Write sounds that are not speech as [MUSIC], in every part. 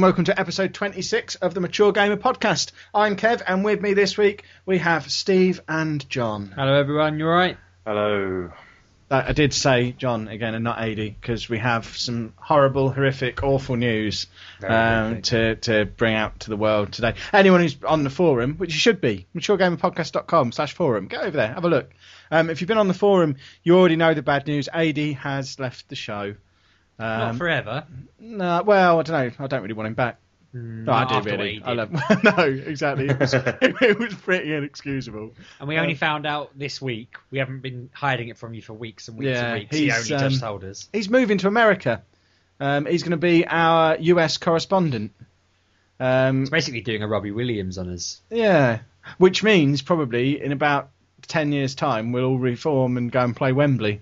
And welcome to episode 26 of the Mature Gamer Podcast. I'm Kev, and with me this week we have Steve and John. Hello, everyone. You all right? Hello. Uh, I did say John again and not Adi because we have some horrible, horrific, awful news um, to, to bring out to the world today. Anyone who's on the forum, which you should be, maturegamerpodcast.com slash forum, go over there, have a look. Um, if you've been on the forum, you already know the bad news. Adi has left the show. Not Um, forever. No, well, I don't know. I don't really want him back. No, I do really. I love. [LAUGHS] no, exactly. It was, [LAUGHS] it was pretty inexcusable. And we only found out this week. We haven't been hiding it from you for weeks and weeks Yeah, and weeks. He he's, only just um, told us. He's moving to America. Um, he's going to be our US correspondent. Um, He's basically doing a Robbie Williams on us. yeah, which means probably in about ten years' time we'll all reform and go and play Wembley.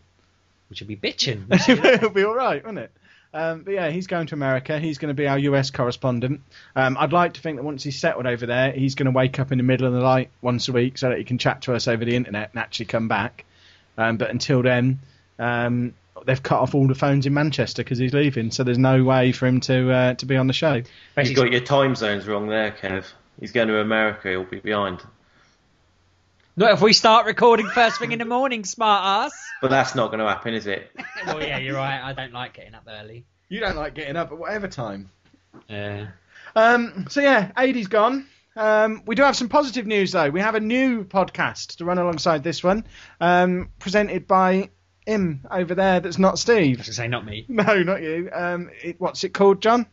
Which would be bitching. It'll [LAUGHS] be all right, won't it? Um, but yeah, he's going to America. He's going to be our US correspondent. Um, I'd like to think that once he's settled over there, he's going to wake up in the middle of the night once a week so that he can chat to us over the internet and actually come back. Um, but until then, um, they've cut off all the phones in Manchester because he's leaving, so there's no way for him to uh, to be on the show. You've got your time zones wrong there, Kev. He's going to America, he'll be behind. Not if we start recording first thing in the morning, smart ass. But that's not going to happen, is it? [LAUGHS] well, yeah, you're right. I don't like getting up early. You don't like getting up at whatever time. Yeah. Um, so yeah, Adie's gone. Um, we do have some positive news though. We have a new podcast to run alongside this one, um, presented by him over there. That's not I was Steve. going to say, not me. [LAUGHS] No, not you. Um, it, what's it called, John?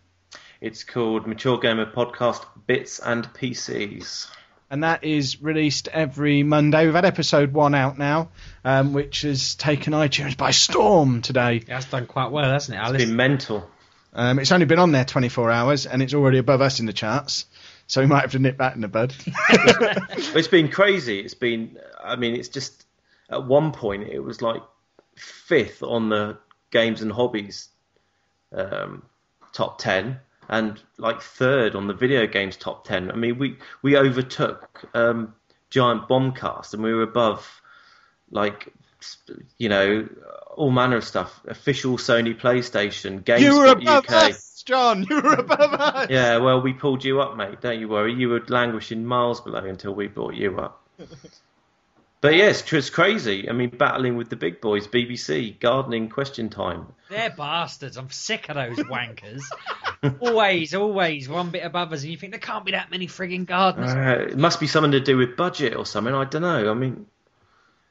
It's called Mature Gamer Podcast Bits and PCs. And that is released every Monday. We've had episode one out now, um, which has taken iTunes by storm today. Yeah, That's done quite well, hasn't it, It's Alice? been mental. Um, it's only been on there 24 hours, and it's already above us in the charts. So we might have to nip that in the bud. [LAUGHS] It's been crazy. It's been, I mean, it's just, at one point, it was like fifth on the games and hobbies um, top 10 and like third on the video games top 10. I mean, we, we overtook um, Giant Bombcast and we were above, like, you know, all manner of stuff. Official Sony PlayStation, Games you were above UK. us, John. You were above us. Yeah, well, we pulled you up, mate. Don't you worry. You were languishing miles below until we brought you up. [LAUGHS] But yes, it's, it's crazy. I mean, battling with the big boys, BBC, gardening question time. They're bastards. I'm sick of those wankers. [LAUGHS] always, always one bit above us, and you think there can't be that many frigging gardeners. Uh, it must be something to do with budget or something. I don't know. I mean,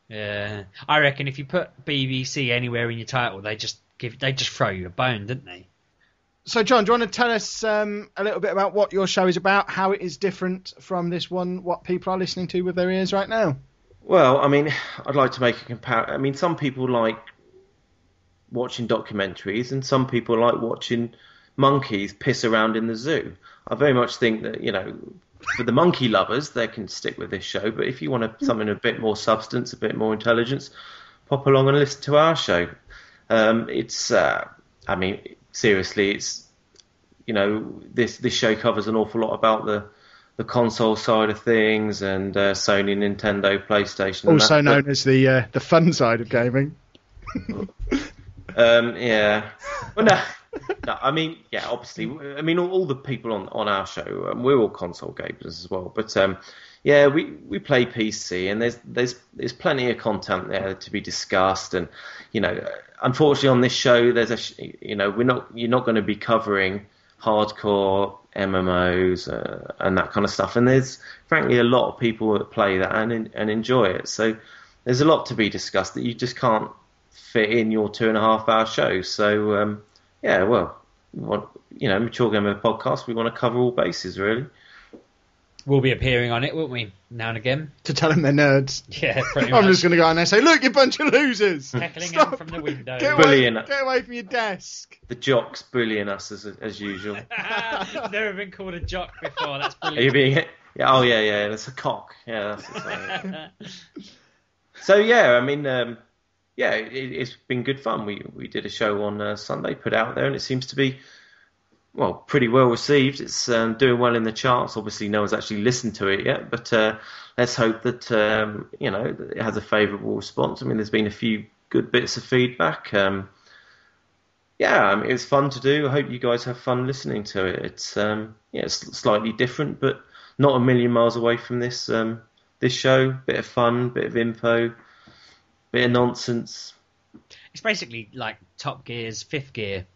Yeah, I reckon if you put BBC anywhere in your title, they just give they just throw you a bone, didn't they? So, John, do you want to tell us um, a little bit about what your show is about, how it is different from this one, what people are listening to with their ears right now? Well, I mean, I'd like to make a comparison. I mean, some people like watching documentaries, and some people like watching monkeys piss around in the zoo. I very much think that you know, for the monkey lovers, they can stick with this show. But if you want a, something a bit more substance, a bit more intelligence, pop along and listen to our show. Um, it's, uh, I mean, seriously, it's you know, this this show covers an awful lot about the the console side of things and uh, Sony, Nintendo, PlayStation. Also known as the uh, the fun side of gaming. [LAUGHS] Um, yeah. Well, no, no. I mean, yeah. Obviously, I mean, all, all the people on on our show, um, we're all console gamers as well. But um, yeah, we we play PC, and there's there's there's plenty of content there to be discussed. And you know, unfortunately, on this show, there's a you know, we're not you're not going to be covering hardcore MMOs uh, and that kind of stuff. And there's frankly a lot of people that play that and and enjoy it. So there's a lot to be discussed that you just can't fit in your two and a half hour show. So um, yeah, well, we you know, mature gamer podcast. We want to cover all bases really. We'll be appearing on it, won't we? Now and again. To tell them they're nerds. Yeah, pretty [LAUGHS] I'm just going to go in there and say, look, you bunch of losers. Heckling Stop. them from the window. Get away, Bullying. get away from your desk. The jocks bullying us as as usual. I've [LAUGHS] never been called a jock before. That's Are you brilliant. being? Yeah, oh yeah, yeah. That's a cock. Yeah, that's. that's so yeah, I mean, um, yeah, it, it's been good fun. We we did a show on uh, Sunday, put out there, and it seems to be well pretty well received. It's um, doing well in the charts. Obviously, no one's actually listened to it yet, but uh, let's hope that um, you know it has a favourable response. I mean, there's been a few good bits of feedback. Um, yeah, I mean, it's fun to do. I hope you guys have fun listening to it. It's um, yeah, it's slightly different, but not a million miles away from this um, this show. Bit of fun, bit of info, bit of nonsense. It's basically like Top Gear's fifth gear.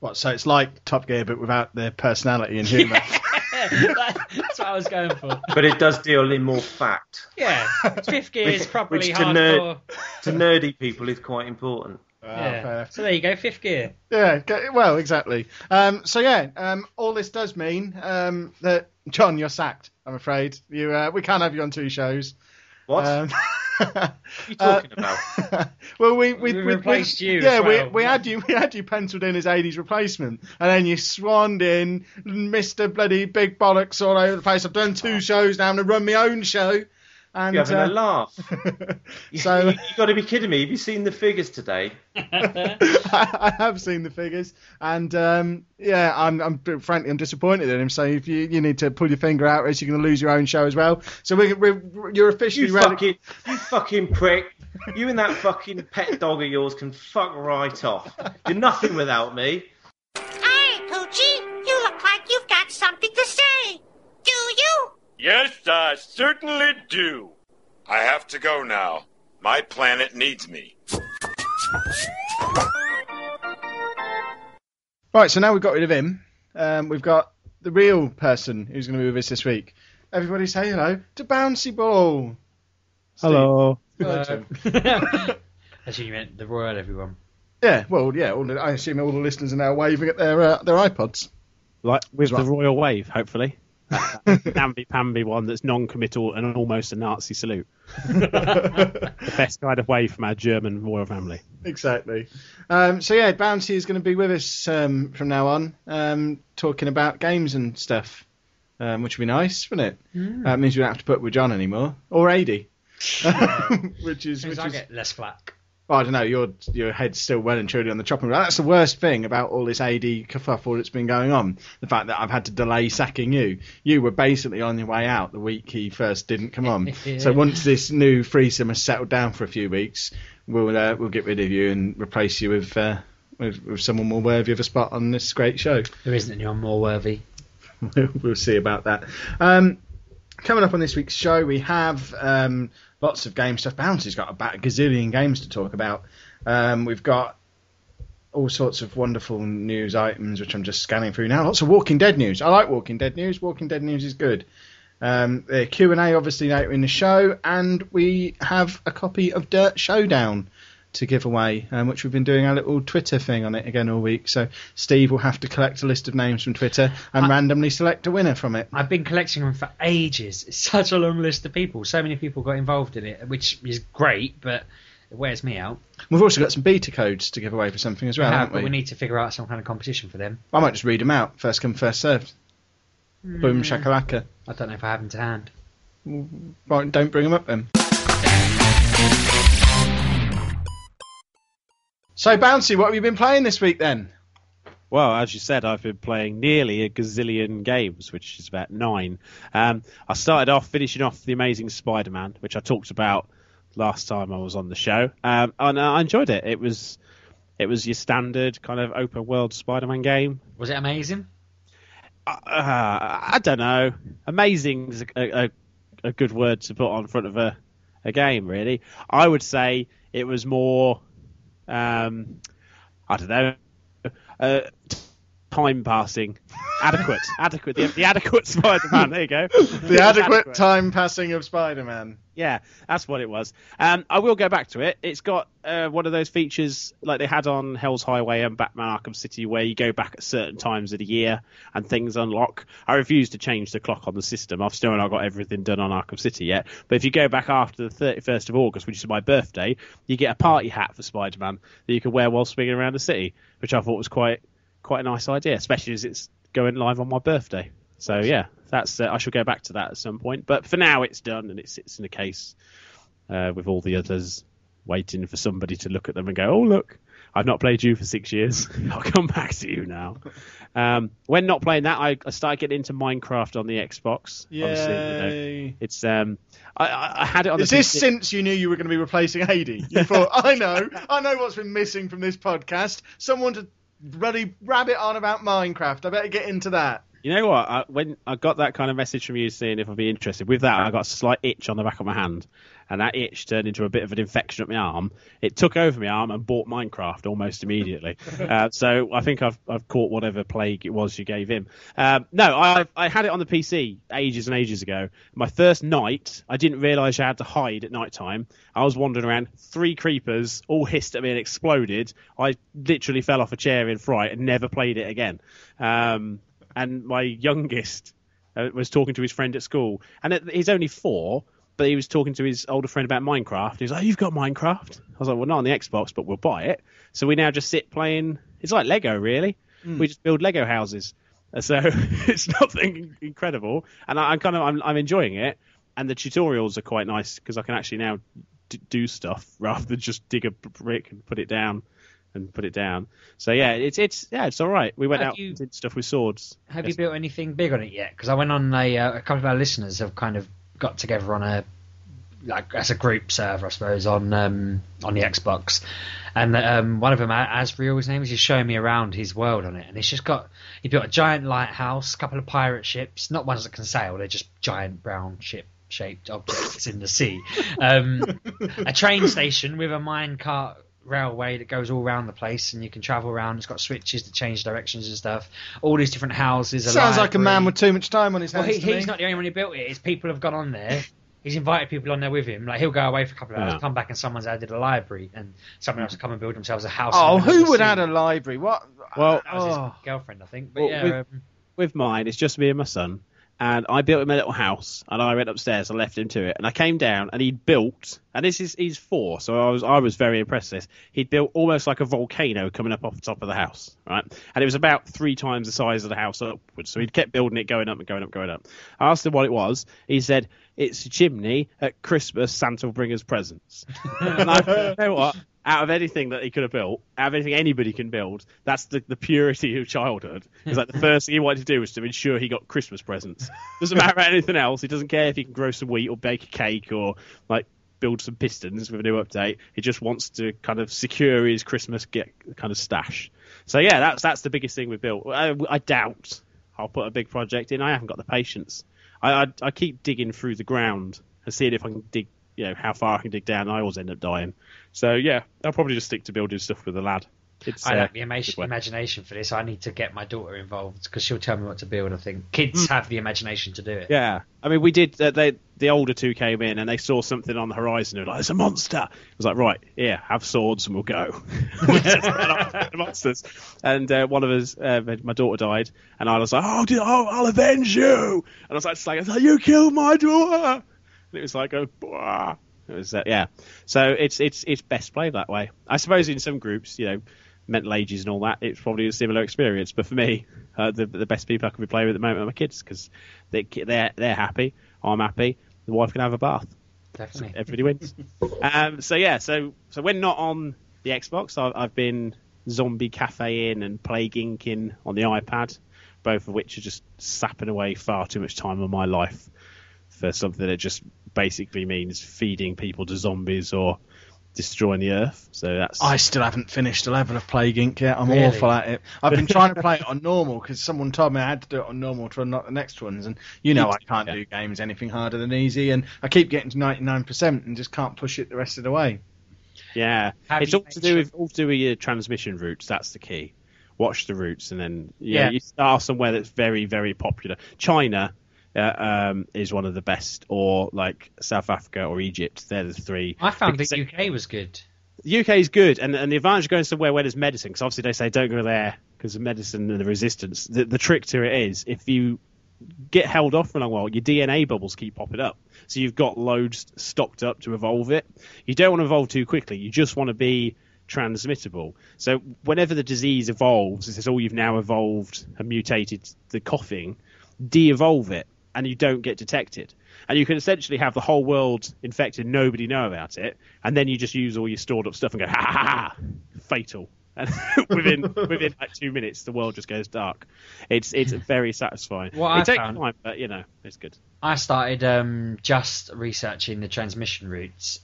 What, so it's like Top Gear, but without their personality and humour. [LAUGHS] That's what I was going for. But it does deal in more fact. Yeah, fifth gear is probably properly which to hardcore. nerd- To nerdy people, is quite important. yeah. fair. So there you go, fifth gear. Yeah, well, exactly. Um, so yeah, um, all this does mean um, that John, you're sacked. I'm afraid you. Uh, we can't have you on two shows. What? Um, [LAUGHS] what are you talking about? [LAUGHS] well, we we, We we replaced you Yeah, well. we we had you we had you penciled in as AD's replacement, and then you swanned in, Mister Bloody Big Bollocks all over the place. I've done two shows now. I'm gonna run my own show. And You're having uh, a laugh. [LAUGHS] So- you, have got to be kidding me. Have you seen the figures today? [LAUGHS] [LAUGHS] I have seen the figures, and um, yeah, I'm, I'm frankly I'm disappointed in him. So if you, you need to pull your finger out, or else you're going to lose your own show as well. So we're, we're you're officially You rele- fucking, you fucking prick. You and that fucking pet dog of yours can fuck right off. You're nothing without me. Yes, I certainly do. I have to go now. My planet needs me. Right, so now we've got rid of him. Um, we've got the real person who's going to be with us this week. Everybody say hello to Bouncy Ball. Hello. Hello, Tim. [LAUGHS] Actually, you meant the royal everyone. Yeah, well, yeah. All the, I assume all the listeners are now waving at their uh, their iPods. Like with That's the royal wave, hopefully. Namby pamby one that's non-committal and almost a Nazi salute. [LAUGHS] the best kind of way from our German royal family. Exactly. Um, so yeah, Bouncy is going to be with us um, from now on, um, talking about games and stuff, um, which would be nice, wouldn't it? That means we don't have to put with John anymore or AD, [LAUGHS] [LAUGHS] which is which I is. get less flack. Well, I don't know. Your your head's still well and truly on the chopping block. That's the worst thing about all this AD kerfuffle that's been going on. The fact that I've had to delay sacking you. You were basically on your way out the week he first didn't come on. [LAUGHS] So once this new threesome has settled down for a few weeks, we'll uh, we'll get rid of you and replace you with, uh, with with someone more worthy of a spot on this great show. There isn't anyone more worthy. [LAUGHS] we'll see about that. Um, coming up on this week's show, we have um, lots of game stuff. Bouncy's got about a gazillion games to talk about. Um, we've got all sorts of wonderful news items, which I'm just scanning through now. Lots of Walking Dead news. I like Walking Dead news. Walking Dead news is good. Um, the Q and A obviously later in the show, and we have a copy of Dirt Showdown to give away, um, which we've been doing our little Twitter thing on it again all week. So Steve will have to collect a list of names from Twitter and I- randomly select a winner from it. I've been collecting them for ages. It's [LAUGHS] such a long list of people. So many people got involved in it, which is great, but it wears me out. We've also got some beta codes to give away for something as well, We have, haven't we? but we need to figure out some kind of competition for them. I might just read them out. First come, first served. Hmm. Boom shakalaka. I don't know if I have them to hand. Right, don't bring them up then. So, Bouncy, what have you been playing this week then? Well, as you said, I've been playing nearly a gazillion games, which is about nine. Um, I started off finishing off the Amazing Spider-Man, which I talked about last time I was on the show, um, and I enjoyed it. It was it was your standard kind of open world Spider-Man game. Was it amazing? Uh, I don't know. Amazing is a, a, a good word to put on front of a, a game, really. I would say it was more, um, I don't know, uh, time passing, adequate, [LAUGHS] adequate, the, the adequate Spider-Man. There you go. The [LAUGHS] adequate time passing of Spider-Man. Yeah, that's what it was. Um, I will go back to it. It's got uh, one of those features like they had on Hell's Highway and Batman Arkham City, where you go back at certain times of the year and things unlock. I refuse to change the clock on the system. I've still not got everything done on Arkham City yet. But if you go back after the 31st of August, which is my birthday, you get a party hat for Spider-Man that you can wear while swinging around the city, which I thought was quite quite a nice idea, especially as it's going live on my birthday. So yeah, that's uh, I shall go back to that at some point. But for now, it's done and it sits in a case uh, with all the others, waiting for somebody to look at them and go, "Oh look, I've not played you for six years. [LAUGHS] I'll come back to you now." Um, when not playing that, I, I started getting into Minecraft on the Xbox. Obviously, you know, it's um, I, I, had it on Is this PC since you knew you were going to be replacing Hades? You thought, I know, I know what's been missing from this podcast. Someone to bloody rabbit on about Minecraft. I better get into that. You know what? I, when I got that kind of message from you saying if I'd be interested, with that I got a slight itch on the back of my hand, and that itch turned into a bit of an infection up my arm. It took over my arm and bought Minecraft almost immediately. [LAUGHS] uh, so I think I've I've caught whatever plague it was you gave him. Um, no, I I had it on the PC ages and ages ago. My first night, I didn't realise I had to hide at night time. I was wandering around, three creepers all hissed at me and exploded. I literally fell off a chair in fright and never played it again. Um, and my youngest uh, was talking to his friend at school, and it, he's only four, but he was talking to his older friend about Minecraft. He was like, "You've got Minecraft?" I was like, "Well, not on the Xbox, but we'll buy it." So we now just sit playing. It's like Lego, really. We just build Lego houses. Uh, So [LAUGHS] it's nothing incredible, and I, I'm kind of I'm, I'm enjoying it. And the tutorials are quite nice because I can actually now d- do stuff [LAUGHS] rather than just dig a brick and put it down and put it down. So yeah, it's it's yeah, it's all right. We went Have out you- and did stuff with swords. Have Yes. you built anything big on it yet? Because I went on a, uh, a couple of our listeners have kind of got together on a like as a group server, I suppose, on um, on the Xbox, and um, one of them, Asriel, his name is, he's showing me around his world on it, and he's just got he built a giant lighthouse, a couple of pirate ships, not ones that can sail, they're just giant brown ship shaped objects in the sea, [LAUGHS] um, a train station with a minecart railway that goes all around the place and you can travel around it's got switches to change directions and stuff all these different houses a Sounds like a man with too much time on his Well, hands. he, to me. he's not the only one who built it. It's people have gone on there. He's invited people on there with him. Like he'll go away for a couple of hours, Yeah. come back, and someone's added a library, and someone else will come and build themselves a house. Oh, in the middle who would add a library? What? Well- That was his Oh. girlfriend, I think. But Well, yeah, with- um, with mine, it's just me and my son. And I built him a little house, and I went upstairs and left him to it. And I came down, and he'd built, and this is he's four, so I was I was very impressed. With this he'd built almost like a volcano coming up off the top of the house, right? And it was about three times the size of the house upwards. So he'd kept building it, going up and going up, going up. I asked him what it was. He said it's a chimney at Christmas. Santa will bring us presents. [LAUGHS] and I, you know what? Out of anything that he could have built, out of anything anybody can build, that's the, the purity of childhood. It's like the [LAUGHS] first thing he wanted to do was to ensure he got Christmas presents. Doesn't matter about anything else. He doesn't care if he can grow some wheat or bake a cake or like build some pistons with a new update. He just wants to kind of secure his Christmas get kind of stash. So yeah, that's that's the biggest thing we built. I, I doubt I'll put a big project in. I haven't got the patience. I, I I keep digging through the ground and seeing if I can dig, you know, how far I can dig down. I always end up dying. So yeah, I'll probably just stick to building stuff with the lad. It's, I uh, lack the ima- imagination for this. I need to get my daughter involved because she'll tell me what to build. I think kids have the imagination to do it. Yeah, I mean, we did. Uh, they the older two came in and they saw something on the horizon. and They were like, "It's a monster." I was like, "Right, yeah, have swords and we'll go." [LAUGHS] We just ran off to the monsters, and uh, one of us, uh, my daughter died, and I was like, "Oh, did, oh I'll avenge you!" And I was like, just like, I was like, "You killed my daughter!" And it was like, "Oh." "Bwah." It was uh, yeah. So it's it's it's best played that way. I suppose in some groups, you know, mental ages and all that, it's probably a similar experience. But for me, uh, the the best people I can be playing with at the moment are my kids because they they're they're happy, I'm happy. The wife can have a bath. Definitely. Everybody wins. [LAUGHS] um, so yeah, so so when not on the Xbox, I've, I've been Zombie Cafe in and Plague Inc in on the iPad, both of which are just sapping away far too much time of my life for something that just basically means feeding people to zombies or destroying the earth. So that's I still haven't finished a level of Plague Inc. yet. I'm Really? awful at it. I've been trying to play it on normal because someone told me I had to do it on normal to unlock the next ones, and you know I can't Yeah. do games anything harder than easy, and I keep getting to 99% and just can't push it the rest of the way. Yeah, Have it's all to do with all to do with your transmission routes. That's the key. watch the routes, and then you know, Yeah. you start somewhere that's very very popular. China. Uh, um, is one of the best, or like South Africa or Egypt. They're the three. I found Because the UK was good. the UK is good, and, and the advantage of going somewhere where there's medicine, because obviously they say don't go there because of medicine and the resistance. The, the trick to it is if you get held off for a long while, your DNA bubbles keep popping up. So you've got loads stocked up to evolve it. You don't want to evolve too quickly. You just want to be transmittable. So whenever the disease evolves, this is all you've now evolved and mutated the coughing, de-evolve it, and you don't get detected. And you can essentially have the whole world infected, nobody know about it, and then you just use all your stored up stuff and go ha ha ha, fatal. And [LAUGHS] within within like two minutes, the world just goes dark. It's it's very satisfying. What it I takes found- time, but you know it's good. I started um, just researching the transmission routes,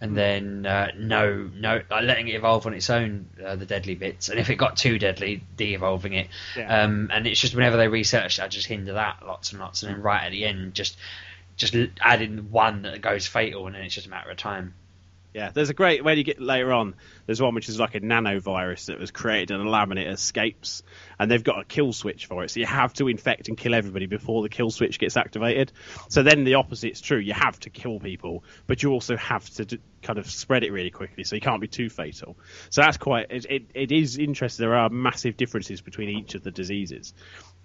and then uh, no, no, like letting it evolve on its own, uh, the deadly bits, and if it got too deadly, de-evolving it. Yeah. Um, and it's just whenever they research, I just hinder that lots and lots, and then right at the end, just just l- add in one that goes fatal, and then it's just a matter of time. Yeah, there's a great when you get later on. There's one which is like a nanovirus that was created in a lab and it escapes, and they've got a kill switch for it. So you have to infect and kill everybody before the kill switch gets activated. So then the opposite's true. You have to kill people, but you also have to kind of spread it really quickly, so you can't be too fatal. So that's quite. It, it, it is interesting. There are massive differences between each of the diseases.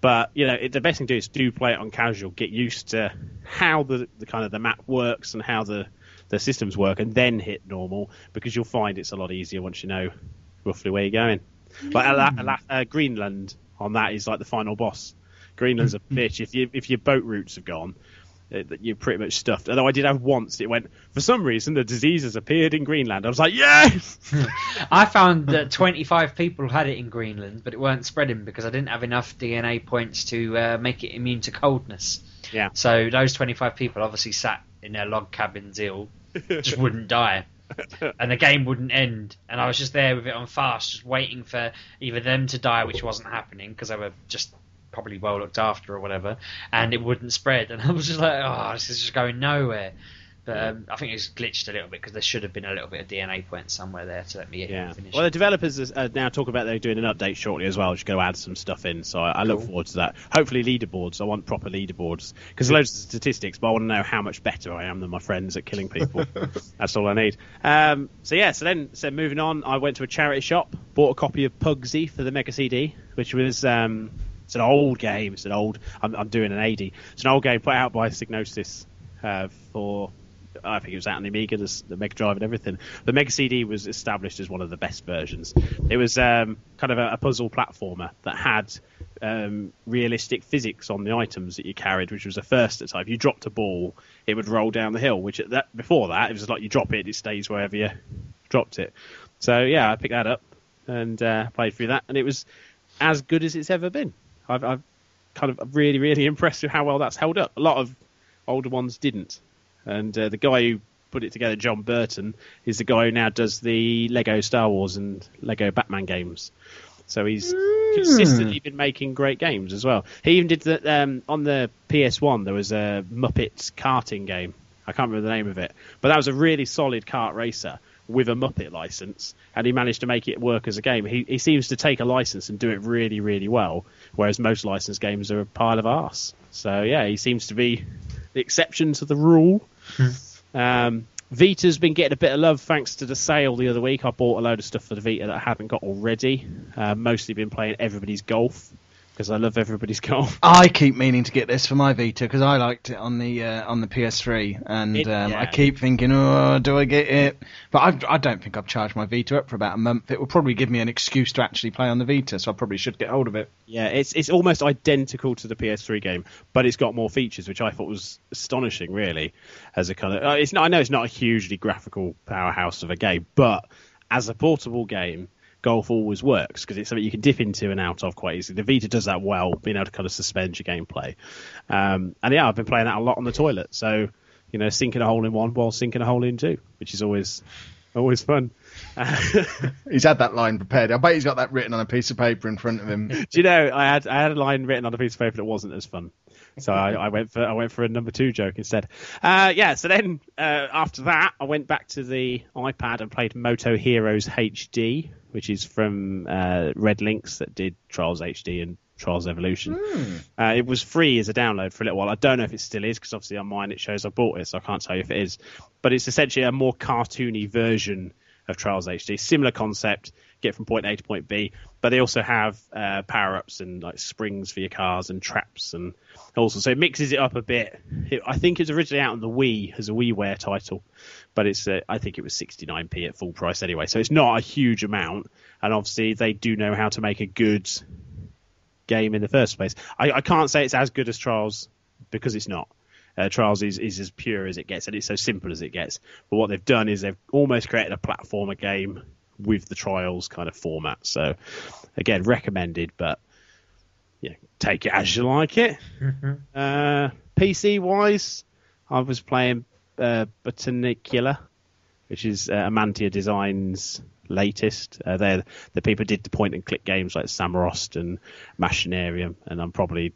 But you know, it, the best thing to do is do play it on casual. Get used to how the, the kind of the map works and how the the systems work, and then hit normal because you'll find it's a lot easier once you know roughly where you're going. Like Ala- Ala- uh, Greenland on that is like the final boss. Greenland's a [LAUGHS] bitch. If you if your boat routes have gone, uh, that you're pretty much stuffed. Although I did have once, it went for some reason the disease has appeared in Greenland. I was like, yes. [LAUGHS] I found that 25 people had it in Greenland, but it weren't spreading because I didn't have enough DNA points to uh, make it immune to coldness. Yeah. So those 25 people obviously sat in their log cabins ill, just wouldn't die. And the game wouldn't end. And I was just there with it on fast, just waiting for either them to die, which wasn't happening because they were just probably well looked after or whatever, and it wouldn't spread. And [LAUGHS] I was just like, oh, this is just going nowhere. But um, I think it's glitched a little bit because there should have been a little bit of DNA points somewhere there to let me Yeah. finish. Well, the developers are now talking about they're doing an update shortly as well. Just to add some stuff in. So I, I look forward to that. Hopefully leaderboards. I want proper leaderboards because loads of statistics, but I want to know how much better I am than my friends at killing people. [LAUGHS] That's all I need. Um, so yeah. So then, so moving on, I went to a charity shop, bought a copy of Puggsy for the Mega CD, which was. Um, it's an old game. It's an old. I'm, I'm doing an AD. It's an old game put out by Psygnosis uh, for I think it was out on the Amiga, the, the Mega Drive, and everything. The Mega CD was established as one of the best versions. It was um, kind of a, a puzzle platformer that had um, realistic physics on the items that you carried, which was a first at time. If you dropped a ball, it would roll down the hill. Which at that before that, it was like you drop it, it stays wherever you dropped it. So yeah, I picked that up and uh, played through that, and it was as good as it's ever been. I've, I've kind of really, really [LAUGHS] impressed with how well that's held up. A lot of older ones didn't. And uh, the guy who put it together, Jon Burton, is the guy who now does the Lego Star Wars and Lego Batman games. So he's consistently been making great games as well. He even did the um, on the PS1. There was a Muppets karting game. I can't remember the name of it, but that was a really solid kart racer with a Muppet license, and he managed to make it work as a game. He, he seems to take a license and do it really, really well, whereas most licensed games are a pile of arse. So yeah, he seems to be the exception to the rule. Um, Vita's been getting a bit of love thanks to the sale the other week. I bought a load of stuff for the Vita that I haven't got already. Uh, mostly been playing everybody's golf because I love everybody's [LAUGHS] golf. I keep meaning to get this for my Vita because I liked it on the uh, on the PS3, and It- um, yeah. I keep thinking, oh, do I get it? But I, I don't think I've charged my Vita up for about a month. It will probably give me an excuse to actually play on the Vita, so I probably should get hold of it. Yeah, it's it's almost identical to the PS3 game, but it's got more features, which I thought was astonishing, really. As a kind of, uh, it's not. I know it's not a hugely graphical powerhouse of a game, but as a portable game, golf always works because it's something you can dip into and out of quite easily. The Vita does that well, being able to kind of suspend your gameplay. Um, and yeah, I've been playing that a lot on the toilet, so you know, sinking a hole in one while sinking a hole in two, which is always always fun. [LAUGHS] He's had that line prepared. I bet he's got that written on a piece of paper in front of him. Do you know I had I had a line written on a piece of paper that wasn't as fun. So I, I went for I went for a number two joke instead. Uh, yeah. So then uh, after that, I went back to the iPad and played MotoHeroz HD, which is from uh, RedLynx that did Trials HD and Trials Evolution. Uh, it was free as a download for a little while. I don't know if it still is because obviously on mine it shows I bought it, so I can't tell you if it is. But it's essentially a more cartoony version of Trials HD. Similar concept, get from point A to point B, but they also have uh, power ups and like springs for your cars and traps and also so it mixes it up a bit. It, I think it's originally out on the Wii as a WiiWare title, but it's uh, I think it was 69p at full price anyway, so it's not a huge amount. And obviously they do know how to make a good game in the first place. I, I can't say it's as good as Trials because it's not. Uh, Trials is, is as pure as it gets, and it's so simple as it gets. But what they've done is they've almost created a platformer game with the Trials kind of format. So, again, recommended, but yeah, take it as you like it. Uh, PC wise, I was playing uh, Botanicula, which is uh, Amanita Designs latest. Uh, they're the people did the point and click games like Samorost and Machinarium, and I'm probably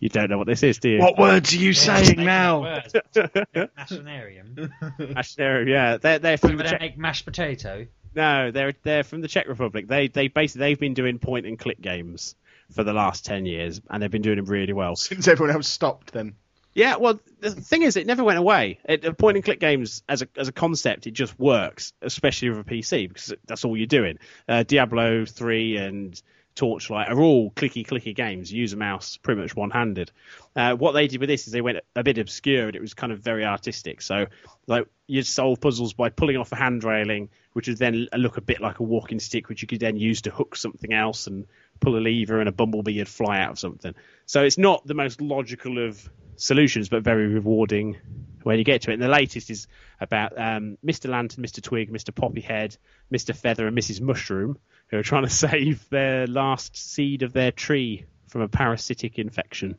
you don't know what this is, do you? What words are you saying now? [LAUGHS] Machinarium. Machinarium, yeah, they're they're from But the they Czech, make mashed potato. No, they're they're from the Czech Republic. They they basically they've been doing point and click games for the last ten years, and they've been doing them really well. Since everyone else stopped, them. Yeah, well, the thing is, it never went away. It, point and click games as a as a concept, it just works, especially with a PC because that's all you're doing. Uh, Diablo three and Torchlight are all clicky clicky games. You use a mouse pretty much one handed. Uh, what they did with this is they went a bit obscure and it was kind of very artistic. So like you'd solve puzzles by pulling off a hand railing, which would then look a bit like a walking stick, which you could then use to hook something else and pull a lever and a bumblebee would fly out of something. So it's not the most logical of solutions, but very rewarding when you get to it. And the latest is about um, Mr. Lantern, Mr. Twig, Mr. Poppyhead, Mr. Feather, and Mrs. Mushroom, who are trying to [LAUGHS] save their last seed of their tree from a parasitic infection.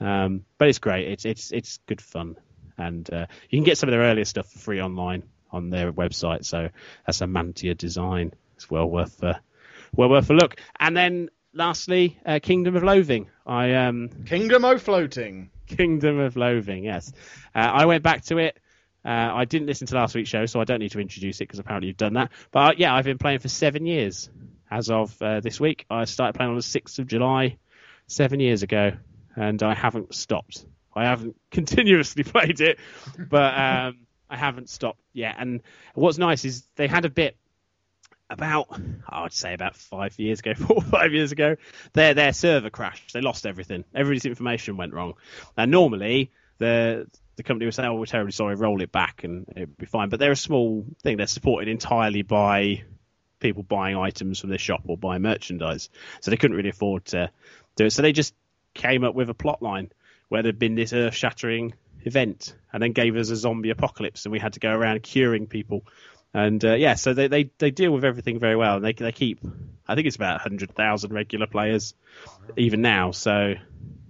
Um, but it's great. It's it's it's good fun, and uh, you can get some of their earlier stuff for free online on their website. So that's Amanita Design. It's well worth uh, well worth a look. And then lastly, uh, Kingdom of Loathing. I um, Kingdom of floating. Kingdom of Loathing. Yes, uh, I went back to it. Uh, I didn't listen to last week's show, so I don't need to introduce it because apparently you've done that. But uh, yeah, I've been playing for seven years as of uh, this week. I started playing on the sixth of July, seven years ago, and I haven't stopped. I haven't [LAUGHS] continuously played it, but um, I haven't stopped yet. And what's nice is they had a bit about oh, I would say about five years ago, [LAUGHS] four or five years ago, their their server crashed. They lost everything. Everybody's information went wrong. And normally the the company would say, "Oh, we're terribly sorry, roll it back, and it'd be fine." But they're a small thing. They're supported entirely by people buying items from their shop or buying merchandise, so they couldn't really afford to do it. So they just came up with a plot line where there'd been this earth-shattering event, and then gave us a zombie apocalypse, and we had to go around curing people. And uh, yeah, so they, they, they deal with everything very well. And they they keep, I think it's about hundred thousand regular players, even now. So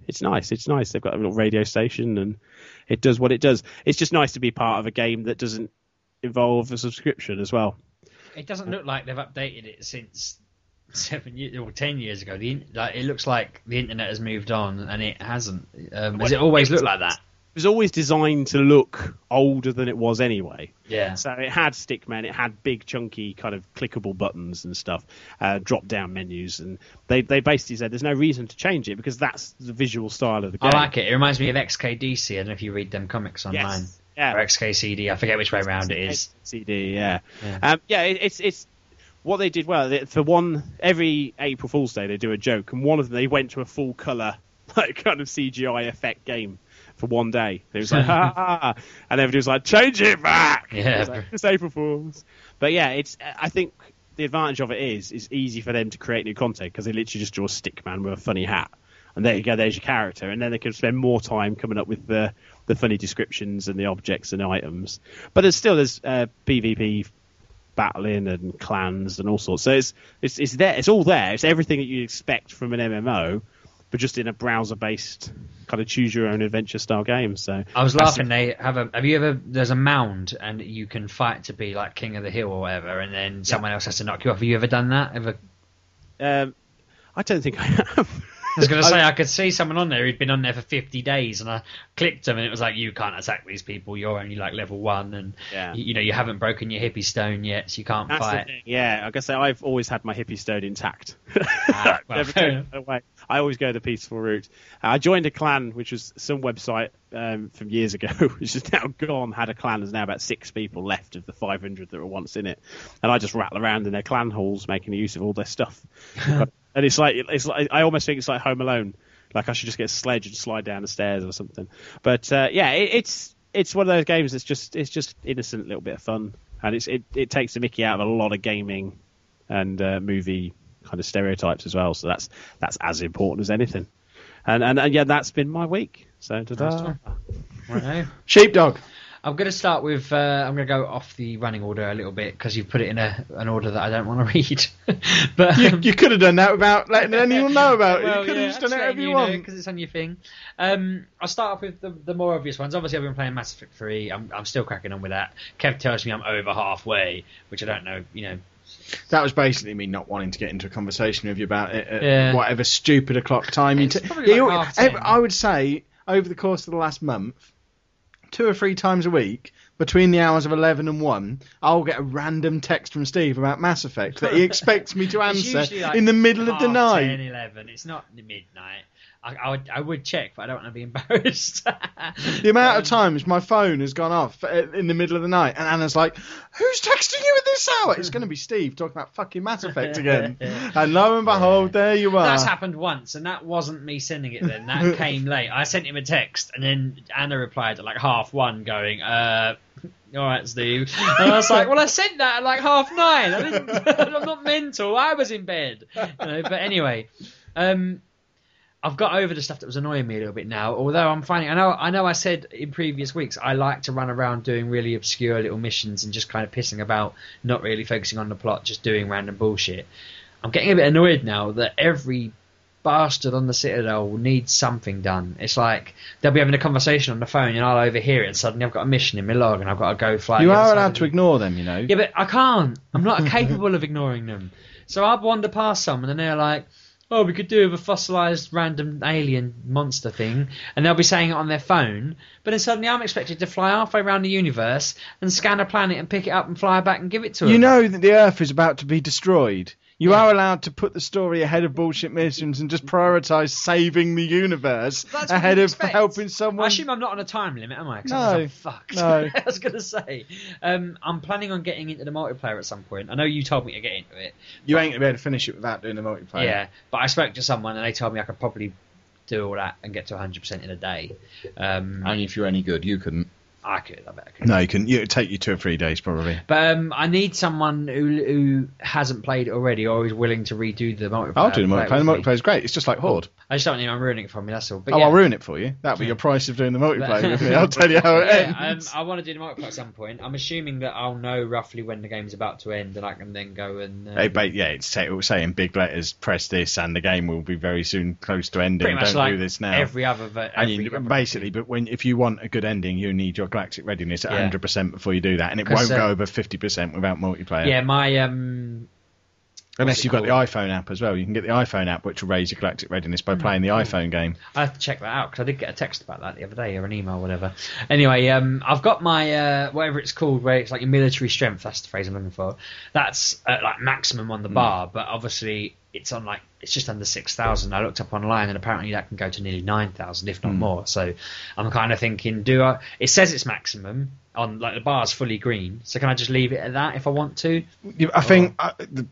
it's nice. It's nice. They've got a little radio station, and it does what it does. It's just nice to be part of a game that doesn't involve a subscription as well. It doesn't look like they've updated it since seven years or ten years ago. The like it looks like the internet has moved on, and it hasn't. Um, does it always look like that? It was always designed to look older than it was anyway. Yeah. So it had stickmen, it had big chunky kind of clickable buttons and stuff, uh, drop down menus, and they they basically said there's no reason to change it because that's the visual style of the game. I like it. It reminds me of XKDC. I don't know if you read them comics online. Yes. Yeah. Or XKCD. I forget which way around it is. CD, yeah, Yeah. Um, yeah. It, it's it's what they did well. They, for one, every April Fool's Day they do a joke, and one of them they went to a full color [LAUGHS] like kind of CGI effect game for one day. It was [LAUGHS] like ha ha, and everybody was like, change it back. Yeah. It like, it's April Fools. But yeah, it's I think the advantage of it is it's easy for them to create new content because they literally just draw a stick man with a funny hat. And there you go, there's your character, and then they can spend more time coming up with the the funny descriptions and the objects and items. But there's still there's uh, PvP battling and clans and all sorts. So it's it's it's there. It's all there. It's everything that you expect from an MMO, but just in a browser based kind of choose your own adventure style game. So I was laughing. They have a. Have you ever? There's a mound, and you can fight to be like king of the hill or whatever, and then someone else has to knock you off. Have you ever done that? Ever? Um, I don't think I have. [LAUGHS] was going to say I could see someone on there who'd been on there for 50 days, and I clicked them, and it was like you can't attack these people. You're only like level one, and Yeah. you, you know you haven't broken your hippie stone yet, so you can't That's fight. Yeah, I guess I've always had my hippie stone intact. [LAUGHS] Ah, well, Never fair taken enough. it away. I always go the peaceful route. Uh, I joined a clan, which was some website um, from years ago, [LAUGHS] which is now gone. Had a clan. There's now about six people left of the 500 that were once in it, and I just rattle around in their clan halls making use of all their stuff. [LAUGHS] and it's like it's like I almost think it's like Home Alone. Like I should just get a sledge and slide down the stairs or something. But uh, yeah, it, it's it's one of those games that's just it's just innocent, little bit of fun, and it's it, it takes the Mickey out of a lot of gaming and uh, movie kind of stereotypes as well. So that's that's as important as anything. And and, and yeah, that's been my week. So ta-da. Righto. Sheepdog. I'm going to start with. Uh, I'm going to go off the running order a little bit because you've put it in a an order that I don't want to [LAUGHS] read. but You, um, you could have done that without letting [LAUGHS] anyone know about it. Well, you could yeah, have just done it letting you want. because it's on your thing. Um, I'll start off with the, the more obvious ones. Obviously, I've been playing Mass Effect 3. I'm, I'm still cracking on with that. Kev tells me I'm over halfway, which I don't know. You know, That was basically me not wanting to get into a conversation with you about it at Yeah. whatever stupid o'clock time you. T- like you- half ten. I would say over the course of the last month, two or three times a week, between the hours of eleven and one, I'll get a random text from Steve about Mass Effect that he [LAUGHS] expects me to answer like, in the middle of the night. 10, 11. It's not the midnight. I, I would I would check, but I don't want to be [LAUGHS] embarrassed. The amount Um, of times my phone has gone off in the middle of the night, and Anna's like, "Who's texting you at this hour?" It's going to be Steve talking about fucking Mass Effect again. [LAUGHS] and lo and behold, there you are. That's happened once, and that wasn't me sending it then. That [LAUGHS] came late. I sent him a text, and then Anna replied at like half one, going, uh, all right, Steve. And I was like, well, I sent that at like half nine. I didn't, I'm not mental. I was in bed. You know, but anyway, um, I've got over the stuff that was annoying me a little bit now. Although I'm finding, I know, I know, I said in previous weeks I like to run around doing really obscure little missions and just kind of pissing about, not really focusing on the plot, just doing random bullshit. I'm getting a bit annoyed now that every bastard on the Citadel needs something done. It's like they'll be having a conversation on the phone and I'll overhear it and suddenly I've got a mission in my log and I've got to go fly. you are allowed to ignore them, you know. yeah, but I can't. I'm not [LAUGHS] capable of ignoring them. So I'll wander past someone and they're like, oh, we could do with a fossilized random alien monster thing. And they'll be saying it on their phone. But then suddenly I'm expected to fly halfway around the universe and scan a planet and pick it up and fly back and give it to them. You know that the Earth is about to be destroyed. You are allowed to put the story ahead of bullshit missions and just prioritize saving the universe That's ahead of expect. helping someone. I assume I'm not on a time limit, am I? 'Cause No, I'm fucked. no. [LAUGHS] I was going to say. Um, I'm planning on getting into the multiplayer at some point. I know you told me to get into it. You ain't gonna be able to finish it without doing the multiplayer. Yeah, but I spoke to someone and they told me I could probably do all that and get to 100% in a day. Um, Only if you're any good, you couldn't. I could, I bet I could. No, you can. It'll take you two or three days probably. But um, I need someone who who hasn't played it already or is willing to redo the multiplayer. I'll do the multiplayer. The with me. multiplayer's great. It's just like Horde. I just don't want anyone ruining it for me. That's all. But oh, yeah. I'll ruin it for you. That'll be your price of doing the multiplayer [LAUGHS] with me. I'll tell you how it yeah, um. I want to do the multiplayer at some point. I'm assuming that I'll know roughly when the game's about to end, and I can then go and. Uh, Hey, but yeah, it's say, it will say in big letters, press this, and the game will be very soon close to ending. Don't like do this now. every other. ver- and you, basically, but when if you want a good ending, you need your galactic readiness at Yeah. 100% before you do that, and it won't uh, go over 50% without multiplayer. Yeah, my um. Unless you've got the iPhone app as well. You can get the iPhone app, which will raise your galactic readiness by playing the iPhone game. I have to check that out because I did get a text about that the other day or an email, or whatever. Anyway, um, I've got my uh, whatever it's called, where it's like your military strength. That's the phrase I'm looking for. That's uh, like maximum on the bar, but obviously it's on like it's just under six thousand. I looked up online, and apparently that can go to nearly nine thousand, if not more. So I'm kind of thinking, do I? It says it's maximum on like the bar's fully green, so can I just leave it at that if I want to? I think uh, the,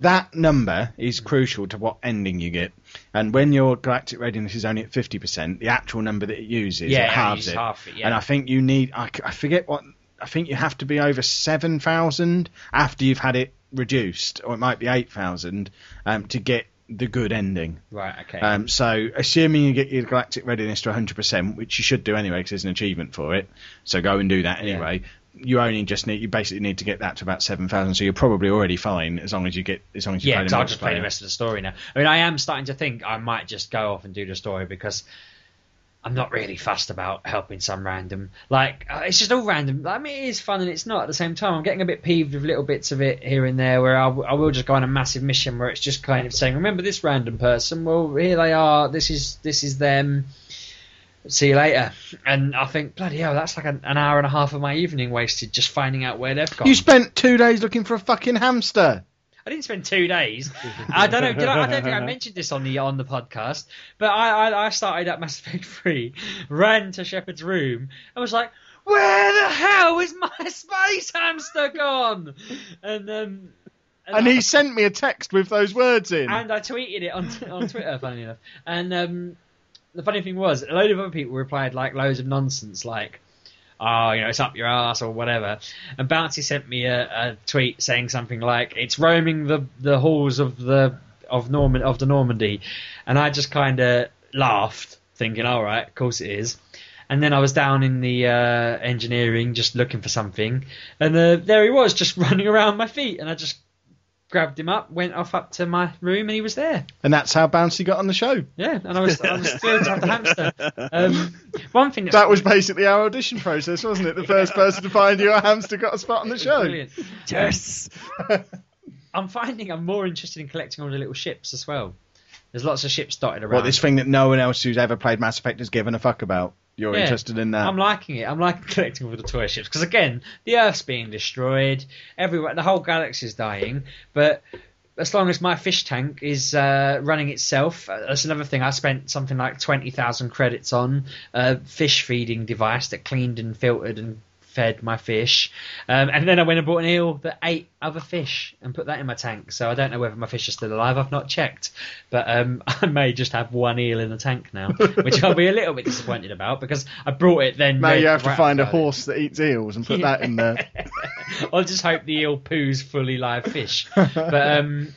that number is crucial to what ending you get. And when your galactic readiness is only at 50%, the actual number that it uses, Yeah, it halves it. half it, yeah. And I think you need—I forget what, I think you have to be over 7,000 after you've had it reduced, or it might be 8,000, um, to get the good ending. Right. Okay. Um, so, assuming you get your galactic readiness to 100%, which you should do anyway because there's an achievement for it, so go and do that anyway. You only just need, you basically need to get that to about 7,000, so you're probably already fine as long as you get, as long as you yeah, play I'll just play the rest of the story now. I mean, I am starting to think I might just go off and do the story because I'm not really fussed about helping some random. Like uh, it's just all random. I mean, it is fun and it's not at the same time. I'm getting a bit peeved with little bits of it here and there, where I, w- I will just go on a massive mission where it's just kind of saying, "Remember this random person? Well, here they are. This is this is them." See you later. And I think, bloody hell, that's like an, an hour and a half of my evening wasted just finding out where they've gone. You spent two days looking for a fucking hamster. I didn't spend two days. I don't know. Did I, I don't think I [LAUGHS] mentioned this on the on the podcast. But I, I, I started at Mass Effect Three, ran to Shepard's room, and was like, "Where the hell is my [LAUGHS] space hamster gone?" And um, And I- he sent me a text with those words in. and I tweeted it on on Twitter, funny enough. And um, the funny thing was, a load of other people replied like loads of nonsense, like, "Oh, you know, it's up your ass" or whatever. And Bouncy sent me a, a tweet saying something like, "It's roaming the the halls of the of Norman of the Normandy," and I just kind of laughed, thinking, "All right, of course it is." And then I was down in the uh, engineering, just looking for something, and uh, there he was, just [LAUGHS] running around my feet, and I just grabbed him up, went off up to my room, and he was there. and that's how Bouncy got on the show. Yeah, and I was I was thrilled to have the hamster. Um, one thing that's That was basically our audition process, wasn't it? The first person to find you a hamster got a spot on the show. brilliant. Yes. [LAUGHS] I'm finding I'm more interested in collecting all the little ships as well. There's lots of ships dotted around. What, this thing that no one else who's ever played Mass Effect has given a fuck about? You're Yeah. interested in that? I'm liking it. I'm liking [LAUGHS] collecting all the toy ships because again, the Earth's being destroyed. Everywhere, the whole galaxy's dying. But as long as my fish tank is uh, running itself, uh, that's another thing. I spent something like twenty thousand credits on a fish feeding device that cleaned and filtered and fed my fish. Um, and then I went and bought an eel that ate other fish and put that in my tank. So I don't know whether my fish are still alive. I've not checked, but um, [LAUGHS] I may just have one eel in the tank now, which I'll be a little bit disappointed about because I brought it then. Read you have to find a about it. horse that eats eels and put that in there. [LAUGHS] I'll just hope the eel poos fully live fish. [LAUGHS] But um,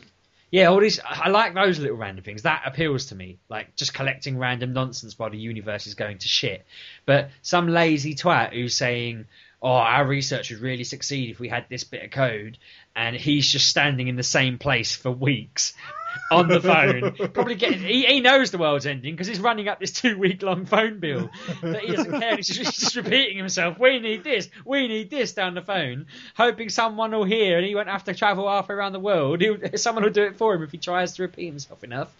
yeah, all these I like those little random things. That appeals to me. Like just collecting random nonsense while the universe is going to shit. But some lazy twat who's saying, "Oh, our research would really succeed if we had this bit of code," and he's just standing in the same place for weeks. [LAUGHS] On the phone, probably getting. He, he knows the world's ending because he's running up this two-week-long phone bill that he doesn't care. He's just, he's just repeating himself. We need this. We need this down the phone, hoping someone will hear, and he won't have to travel halfway around the world. He'll, [LAUGHS] someone will do it for him if he tries to repeat himself enough.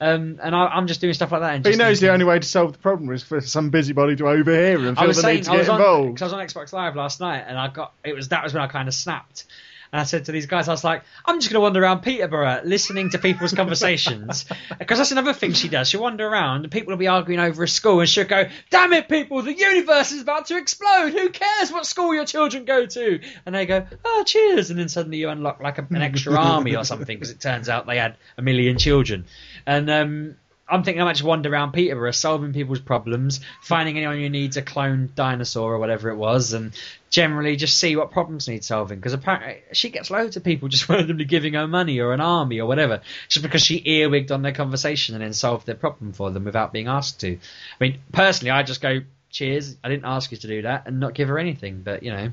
Um, and I, I'm just doing stuff like that. And But he knows the only way to solve the problem is for some busybody to overhear and feel the saying need to get on involved. because I was on Xbox Live last night, and I got it was that was when I kind of snapped. And I said to these guys, I was like, I'm just going to wander around Peterborough listening to people's conversations. [LAUGHS] Because that's another thing she does. She'll wander around and people will be arguing over a school and she'll go, Damn it, people, the universe is about to explode. Who cares what school your children go to? And they go, Oh, cheers. And then suddenly you unlock like a, an extra army or something because it turns out they had a million children. And, um, I'm thinking I might just wander around Peterborough, solving people's problems, finding anyone who needs a cloned dinosaur or whatever it was, and generally just see what problems need solving. Because apparently she gets loads of people just [LAUGHS] randomly giving her money or an army or whatever, just because she earwigged on their conversation and then solved their problem for them without being asked to. I mean, personally, I just go, cheers, I didn't ask you to do that, and not give her anything, but you know,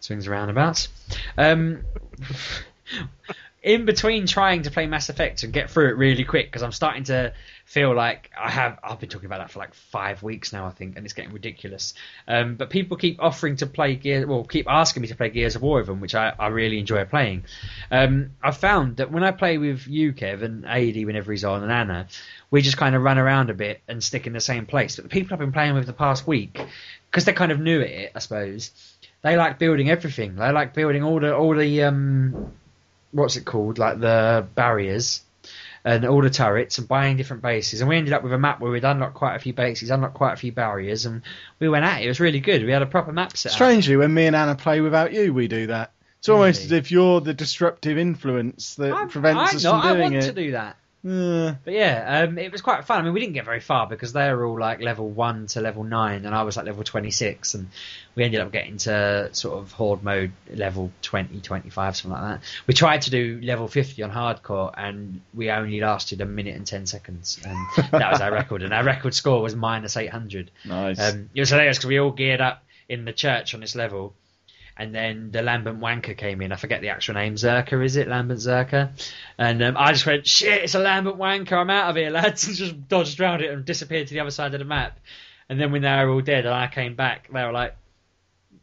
swings and roundabouts. Um, [LAUGHS] in between trying to play Mass Effect and get through it really quick because I'm starting to feel like I have I've been talking about that for like five weeks now I think and it's getting ridiculous. Um, but people keep offering to play Gears, well, keep asking me to play Gears of War with them, which I, I really enjoy playing. Um, I've found that when I play with you, Kev, and AD whenever he's on, and Anna, we just kind of run around a bit and stick in the same place. But the people I've been playing with the past week, because they're kind of new at it, I suppose, they like building everything. They like building all the all the um, what's it called, like the barriers and all the turrets and buying different bases. And we ended up with a map where we'd unlocked quite a few bases, unlocked quite a few barriers, and we went at it. It was really good. We had a proper map set. Strangely, when me and Anna play without you, we do that. It's almost Really? as if you're the disruptive influence that I, prevents I, us no, from I doing want it. to do that. But yeah, um, it was quite fun. I mean, we didn't get very far because they were all like level one to level nine, and I was like level twenty six, and we ended up getting to sort of horde mode level 20, 25, something like that. We tried to do level fifty on hardcore, and we only lasted a minute and ten seconds, and that was our record. And our record score was minus eight hundred. nice. Um, it was hilarious because we all geared up in the church on this level, and then the Lambent Wanker came in. I forget the actual name. Zerka, is it? Lambent Zerka? And um, I just went, shit, it's a Lambent Wanker. I'm out of here, lads. [LAUGHS] And just dodged around it and disappeared to the other side of the map. And then when they were all dead and I came back, they were like,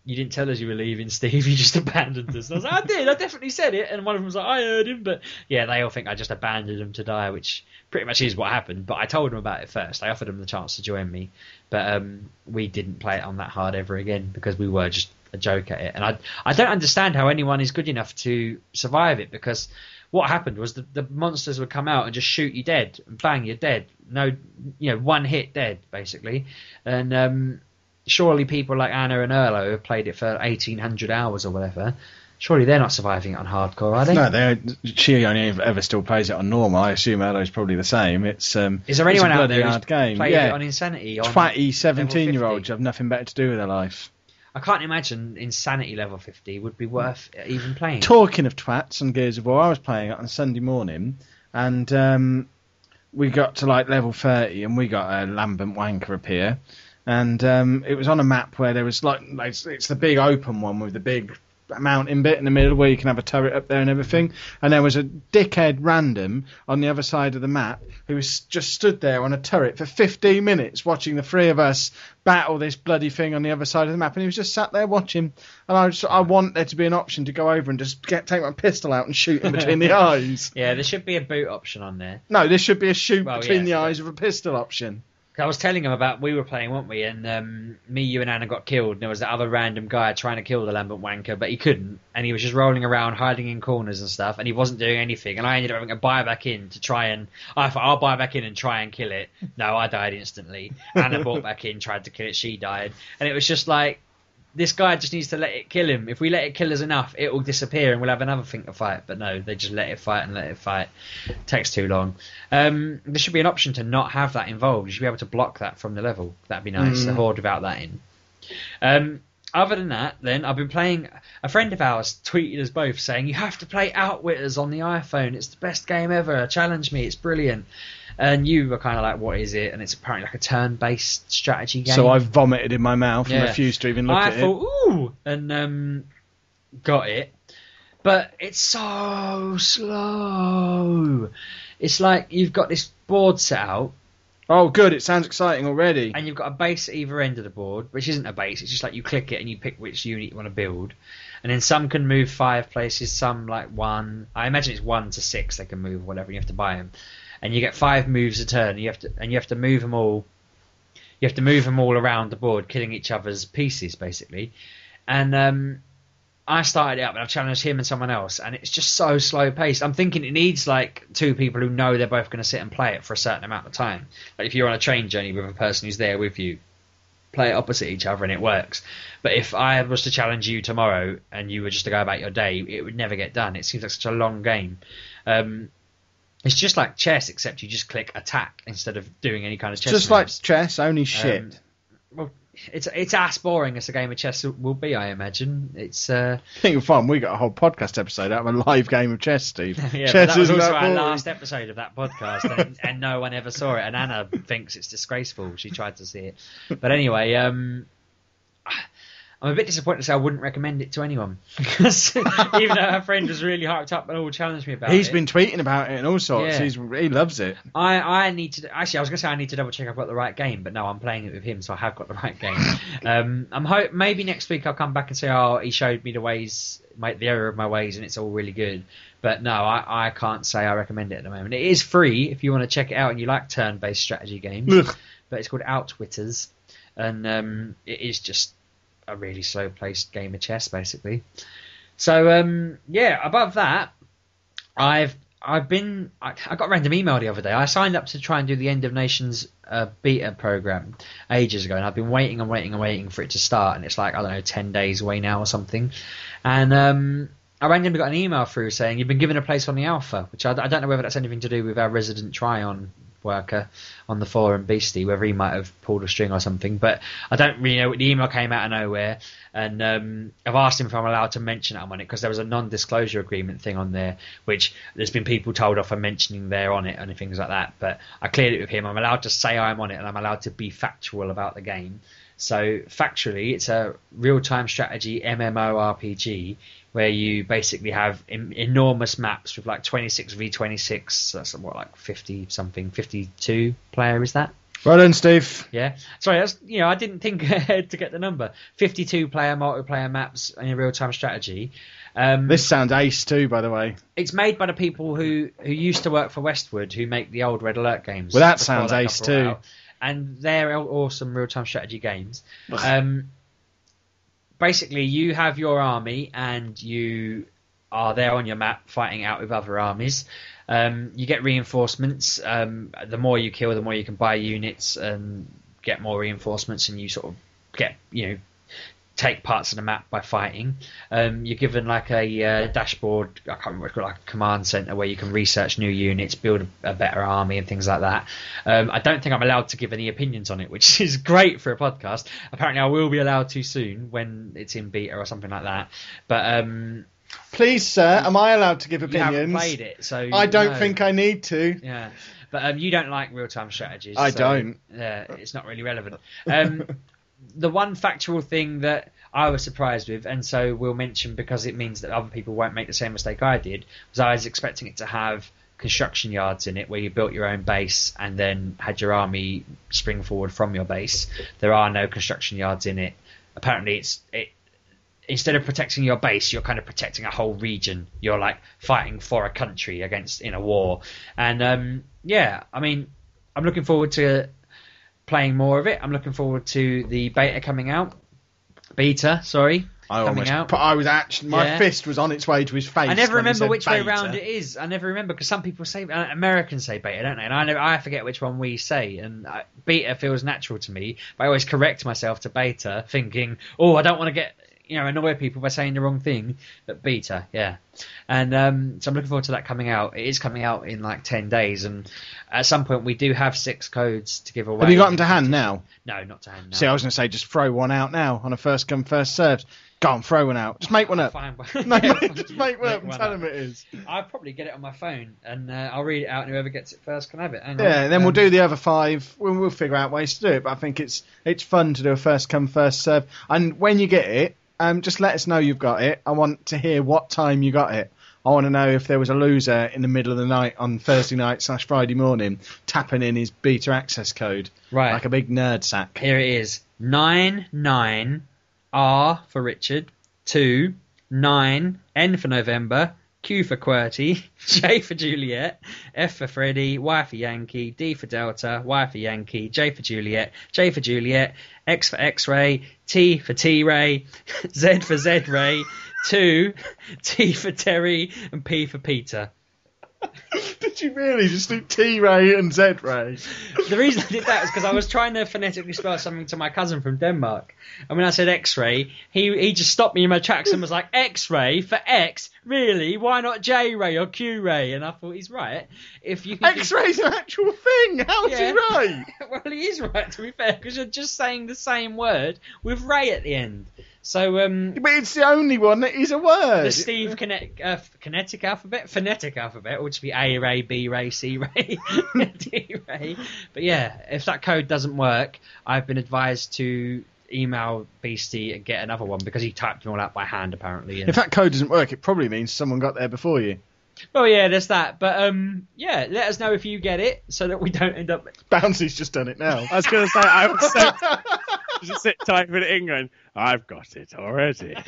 you didn't tell us you were leaving, [LAUGHS] Steve. You just abandoned us. And I was like, I did. I definitely said it. And one of them was like, I heard him. But yeah, they all think I just abandoned them to die, which pretty much is what happened. But I told them about it first. I offered them the chance to join me. But um, we didn't play it on that hard ever again because we were just a joke at it. And I, I don't understand how anyone is good enough to survive it because what happened was the, the monsters would come out and just shoot you dead. And bang, you're dead. No, you know, one hit dead, basically. And um, surely people like Anna and Erlo who have played it for 1800 hours or whatever, surely they're not surviving it on hardcore, are they? No, they she only ever, still plays it on normal. I assume Elo's probably the same. It's um, Is there anyone out there who's game? played yeah, it on Insanity? On Twatty seventeen year olds 50? have nothing better to do with their life. I can't imagine Insanity level 50 would be worth even playing. Talking of twats and Gears of War, I was playing it on Sunday morning, and um, we got to like level thirty, and we got a lambent wanker appear, and um, it was on a map where there was like, like it's, it's the big open one with the big mountain bit in the middle where you can have a turret up there and everything. And there was a dickhead random on the other side of the map who was just stood there on a turret for 15 minutes watching the three of us battle this bloody thing on the other side of the map. And he was just sat there watching. And I just, I want there to be an option to go over and just get take my pistol out and shoot him between the [LAUGHS] eyes. Yeah, there should be a boot option on there. No, there should be a shoot Well, between yeah, the eyes with a pistol option. I was telling him about we were playing, weren't we? And um, me, you, and Anna got killed. And there was that other random guy trying to kill the Lambent Wanker, but he couldn't. And he was just rolling around, hiding in corners and stuff. And he wasn't doing anything. And I ended up having to buy back in to try and. I thought I'll buy back in and try and kill it. No, I died instantly. Anna bought back in, tried to kill it. She died. And it was just like this guy just needs to let it kill him. If we let it kill us enough, it will disappear and we'll have another thing to fight. But no, they just let it fight and let it fight. takes too long. Um, there should be an option to not have that involved. You should be able to block that from the level. That'd be nice. The horde without that in. Um, other than that, then I've been playing. A friend of ours tweeted us both saying you have to play Outwitters on the iPhone. It's the best game ever. Challenge me. It's brilliant. And you were kind of like, what is it? And it's apparently like a turn-based strategy game. So I vomited in my mouth and refused to even look I at thought, it. I thought, ooh, and um, got it. But it's so slow. It's like you've got this board set out. Oh, good. It sounds exciting already. and you've got a base at either end of the board, which isn't a base. It's just like you click it and you pick which unit you want to build. And then some can move five places, some like one. I imagine it's one to six they can move, whatever. You have to buy them, and you get five moves a turn. And you have to and you have to move them all. You have to move them all around the board, killing each other's pieces basically. And um, I started it up and I've challenged him and someone else, and it's just so slow paced. I'm thinking it needs like two people who know they're both going to sit and play it for a certain amount of time. Like if you're on a train journey with a person who's there with you, play it opposite each other and it works. But if I was to challenge you tomorrow and you were just to go about your day, it would never get done. It seems like such a long game. Um, it's just like chess, except you just click attack instead of doing any kind of chess. Just like chess, only shit. Um, well, it's it's as boring as a game of chess will be, I imagine. It's uh, I think of fun. We got a whole podcast episode out of a live game of chess, Steve. [LAUGHS] yeah, chess but that was also that our boring. last episode of that podcast, and, [LAUGHS] and no one ever saw it. And Anna thinks it's disgraceful. She tried to see it, but anyway, um, I'm a bit disappointed to say I wouldn't recommend it to anyone because [LAUGHS] [LAUGHS] even though her friend was really hyped up and all challenged me about He's it, He's been tweeting about it and all sorts. Yeah. He's he loves it. I, I need to actually I was gonna say I need to double check I've got the right game, but no, I'm playing it with him, so I have got the right game. [LAUGHS] um, I'm hope maybe next week I'll come back and say, oh, he showed me the ways, my, the error of my ways, and it's all really good. But no, I, I can't say I recommend it at the moment. It is free if you want to check it out and you like turn-based strategy games. Ugh. But it's called Outwitters, and um, it is just a really slow-paced game of chess, basically. So um, yeah, above that, I've I've been I, I got a random email the other day. I signed up to try and do the End of Nations uh, beta program ages ago, and I've been waiting and waiting and waiting for it to start, and it's like I don't know ten days away now or something. And um, I randomly got an email through saying you've been given a place on the alpha, which I, I don't know whether that's anything to do with our resident Trion worker on the forum, Beastie, whether he might have pulled a string or something. But I don't really know. The email came out of nowhere, and um, I've asked him if I'm allowed to mention I'm on it because there was a non-disclosure agreement thing on there, which there's been people told off for mentioning they're on it and things like that. But I cleared it with him. I'm allowed to say I'm on it, and I'm allowed to be factual about the game. So factually, it's a real-time strategy MMORPG where you basically have em- enormous maps with like 26 v26. That's what like 50 something, 52 player is that? Well done, Steve. Yeah. Sorry, that's you know I didn't think ahead [LAUGHS] to get the number. 52 player multiplayer maps in a real-time strategy. Um, This sounds ace too, by the way. it's made by the people who who used to work for Westwood, who make the old Red Alert games. Well, that sounds ace too. out. And they're aw- awesome real-time strategy games. um, basically, you have your army, and you are there on your map fighting out with other armies. Um, you get reinforcements. Um, the more you kill, the more you can buy units and get more reinforcements, and you sort of get you know take parts of the map by fighting. Um, you're given like a uh, dashboard, I can't remember, what it's called, like a command center where you can research new units, build a, a better army, and things like that. Um, I don't think I'm allowed to give any opinions on it, which [LAUGHS] is great for a podcast. Apparently, I will be allowed to soon when it's in beta or something like that. But um, Please, sir, am I allowed to give you haven't opinions? played it, so I don't no. think I need to. Yeah, but um, you don't like real-time strategies. I so, don't. Yeah, it's not really relevant. [LAUGHS] The one factual thing that I was surprised with, and so we'll mention because it means that other people won't make the same mistake I did, was I was expecting it to have construction yards in it where you built your own base and then had your army spring forward from your base. There are no construction yards in it. Apparently, it's it instead of protecting your base, you're kind of protecting a whole region. You're like fighting for a country against in a war. And um, yeah, I mean, I'm looking forward to playing more of it. I'm looking forward to the beta coming out. Beta, sorry, I coming almost, out. I was actually, my Yeah. fist was on its way to his face. I never remember which way beta. round it is. I never remember because some people say uh, Americans say beta, don't they? And I never, I forget which one we say. And uh, beta feels natural to me, but I always correct myself to beta, thinking, oh, I don't want to get you know annoy people by saying the wrong thing. But beta, yeah. And um, so I'm looking forward to that coming out. It is coming out in like ten days, and at some point we do have six codes to give away. Have you got them to hand now? No, not to hand. No. See, I was going to say just throw one out now on a first come first served. Go on, throw one out. Just make one up. Fine. [LAUGHS] No, [LAUGHS] just make one up and one tell up. them it is. I'll probably get it on my phone and uh, I'll read it out, and whoever gets it first can have it. Hang. Yeah, and then we'll Um, do the other five. We'll, we'll figure out ways to do it. But I think it's it's fun to do a first come first serve. And when you get it, um, just let us know you've got it. I want to hear what time you got it. I want to know if there was a loser in the middle of the night on Thursday night slash Friday morning tapping in his beta access code Right. like a big nerd sack. Here it is. Nine nine R for Richard. Two nine N for November. Q for QWERTY, [LAUGHS] J for Juliet, F for Freddy, Y for Yankee, D for Delta, Y for Yankee, J for Juliet, J for Juliet, X for X-ray, T for T-ray, [LAUGHS] Z for Z-ray, 2, [LAUGHS] T for Terry, and P for Peter. [LAUGHS] Did you really just do T Ray and Z Ray? The reason I did that is because I was trying to phonetically spell something to my cousin from Denmark, and when I said X-ray, he he just stopped me in my tracks and was like, "X-ray for X? Really? Why not J-ray or Q-ray?" And I thought he's right. If you X ray's an actual thing. How's Yeah. he right? [LAUGHS] well, he is right to be fair, because you're just saying the same word with Ray at the end. So um, But it's the only one that is a word. the Steve kinetic, uh, kinetic alphabet, phonetic alphabet, would just be A Ray, B Ray, C Ray, [LAUGHS] D Ray. But yeah, if that code doesn't work, I've been advised to email Beastie and get another one because he typed them all out by hand apparently. And, If that code doesn't work, it probably means someone got there before you. well, yeah, there's that. But um, yeah, let us know if you get it so that we don't end up. Bouncy's just done it now. I was going to say, I was [LAUGHS] so just sit typing it in going, I've got it already. [LAUGHS] [LAUGHS]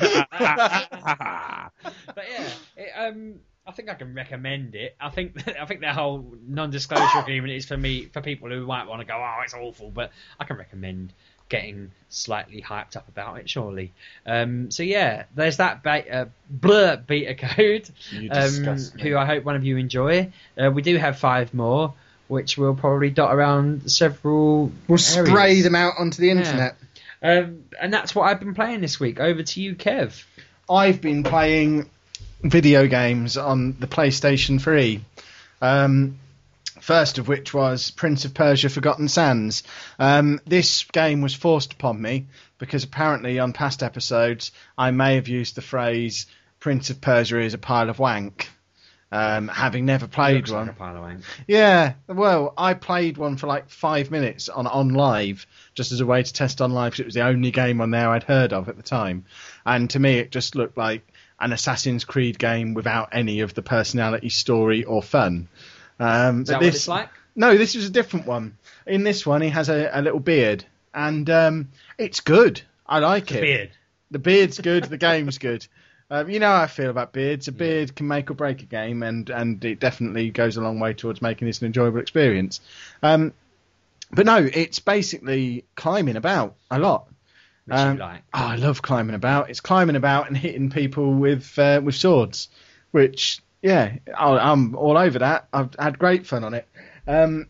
But yeah, it, um, I think I can recommend it. I think [LAUGHS] I think the whole non-disclosure agreement is for me for people who might want to go, oh, it's awful, but I can recommend getting slightly hyped up about it. Surely. Um, so yeah, there's that beta, uh, blur beta code, You um, who I hope one of you enjoy. Uh, we do have five more. Which we'll probably dot around several. We'll spray them out onto the Yeah. internet. Um, and that's what I've been playing this week. Over to you, Kev. I've been playing video games on the PlayStation 3. Um, first of which was Prince of Persia Forgotten Sands. Um, this game was forced upon me because apparently on past episodes I may have used the phrase Prince of Persia is a pile of wank. Um, having never played like one. a pile of wank. Yeah, well, I played one for like five minutes on on live, just as a way to test on live, 'cause it was the only game on there I'd heard of at the time, and to me it just looked like an Assassin's Creed game without any of the personality, story, or fun. Um, Is that this, what it's like? No, this is a different one. In this one, he has a, a little beard, and um, it's good. I like it. Beard. The beard's good. the game's good. Um, you know how I feel about beards. A beard can make or break a game, and, and it definitely goes a long way towards making this an enjoyable experience. Um, but no, it's basically climbing about a lot. Which Um, you like. Oh, I love climbing about. It's climbing about and hitting people with uh, with swords, which yeah, I- I'm all over that. I've had great fun on it. Um,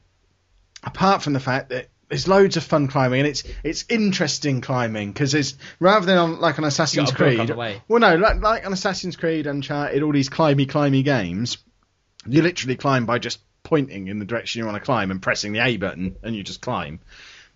apart from the fact that there's loads of fun climbing and it's it's interesting climbing because it's rather than on like on Assassin's got a book on Creed. Well, no, like, like on Assassin's Creed, Uncharted, all these climby climby games, you literally climb by just pointing in the direction you want to climb and pressing the A button, and you just climb.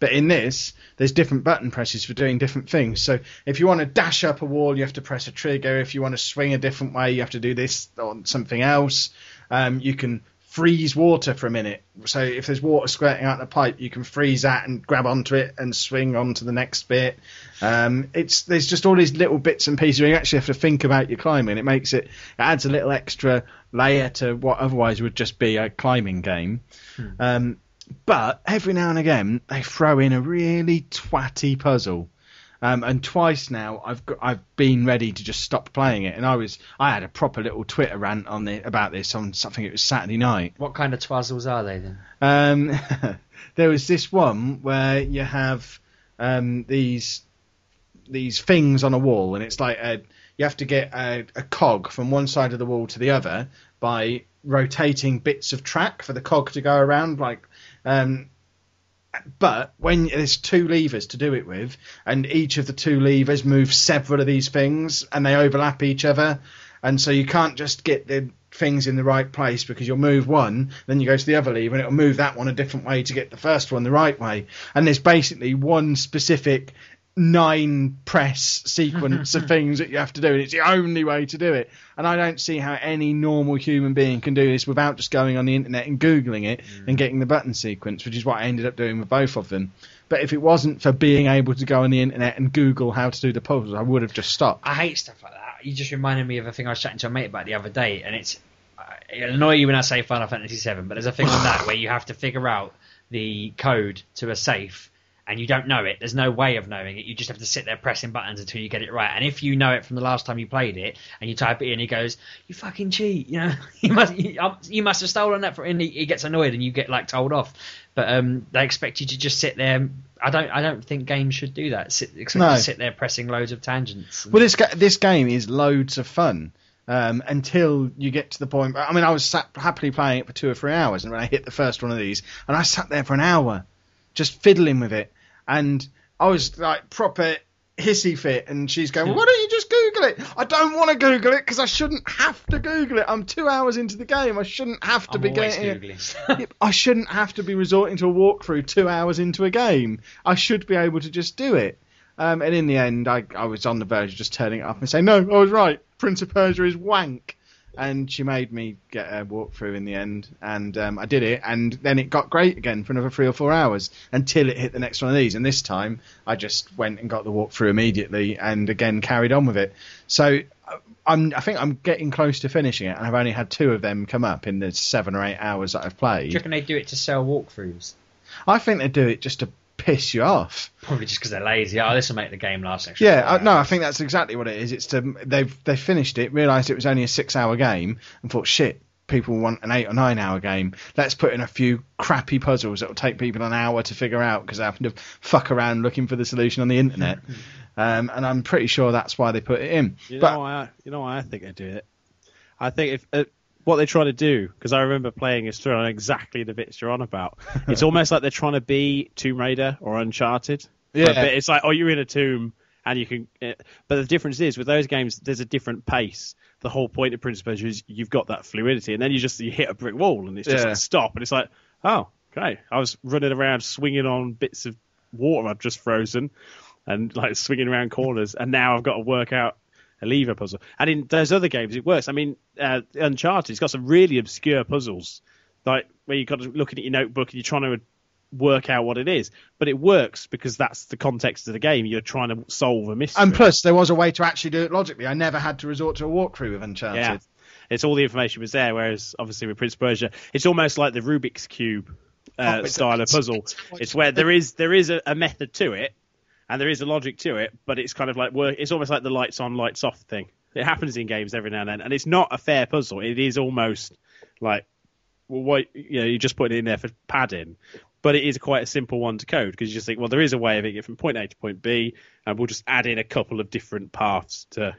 But in this, there's different button presses for doing different things. So if you want to dash up a wall, you have to press a trigger. If you want to swing a different way, you have to do this or something else. Um, you can freeze water for a minute. So if there's water squirting out the pipe, you can freeze that and grab onto it and swing onto the next bit. Um, it's there's just all these little bits and pieces where you actually have to think about your climbing. It makes it, it adds a little extra layer to what otherwise would just be a climbing game. Um, but every now and again they throw in a really twatty puzzle. Um, and twice now I've got, I've been ready to just stop playing it, and I was I had a proper little Twitter rant on the about this on something. It was Saturday night. What kind of twazzles are they then? Um, [LAUGHS] there was this one where you have um, these these things on a wall, and it's like a, you have to get a, a cog from one side of the wall to the other by rotating bits of track for the cog to go around. Like, um, but when there's two levers to do it with, and each of the two levers move several of these things, and they overlap each other, and so you can't just get the things in the right place because you'll move one, then you go to the other lever, and it'll move that one a different way to get the first one the right way. And there's basically one specific nine press sequence of [LAUGHS] things that you have to do, and it's the only way to do it. And I don't see how any normal human being can do this without just going on the internet and googling it and getting the button sequence, which is what I ended up doing with both of them. But if it wasn't for being able to go on the internet and Google how to do the puzzles, I would have just stopped. I hate stuff like that. You just reminded me of a thing I was chatting to a mate about the other day, and it's uh, it'll annoy you when I say Final Fantasy VII, but there's a thing on that [SIGHS] where you have to figure out the code to a safe, and you don't know it. There's no way of knowing it. You just have to sit there pressing buttons until you get it right. And if you know it from the last time you played it, and you type it in, he goes, "You fucking cheat!" You know, [LAUGHS] you must you, um, you must have stolen that from. And he, he gets annoyed, and you get like told off. But um, they expect you to just sit there. I don't. I don't think games should do that. Sit, expect No. you to sit there pressing loads of tangents. Well, this this game is loads of fun um, until you get to the point. I mean, I was sat happily playing it for two or three hours, and when I hit the first one of these, and I sat there for an hour, just fiddling with it, and I was like proper hissy fit, and she's going, well, "Why don't you just Google it?" I don't want to Google it because I shouldn't have to Google it. I'm two hours into the game. I shouldn't have to I'm be getting. [LAUGHS] I shouldn't have to be resorting to a walkthrough two hours into a game. I should be able to just do it. Um, and in the end, I, I was on the verge of just turning it up and saying, no, I was right. Prince of Persia is wank. And she made me get a walkthrough in the end, and um, I did it, and then it got great again for another three or four hours until it hit the next one of these. And this time, I just went and got the walkthrough immediately, and again carried on with it. So uh, I'm, I think I'm getting close to finishing it, and I've only had two of them come up in the seven or eight hours that I've played. Do you reckon they do it to sell walkthroughs? I think they do it just to piss you off. Probably just because they're lazy. Oh, this will make the game last extra. Yeah, I, no, I think that's exactly what it is. It's to they've they finished it, realised it was only a six-hour game, and thought, shit, people want an eight or nine-hour game. Let's put in a few crappy puzzles that will take people an hour to figure out because they happen to fuck around looking for the solution on the internet. [LAUGHS] um, and I'm pretty sure that's why they put it in. You but know why? I, you know why I think they do it. I think if uh, what they try to do, because I remember playing this through on exactly the bits you're on about. [LAUGHS] it's almost like they're trying to be Tomb Raider or Uncharted. Yeah. it's like oh, you're in a tomb and you can. Uh, but the difference is with those games, there's a different pace. The whole point of Prince of Persia is you've got that fluidity, and then you just you hit a brick wall and it's just Yeah. stop, and it's like oh, okay. I was running around swinging on bits of water I've just frozen, and like swinging around corners, and now I've got to work out a lever puzzle. And in those other games, it works. I mean, uh, Uncharted, it's got some really obscure puzzles, like where you've got to looking at your notebook and you're trying to work out what it is. But it works because that's the context of the game. You're trying to solve a mystery. And plus, there was a way to actually do it logically. I never had to resort to a walkthrough with Uncharted. yeah, it's all the information was there. Whereas obviously with Prince of Persia, it's almost like the Rubik's cube uh, Oh, it's- style of it's- puzzle. it's- It's, where there is there is a, a method to it, and there is a logic to it, but it's kind of like work. It's almost like the lights on, lights off thing. It happens in games every now and then, and it's not a fair puzzle. It is almost like well, what you know, you just put it in there for padding. But it is quite a simple one to code because you just think, well, there is a way of it from point A to point B, and we'll just add in a couple of different paths to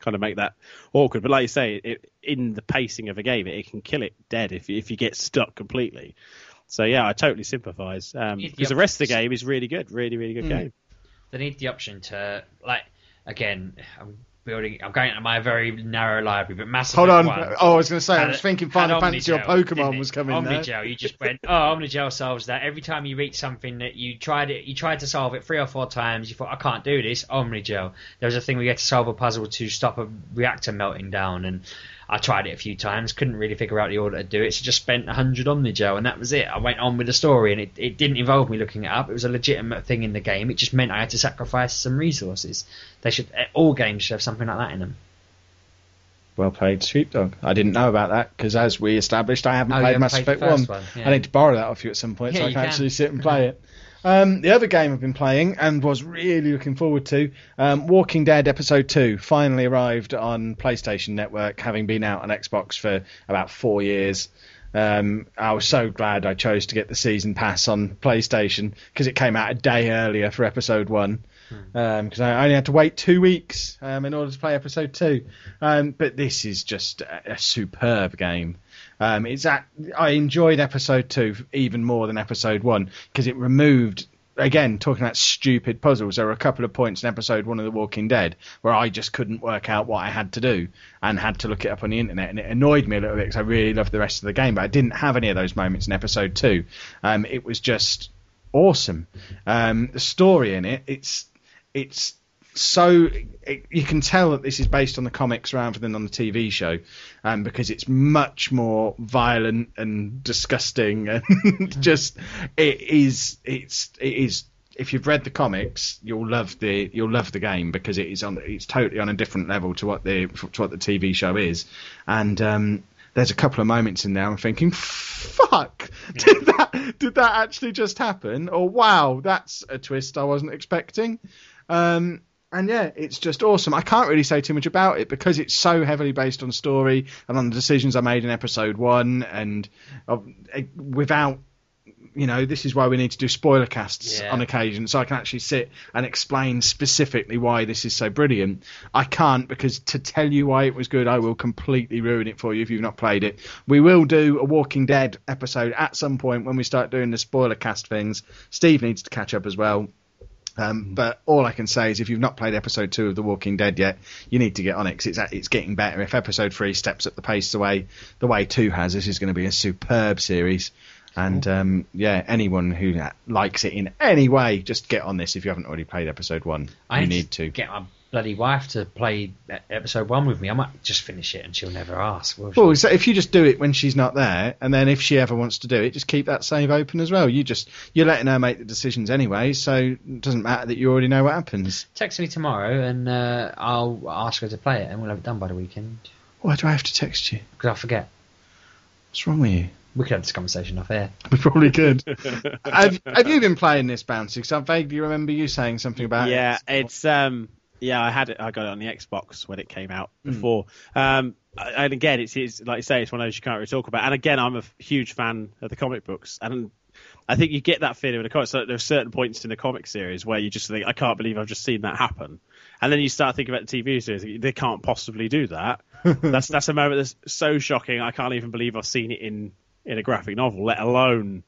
kind of make that awkward. But like you say, it, in the pacing of a game, it, it can kill it dead if if you get stuck completely. So yeah, I totally sympathise um, If because the rest of the game is really good, really really good Mm. game. They need the option to like again. I'm building. I'm going to my very narrow library, but Mass Hold on. 1 Oh, I was going to say, I had- was thinking Final Fantasy or Pokemon was coming there. Omnigel, you just went, oh, Omnigel solves that. Every time you reach something that you tried it, you tried to solve it three or four times. You thought, I can't do this. Omnigel. There was a thing we you had to solve a puzzle to stop a reactor melting down, and I tried it a few times. Couldn't really figure out the order to do it, so just spent hundred Omnigel, and that was it. I went on with the story, and it, it didn't involve me looking it up. It was a legitimate thing in the game. It just meant I had to sacrifice some resources. They should all games should have something like that in them. Well played, Sheepdog. I didn't know about that because, as we established, I haven't Oh, played haven't Mass Effect 1. one, yeah. I need to borrow that off you at some point Yeah, so I can, can. actually sit and play it. [LAUGHS] Um, the other game I've been playing and was really looking forward to, um, Walking Dead Episode 2, finally arrived on PlayStation Network, having been out on Xbox for about four years. Um, I was so glad I chose to get the season pass on PlayStation because it came out a day earlier for Episode 1 because I only had to wait two weeks um, in order to play episode two. Um, but this is just a, a superb game. Um, it's at, I enjoyed episode two even more than episode one because it removed. Again, talking about stupid puzzles, there were a couple of points in episode one of The Walking Dead where I just couldn't work out what I had to do and had to look it up on the internet, and it annoyed me a little bit because I really loved the rest of the game, but I didn't have any of those moments in episode two. Um, it was just awesome. Um, the story in it, it's it's so it, you can tell that this is based on the comics rather than on the TV show, um, because it's much more violent and disgusting and [LAUGHS] just it is it's it is. If you've read the comics, you'll love the you'll love the game because it is on it's totally on a different level to what the to what the TV show is, and um, there's a couple of moments in there I'm thinking, fuck, did that did that actually just happen? Or wow, that's a twist I wasn't expecting. Um, and yeah, it's just awesome. I can't really say too much about it because it's so heavily based on story and on the decisions I made in episode one, and uh, without you know, this is why we need to do spoiler casts Yeah. on occasion, so I can actually sit and explain specifically why this is so brilliant. I can't because to tell you why it was good, I will completely ruin it for you if you've not played it. We will do a Walking Dead episode at some point when we start doing the spoiler cast things. Steve needs to catch up as well. Um, but all I can say is, if you've not played episode two of The Walking Dead yet, you need to get on it because it's it's getting better. If episode three steps up the pace the way the way two has, this is going to be a superb series. And um, yeah, anyone who likes it in any way, just get on this. If you haven't already played episode one, I you need to. get my bloody wife to play episode one with me. I might just finish it and she'll never ask. Will she? Well, so if you just do it when she's not there, and then if she ever wants to do it, just keep that save open as well. You just you're letting her make the decisions anyway, so it doesn't matter that you already know what happens. Text me tomorrow and uh, I'll ask her to play it and we'll have it done by the weekend. Why do I have to text you? Because I forget. What's wrong with you? We could have this conversation off air. We probably could. [LAUGHS] have, have you been playing this bouncy? Because I vaguely remember you saying something about yeah, it. it's um, yeah, I had it. I got it on the Xbox when it came out Hmm. before. Um, and again, it's, it's like you say, it's one of those you can't really talk about. And again, I'm a huge fan of the comic books, and I think you get that feeling with the comics. So there are certain points in the comic series where you just think, I can't believe I've just seen that happen. And then you start thinking about the TV series, they can't possibly do that. [LAUGHS] that's that's a moment that's so shocking. I can't even believe I've seen it in in a graphic novel, let alone.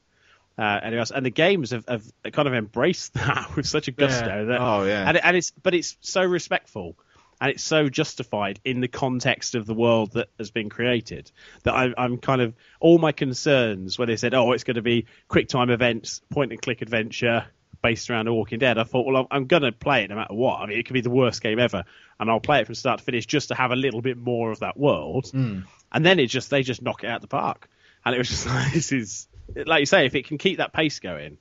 Uh, anything else. And the games have, have kind of embraced [LAUGHS] that with such a gusto. That, Oh, yeah. And, it, and it's but it's so respectful and it's so justified in the context of the world that has been created that I, I'm kind of all my concerns when they said, "Oh, it's going to be quick time events, point and click adventure, based around The Walking Dead, I thought, well, I'm, I'm going to play it no matter what. I mean, it could be the worst game ever, and I'll play it from start to finish just to have a little bit more of that world. And then it just they just knock it out of the park, and it was just [LAUGHS] like this is like you say, if it can keep that pace going,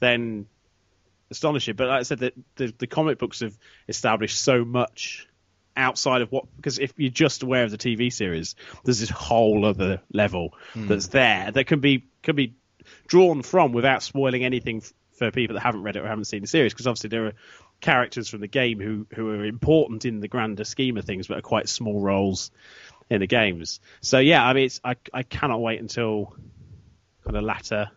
then astonishing. But like I said, the, the the comic books have established so much outside of what because if you're just aware of the TV series, there's this whole other level hmm. that's there that can be can be drawn from without spoiling anything f- for people that haven't read it or haven't seen the series. Because obviously there are characters from the game who who are important in the grander scheme of things, but are quite small roles in the games. So yeah, I mean, it's I I cannot wait until kind of latter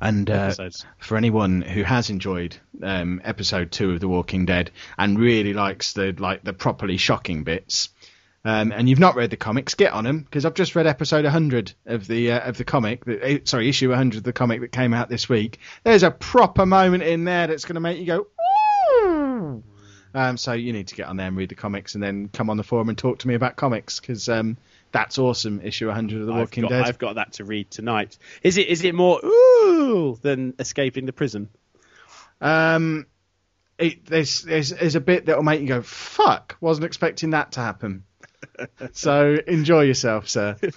And uh, for anyone who has enjoyed um, episode two of The Walking Dead and really likes the like the properly shocking bits, um, and you've not read the comics, get on them because I've just read episode 100 of the uh, of the comic. The, eh, sorry, issue 100 of the comic that came out this week. There's a proper moment in there that's going to make you go. "Ooh." Um, so you need to get on there and read the comics, and then come on the forum and talk to me about comics because um, that's awesome. Issue 100 of The I've Walking got, Dead. I've got that to read tonight. Is it is it more ooh than escaping the prison? Um, it, there's, there's there's a bit that'll make you go, "Fuck!" Wasn't expecting that to happen. [LAUGHS] so enjoy yourself, sir. [LAUGHS]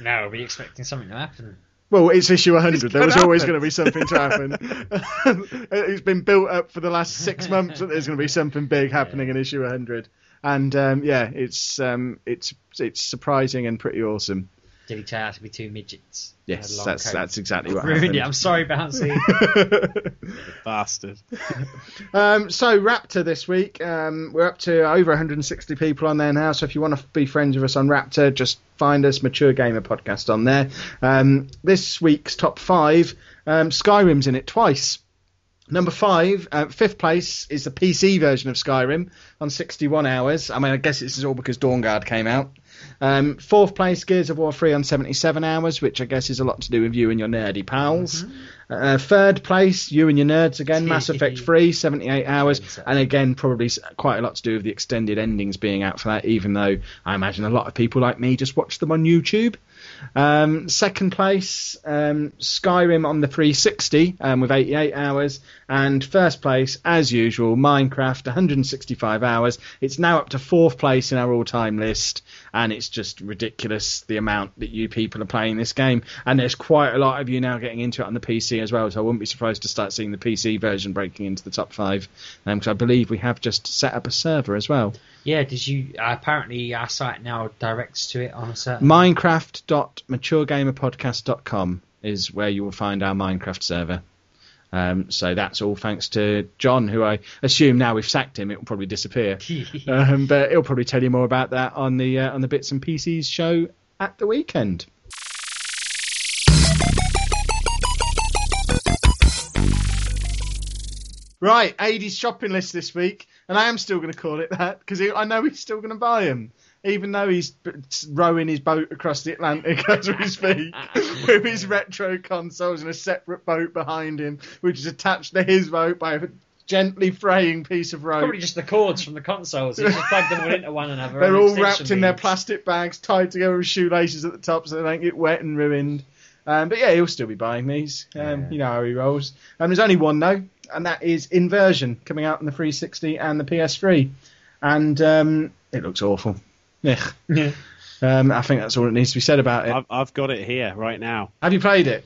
No, are we expecting something to happen? Well, it's issue 100. There was gonna always going to be something to happen. [LAUGHS] it's been built up for the last six months that there's going to be something big happening in issue 100. And um, yeah, it's um, it's it's surprising and pretty awesome. Did he turn out to be two midgets? Yes, Had a long that's coat? that's exactly what Ruined happened. it. I'm sorry, Bouncy. [LAUGHS] [LAUGHS] Bastard. Um, so Raptr this week, um, we're up to over 160 people on there now. So if you want to be friends with us on Raptr, just find us Mature Gamer Podcast on there. Um, this week's top five, um, Skyrim's in it twice. Number five, uh, fifth place is the PC version of Skyrim on 61 hours. I mean, I guess this is all because Dawnguard came out. Um, fourth place, Gears of War 3 on 77 hours, which I guess is a lot to do with you and your nerdy pals. Uh, third place, you and your nerds again, Mass [LAUGHS] Effect 3, 78 hours, and again, probably quite a lot to do with the extended endings being out for that, even though I imagine a lot of people like me just watch them on YouTube. Um, second place, um, Skyrim on the 360 um, with 88 hours. And first place, as usual, Minecraft, 165 hours. It's now up to fourth place in our all time list. And it's just ridiculous the amount that you people are playing this game. And there's quite a lot of you now getting into it on the PC as well. So I wouldn't be surprised to start seeing the PC version breaking into the top five. Because I believe we have just set up a server as well. yeah, did you? Uh, apparently, our site now directs to it on a certain. Minecraft.maturegamerpodcast.com is where you will find our Minecraft server. Um, so that's all thanks to John, who I assume now we've sacked him, it will probably disappear. [LAUGHS] um, but he'll probably tell you more about that on the uh, on the Bits and PCs show at the weekend. Right, Adie's shopping list this week, and I am still going to call it that because I know he's still going to buy them, even though he's rowing his boat across the Atlantic under his feet with his retro consoles and a separate boat behind him, which is attached to his boat by a gently fraying piece of rope. Probably just the cords from the consoles. He just plugged them all into one another. [LAUGHS] They're all wrapped in their plastic bags, tied together with shoelaces at the top so they don't get wet and ruined. Um, but yeah, he'll still be buying these. Um, Yeah. You know how he rolls. Um, there's only one though, and that is Inversion coming out on the 360 and the PS3, and um, it looks awful. Ugh. Yeah. Um, I think that's all that needs to be said about it. I've, I've got it here right now. Have you played it?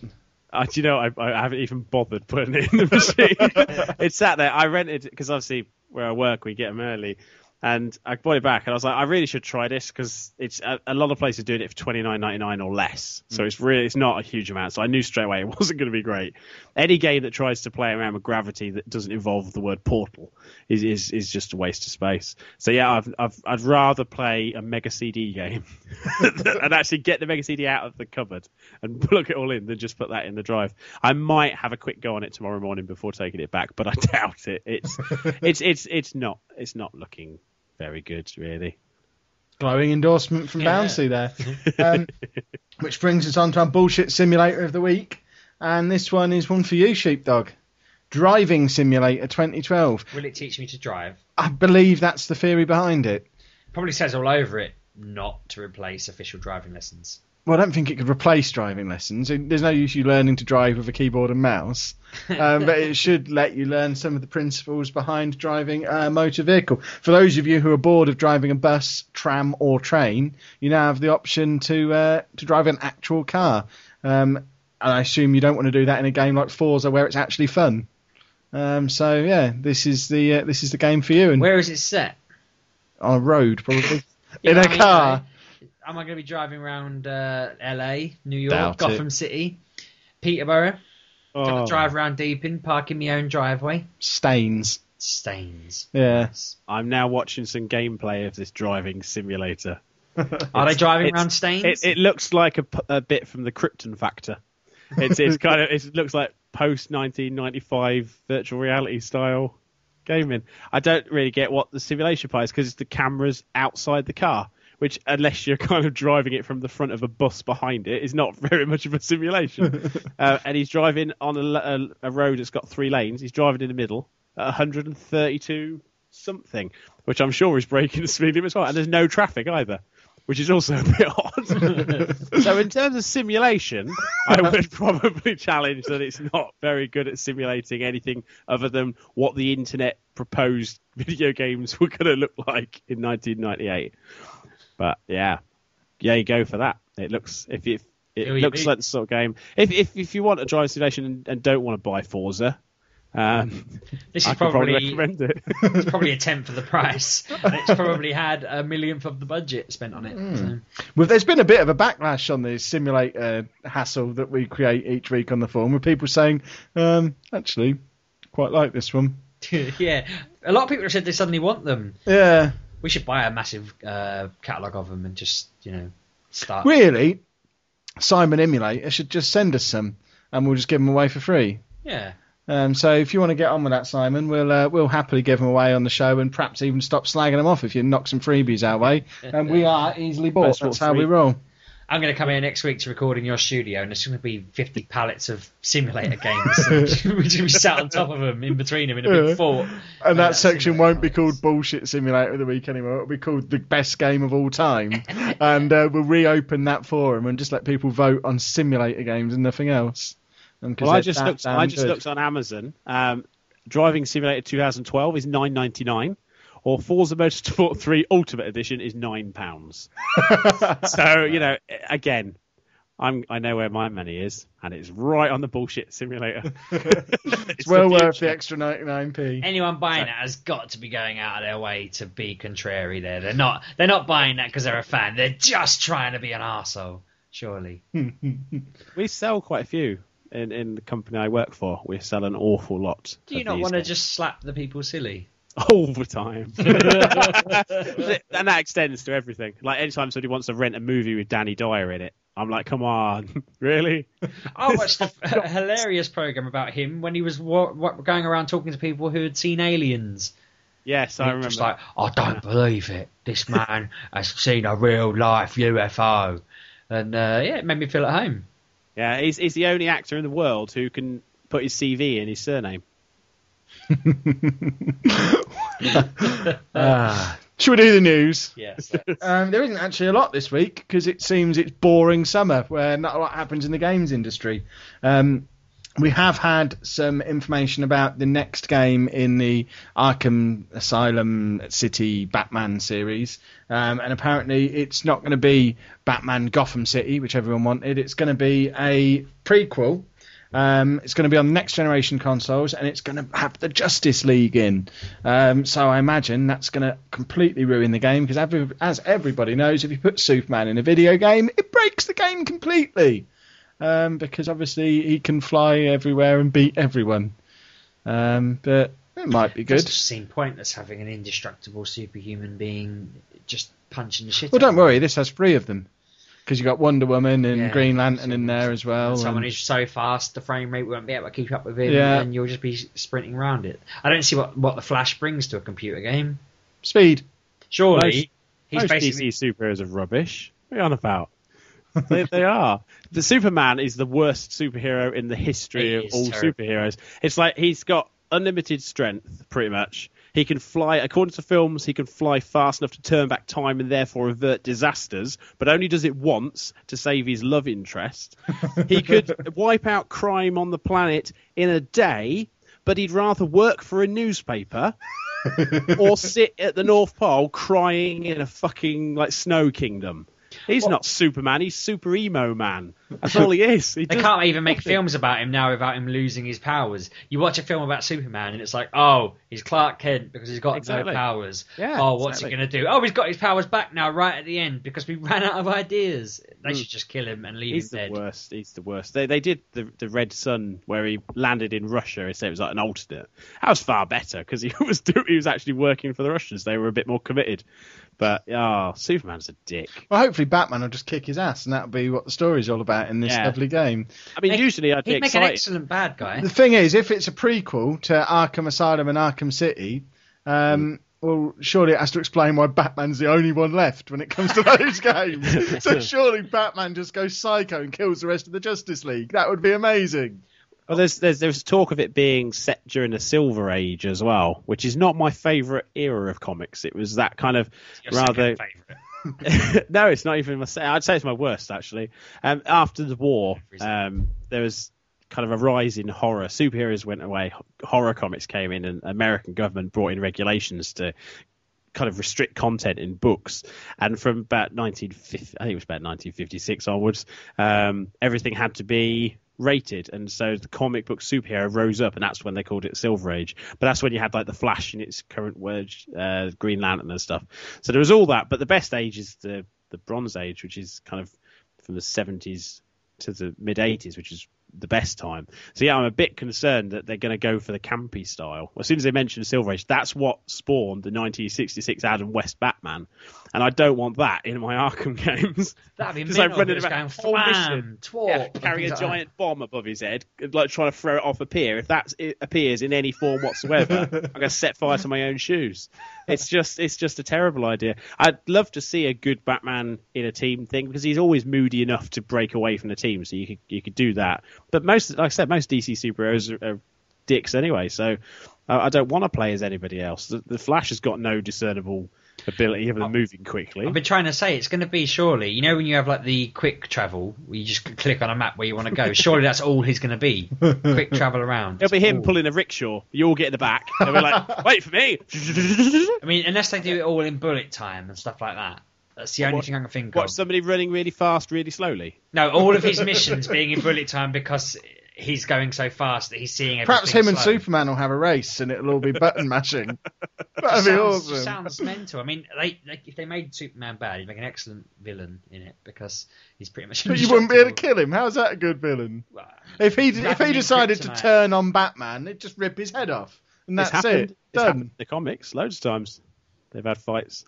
Uh, do you know, I, I haven't even bothered putting it in the machine. [LAUGHS] it's sat there. I rented it because obviously where I work, we get them early, and I bought it back. And I was like, I really should try this because it's a, a lot of places doing it for twenty nine ninety nine or less. So mm. it's really it's not a huge amount. So I knew straight away it [LAUGHS] wasn't going to be great. Any game that tries to play around with gravity that doesn't involve the word portal is is, is just a waste of space. So yeah, I've, I've I'd rather play a Mega CD game [LAUGHS] and actually get the Mega CD out of the cupboard and [LAUGHS] plug it all in than just put that in the drive. I might have a quick go on it tomorrow morning before taking it back, but I doubt it. It's it's it's it's not it's not looking very good really. Glowing endorsement from Yeah. Bouncy there. [LAUGHS] Um, which brings us on to our bullshit simulator of the week, and this one is one for you, Sheepdog. Driving Simulator 2012. Will it teach me to drive? I believe that's the theory behind it. Probably says all over it not to replace official driving lessons. Well, I don't think it could replace driving lessons. There's no use you learning to drive with a keyboard and mouse, um, but it should let you learn some of the principles behind driving a motor vehicle. For those of you who are bored of driving a bus, tram, or train, you now have the option to uh, to drive an actual car. Um, and I assume you don't want to do that in a game like Forza where it's actually fun. Um, so yeah, this is the uh, this is the game for you. And Where is it set? on a road, probably [LAUGHS] in a mean? car. Like, Am I going to be driving around uh, LA, New York, Doubt Gotham City, Peterborough? Oh, Drive around Deeping, park in my own driveway. Stains. Stains. Yeah. I'm now watching some gameplay of this driving simulator. [LAUGHS] Are they driving around Stains? It, it looks like a bit from the Krypton Factor. It's it's kind of it looks like post 1995 virtual reality style gaming. I don't really get what the simulation part is because it's the cameras outside the car, which unless you're [LAUGHS] kind of driving it from the front of a bus behind it, is not [LAUGHS] very much of a simulation. [LAUGHS] uh, and he's driving on a road that's got three lanes. He's driving in the middle at 132 something, which I'm sure is breaking the speed limit as well. And there's no traffic either, which is also a bit odd. so in terms of simulation, I would probably challenge that it's not very good at simulating anything other than what the internet proposed video games were going to look like in 1998. But yeah, yeah, you go for that. It looks if you. It Who you looks beat? like the sort of game. If if if you want a drive simulation and, and don't want to buy Forza, um, [LAUGHS] this is could probably probably it. [LAUGHS] it's probably a tenth of the price. and it's probably had a millionth of the budget spent on it. Hmm. So. Well, there's been a bit of a backlash on the simulator hassle that we create each week on the forum, with people saying, um, actually, quite like this one. [LAUGHS] yeah, a lot of people have said they suddenly want them. Yeah, We should buy a massive uh, catalogue of them and just you know start. really, Simon Emulator should just send us some, and we'll just give them away for free. Yeah, Um, so if you want to get on with that, Simon, we'll uh, we'll happily give them away on the show, and perhaps even stop slagging them off if you knock some freebies our way. [LAUGHS] And we are easily bought. That's That's how we roll. I'm going to come here next week to record in your studio, and there's going to be 50 pallets of simulator [LAUGHS] games. [LAUGHS] Which we're going to be sat on top of them, in between them, in a big Yeah. fort. And that that's section won't be called Bullshit Simulator of the Week anymore. It'll be called The Best Game of All Time. [LAUGHS] and uh, we'll reopen that forum and just let people vote on simulator games and nothing else. 'cause Well, I just that looked. I just good. looked on Amazon. Um, Driving Simulator 2012 is 9.99, or Forza Motorsport 3 Ultimate Edition is nine pounds. [LAUGHS] so you know, again, I'm I know where my money is, and it's right on the bullshit simulator. [LAUGHS] [LAUGHS] It's well worth the extra 99p. Anyone buying that has got to be going out of their way to be contrary. There, they're not. They're not buying that because they're a fan. They're just trying to be an arsehole. Surely. We sell quite a few in in the company I work for. We sell an awful lot. Do you not want to just slap the people silly? All the time. and that extends to everything. Like anytime somebody wants to rent a movie with Danny Dyer in it, I'm like, come on, [LAUGHS] really? I watched a, a hilarious program about him when he was wa- wa- going around talking to people who had seen aliens. Yes, I He remember. was like, I don't believe it. This man [LAUGHS] has seen a real life UFO, and uh, yeah, it made me feel at home. yeah, he's he's the only actor in the world who can put his CV in his surname. [LAUGHS] Ah. Should we do the news? Yes. Um, there isn't actually a lot this week because it seems it's boring summer where not a lot happens in the games industry. Um, we have had some information about the next game in the Arkham Asylum City Batman series, um, and apparently it's not going to be Batman Gotham City, which everyone wanted. It's going to be a prequel. Um, it's going to be on next generation consoles, and it's going to have the Justice League in. Um, so I imagine that's going to completely ruin the game because, every, as everybody knows, if you put Superman in a video game, it breaks the game completely. Um, because obviously he can fly everywhere and beat everyone. Um, but it might be It good. just seem pointless having an indestructible superhuman being just punching the shit. Well, don't worry, this has three of them. Because you got Wonder Woman and Yeah. Green Lantern in there as well. Someone and- who's so fast, the frame rate won't be able to keep up with him, Yeah. and you'll just be sprinting around it. I don't see what, what the Flash brings to a computer game. Speed. Surely, Most- he's Most basically DC superheroes are rubbish. What are you on about? [LAUGHS] they, they are. The Superman is the worst superhero in the history He of all terrible. superheroes. It's like he's got unlimited strength, pretty much. He can fly, according to films, he can fly fast enough to turn back time and therefore avert disasters, but only does it once to save his love interest. [LAUGHS] he could wipe out crime on the planet in a day, but he'd rather work for a newspaper [LAUGHS] or sit at the North Pole crying in a fucking like snow kingdom. He's not Superman. He's Super Emo Man. That's all he [LAUGHS] is. He They can't even make films about him now without him losing his powers. You watch a film about Superman and it's like, oh, he's Clark Kent because he's got Exactly. no powers. Yeah, oh, what's exactly. he going to do? Oh, he's got his powers back now, right at the end because we [LAUGHS] ran out of ideas. They Mm. should just kill him and leave He's him the worst. He's the worst. They they did the the Red Sun where he landed in Russia. Said it was like an alternate. That was far better because he [LAUGHS] was do, he was actually working for the Russians. They were a bit more committed. But oh, Superman's a dick. Well, hopefully Batman will just kick his ass, and that'll be what the story's all about in this Yeah. lovely game. I mean, Make- usually I'd be He'd make an excited. excellent bad guy. The thing is, if it's a prequel to Arkham Asylum and Arkham City, um, well, surely it has to explain why Batman's the only one left when it comes to [LAUGHS] those games. [LAUGHS] so surely Batman just goes psycho and kills the rest of the Justice League. That would be amazing. Well, there's there's there's talk of it being set during the Silver Age as well, which is not my favourite era of comics. It was that kind of Your rather. [LAUGHS] no, it's not even my. I'd say it's my worst actually. Um, after the war, um, there was kind of a rise in horror. Superheroes went away. Horror comics came in, and American government brought in regulations to kind of restrict content in books. And from about 1950, I think it was about 1956 onwards, um, everything had to be rated and so the comic book superhero rose up and that's when they called it silver age. But that's when you had like the flash in its current word uh, green lantern and stuff. So there was all that but the best age is the the bronze age which is kind of from the 70s to the mid 80s which is the best time so yeah i'm a bit concerned that they're going to go for the campy style as soon as they mention silver age that's what spawned the 1966 adam west batman and i don't want that in my [LAUGHS] arkham games That'd be Just, like, mental. running about going flam, mission. yeah, carry a things like that. giant bomb above his head, like trying to throw it off a pier. If that appears in any form whatsoever, [LAUGHS] I'm going to set fire to my own shoes. It's just, it's just a terrible idea. I'd love to see a good Batman in a team thing because he's always moody enough to break away from the team. So you could, you could do that. But most, like I said, most DC superheroes are, are dicks anyway. So I, don't want to play as anybody else. The, the Flash has got no discernible ability other than moving quickly. I've been trying to say it's going to be surely. You know when you have like the quick travel, where you just click on a map where you want to go. Surely that's all he's going to be. [LAUGHS] Quick travel around. It'll be him pulling a rickshaw. You all get in the back. They'll be like, [LAUGHS] wait for me. I mean, unless they do it all in bullet time and stuff like that. That's the only What- thing I can think What, of. somebody running really fast, really slowly? No, all of his missions being in bullet time because he's going so fast that he's seeing everything. Perhaps him and. Superman will have a race, and it'll all be button mashing. [LAUGHS] That'd Just be sounds, awesome. sounds mental. I mean, they, they, if they made Superman bad, he'd make an excellent villain in it because he's pretty much. [LAUGHS] But you wouldn't be able to kill him. How's that a good villain? Well, If he He's if he decided to turn on Batman, it'd just rip his head off, and It's that's happened. it. It's happened Done. in the comics loads of times. They've had fights.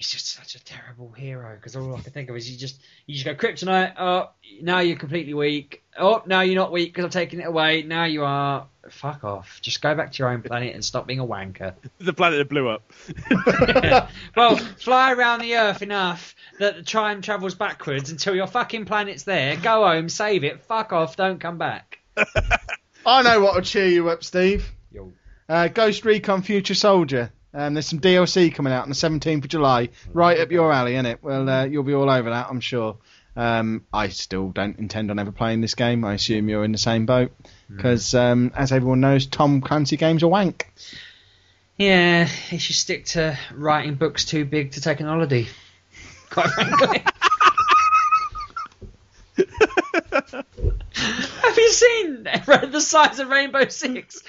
He's just such a terrible hero because all I can think of is you just you just go kryptonite. Oh, now you're completely weak. Oh, now you're not weak because I'm taking it away. Now you are. Fuck off. Just go back to your own planet and stop being a wanker. [LAUGHS] The planet that blew up. [LAUGHS] [LAUGHS] well, fly around the Earth enough that the time travels backwards until your fucking planet's there. Go home, save it. Fuck off. Don't come back. I know what will cheer you up, Steve. Yo. Uh, Ghost Recon Future Soldier. Um, there's some DLC coming out on the 17th of July. Right up your alley, innit? Well, uh, you'll be all over that, I'm sure. Um, I still don't intend on ever playing this game. I assume you're in the same boat. Because, um, as everyone knows, Tom Clancy games are wank. Yeah, he should stick to writing books too big to take an holiday. Quite frankly. [LAUGHS] [LAUGHS] [LAUGHS] Have you seen [LAUGHS] the size of Rainbow Six?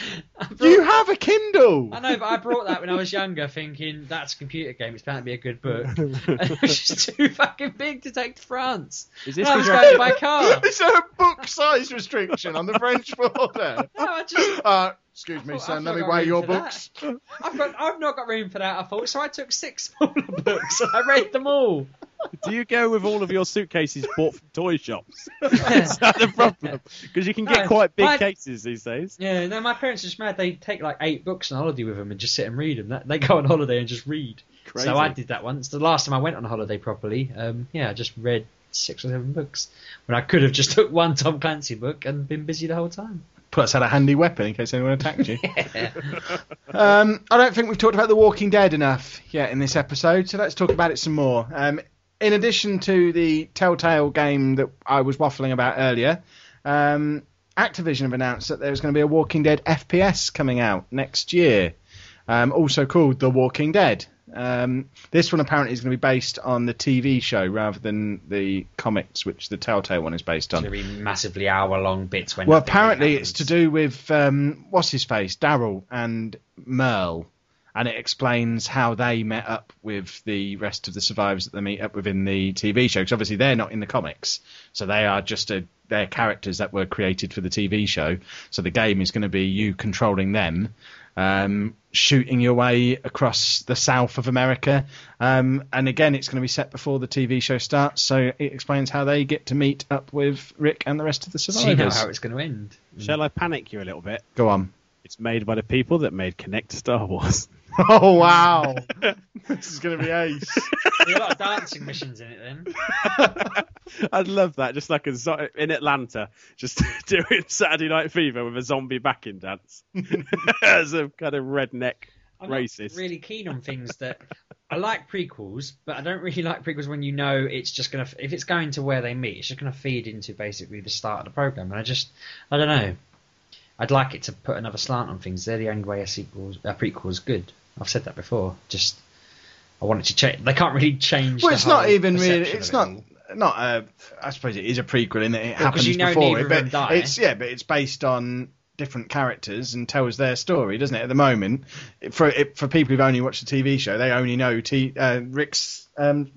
Brought- You have a Kindle! I know, but I brought that when I was younger, thinking that's a computer game. It's bound to be a good book. and it was just too fucking big to take to France. Is And this I was because going by [LAUGHS] car. Is there a book size restriction on the French border? No, I just Uh, excuse me, I son, let me weigh your books. I've got I've not got room for that. I thought so. I took six smaller books and I read them all. [LAUGHS] Do you go with all of your suitcases bought from toy shops? [LAUGHS] [LAUGHS] Is that the problem? Because you can get No, quite big my- cases these days. Yeah, no, my parents are just mad. They take like eight books on holiday with them and just sit and read them. They go on holiday and just read. Crazy. So I did that once. The last time I went on holiday properly, um, yeah, I just read six or seven books when I could have just took one Tom Clancy book and been busy the whole time. Plus, had a handy weapon in case anyone attacked you. um, I don't think we've talked about The Walking Dead enough yet in this episode, so let's talk about it some more. Um, in addition to the Telltale game that I was waffling about earlier, um, Activision have announced that there's going to be a Walking Dead FPS coming out next year, um, also called The Walking Dead. Um, this one apparently is going to be based on the TV show rather than the comics, which the Telltale one is based on. It's going to be massively hour long bits when. Well, apparently it's to do with um, what's his face, Daryl and Merle, and it explains how they met up with the rest of the survivors that they meet up with in the TV show. Because obviously they're not in the comics, so they are just a they're characters that were created for the TV show. So the game is going to be you controlling them. Um, shooting your way across the south of America, um, and again, it's going to be set before the TV show starts. So it explains how they get to meet up with Rick and the rest of the So you know how it's going to end. Shall I panic you a little bit? Go on. It's made by the people that made Kinect Star Wars. [LAUGHS] [LAUGHS] Oh wow, [LAUGHS] this is going to be ace. There's a lot of dancing missions in it then. [LAUGHS] I'd love that, just like a zo- in Atlanta, just doing Saturday Night Fever with a zombie backing dance as a kind of redneck I'm racist. really keen on things that I like prequels, but I don't really like prequels when you know it's just gonna if it's going to where they meet, it's just gonna feed into basically the start of the program, and I just I don't know. I'd like it to put another slant on things. They're the only way a sequel, a prequel is good. I've said that before. Just I wanted to change. They can't really change. Well, it's not even really. It's of it not. Not a. I suppose it is a prequel in that it 'cause happens you know before it, but die. it's yeah, but it's based on different characters and tells their story, doesn't it? At the moment, for it, for people who've only watched the TV show, they only know T, uh, Rick's um,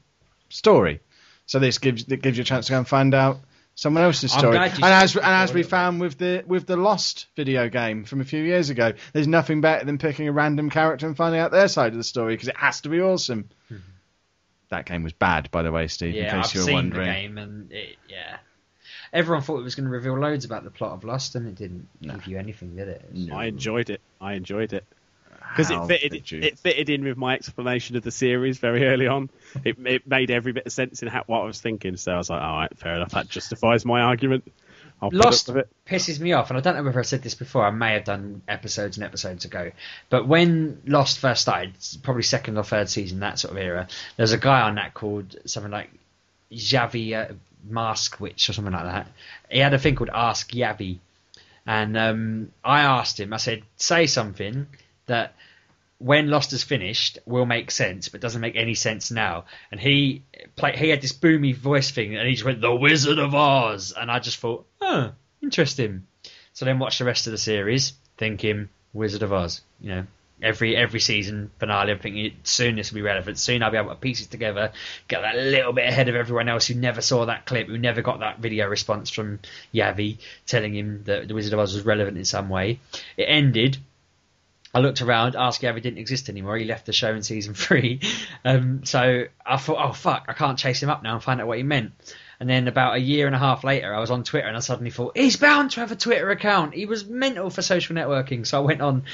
story. So this gives it gives you a chance to go and find out someone else's story. And as and as we found with the with the Lost video game from a few years ago, there's nothing better than picking a random character and finding out their side of the story because it has to be awesome. That game was bad, by the way, Steve. in Mm-hmm. Yeah, case I've you were seen wondering. the game, and it, yeah, everyone thought it was going to reveal loads about the plot of Lost, and it didn't give you anything, did it? I enjoyed it. I enjoyed it because it fitted. did? It fitted in with my explanation of the series very early on. It, it made every bit of sense in how, what I was thinking. So I was like, all right, fair enough. That justifies my argument. I'll Lost up it. pisses me off, and I don't know whether I said this before. I may have done episodes and episodes ago, but when Lost first started, probably second or third season, that sort of era, there was a guy on that called something like Javi uh, Mask Witch or something like that. He had a thing called Ask Yavi, and um, I asked him. I said, "Say something that." When Lost is finished, will make sense, but doesn't make any sense now. And he play, he had this boomy voice thing, and he just went, "The Wizard of Oz," and I just thought, "Oh, interesting." So then watched the rest of the series, thinking Wizard of Oz. You know, every every season finale, I'm thinking soon this will be relevant. Soon I'll be able to piece it together, get that little bit ahead of everyone else who never saw that clip, who never got that video response from Yavi telling him that the Wizard of Oz was relevant in some way. It ended. I looked around, Ask Yavi didn't exist anymore. He left the show in season [LAUGHS] three. Um, so I thought, oh fuck, I can't chase him up now and find out what he meant. And then about a year and a half later, I was on Twitter and I suddenly thought, he's bound to have a Twitter account. He was mental for social networking. So I went on,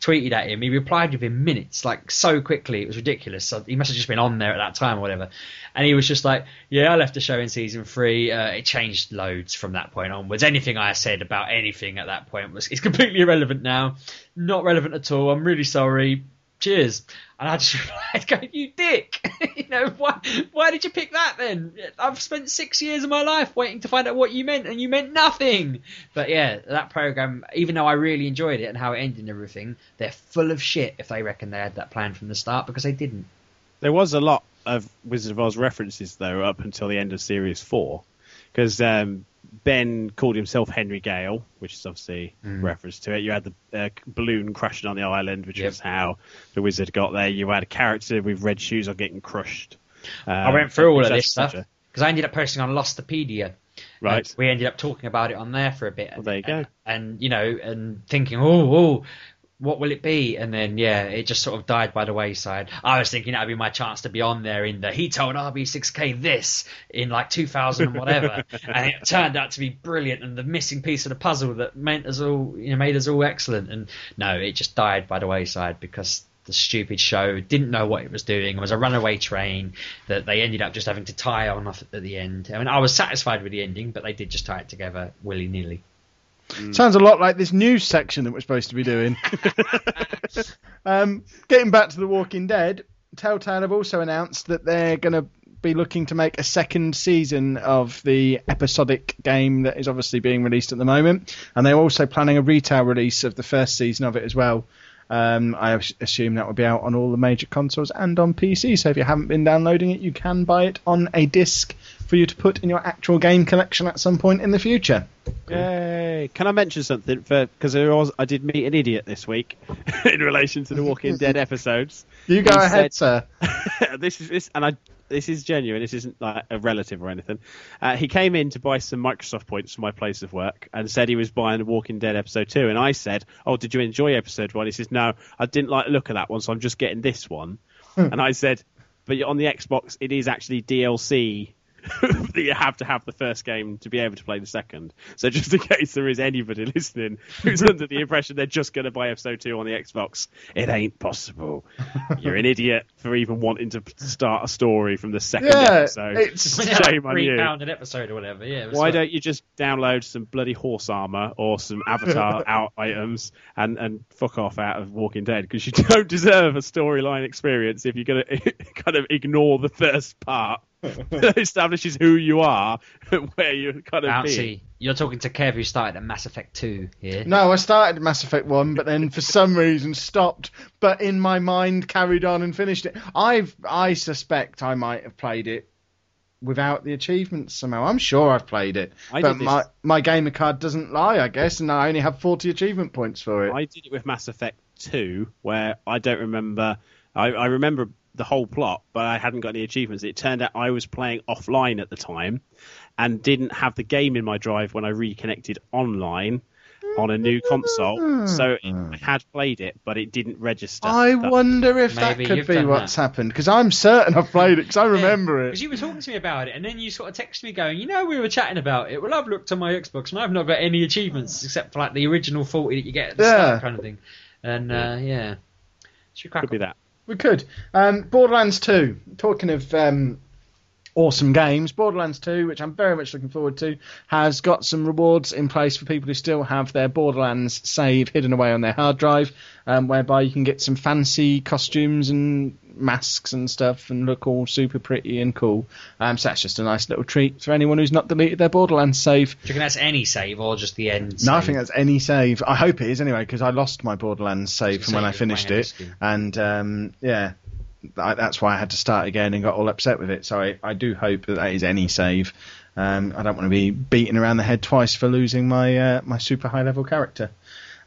tweeted at him. He replied within minutes, like so quickly. It was ridiculous. So he must have just been on there at that time or whatever. And he was just like, yeah, I left the show in season three. Uh, it changed loads from that point onwards. Anything I said about anything at that point was is completely irrelevant now. Not relevant at all. I'm really sorry. Cheers. And I just [LAUGHS] replied, going, you dick. [LAUGHS] you know, why, why did you pick that then? I've spent six years of my life waiting to find out what you meant, and you meant nothing. But yeah, that program, even though I really enjoyed it and how it ended and everything, they're full of shit if they reckon they had that plan from the start because they didn't. There was a lot of Wizard of Oz references though up until the end of series four, because um, Ben called himself Henry Gale, which is obviously a reference to it. You had the uh, balloon crashing on the island, which Yep. was how the wizard got there. You had a character with red shoes on getting crushed. I Um, went through all of this stuff because I ended up posting on Lostpedia. Right. Uh, we ended up talking about it on there for a bit. Well, there you go. And, you know, and thinking, oh, oh, what will it be? And then, yeah, it just sort of died by the wayside. I was thinking that'd be my chance to be on there in the he told RB6K this in like 2000 and whatever. [LAUGHS] and it turned out to be brilliant and the missing piece of the puzzle that meant us all, you know, made us all excellent. And no, it just died by the wayside because the stupid show didn't know what it was doing. It was a runaway train that they ended up just having to tie on off at the end. I mean, I was satisfied with the ending, but they did just tie it together willy nilly. Sounds a lot like this news section that we're supposed to be doing. [LAUGHS] um, getting back to The Walking Dead, Telltale have also announced that they're going to be looking to make a second season of the episodic game that is obviously being released at the moment, and they're also planning a retail release of the first season of it as well. Um, I assume that will be out on all the major consoles and on PC. So if you haven't been downloading it, you can buy it on a disc for you to put in your actual game collection at some point in the future. Yay! Can I mention something? For because I was I did meet an idiot this week [LAUGHS] in relation to the Walking Dead [LAUGHS] episodes. You go He ahead, said- sir. [LAUGHS] this is this, and I this is genuine. This isn't like a relative or anything. Uh, he came in to buy some Microsoft points for my place of work and said he was buying The Walking Dead episode two. And I said, "Oh, did you enjoy episode one?" He says, "No, I didn't like the look of that one, so I'm just getting this one." and I said, "But on the Xbox, it is actually DLC." [LAUGHS] that you have to have the first game to be able to play the second. So just in [LAUGHS] case there is anybody listening who's under the impression they're just going to buy episode two on the Xbox, it ain't possible. [LAUGHS] You're an idiot for even wanting to start a story from the second Yeah, episode. it's- Shame on three you. pound an episode or whatever. Yeah. Why like- don't you just download some bloody horse armor or some Avatar out items and, and fuck off out of Walking Dead? Because you don't deserve a storyline experience if you're going to kind of ignore the first part that [LAUGHS] establishes who you are and [LAUGHS] where you're kind of being. Bouncy. You're talking to Kev who started at Mass Effect 2 here. No, I started Mass Effect 1, but then for some reason stopped, but in my mind carried on and finished it. I've, I suspect I might have played it without the achievements somehow. I'm sure I've played it, I but did this- my, my gamer card doesn't lie, I guess, and I only have 40 achievement points for it. I did it with Mass Effect 2, where I don't remember. I, I remember the whole plot, but I hadn't got any achievements. It turned out I was playing offline at the time and didn't have the game in my drive when I reconnected online on a new console. So I had played it, but it didn't register. I That- wonder if Maybe that could be what's that. happened, because I'm certain I've played it, because I remember Because it. Because you were talking to me about it, and then you sort of texted me going, you know, we were chatting about it. Well, I've looked on my Xbox, and I've not got any achievements except for like the original 40 that you get at the Yeah. start, kind of thing. And uh, yeah, should crack Could be that. We could. Um, Borderlands 2. Talking of um, awesome games, Borderlands 2, which I'm very much looking forward to, has got some rewards in place for people who still have their Borderlands save hidden away on their hard drive, um, whereby you can get some fancy costumes and masks and stuff and look all super pretty and cool. Um, so that's just a nice little treat for anyone who's not deleted their Borderlands save. Do you reckon that's any save or just the end? No, I think that's any save. I hope it is anyway, because I lost my Borderlands save from when I finished it, and um, yeah, I, that's why I had to start again and got all upset with it. So I, I do hope that that is any save. Um, I don't want to be beaten around the head twice for losing my uh, my super high level character.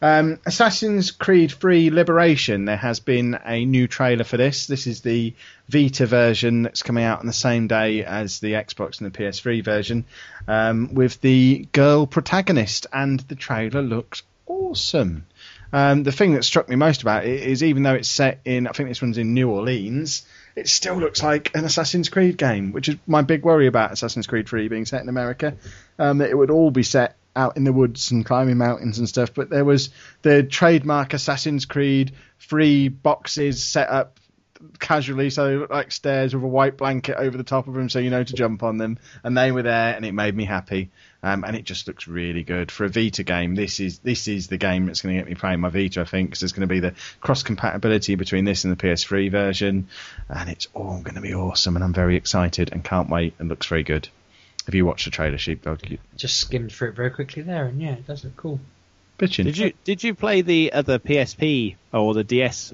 Um, Assassin's Creed 3 Liberation, there has been a new trailer for this. This is the Vita version that's coming out on the same day as the Xbox and the PS3 version, um, with the girl protagonist, and the trailer looks awesome. Um, the thing that struck me most about it is even though it's set in, I think this one's in New Orleans, it still looks like an Assassin's Creed game, which is my big worry about Assassin's Creed 3 being set in America. Um, it would all be set out in the woods and climbing mountains and stuff, but there was the trademark Assassin's Creed free boxes set up casually, so they look like stairs with a white blanket over the top of them, so you know to jump on them. And they were there, and it made me happy. Um, and it just looks really good for a Vita game. This is this is the game that's going to get me playing my Vita, I think, because there's going to be the cross compatibility between this and the PS3 version, and it's all going to be awesome. And I'm very excited and can't wait. And looks very good. Have you watched the trailer, Sheepdog? You Just skimmed through it very quickly there, and yeah, it does look cool. bitching. Did you did you play the other PSP or the DS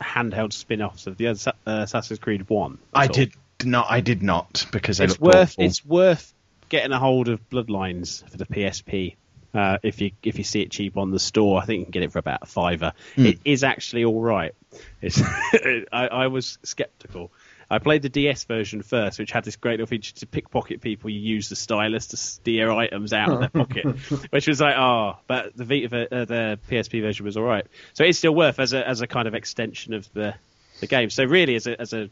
handheld spin-offs of the other, uh, Assassin's Creed One? I all? did not. I did not because It's worth awful. it's worth getting a hold of Bloodlines for the PSP. Uh, if you if you see it cheap on the store, I think you can get it for about a fiver. It is actually all right. It's [LAUGHS] I, I was skeptical. I played the DS version first, which had this great little feature to pickpocket people. You use the stylus to steer items out of their pocket, [LAUGHS] which was like, oh, but the Vita, uh, the PSP version was all right. So it's still worth as a as a kind of extension of the the game. So really, as a as a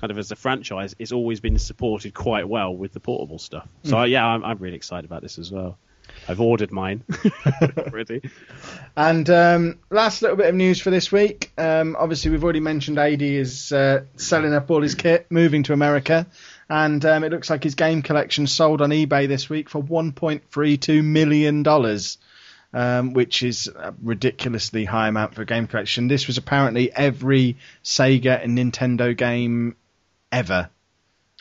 kind of as a franchise, it's always been supported quite well with the portable stuff. So yeah, I'm I'm really excited about this as well. I've ordered mine [LAUGHS] already. And um, last little bit of news for this week. Um, obviously, we've already mentioned AD is uh, selling up all his kit, moving to America, and um, it looks like his game collection sold on eBay this week for 1.32 million dollars. um, which is a ridiculously high amount for a game collection. This was apparently every Sega and Nintendo game ever.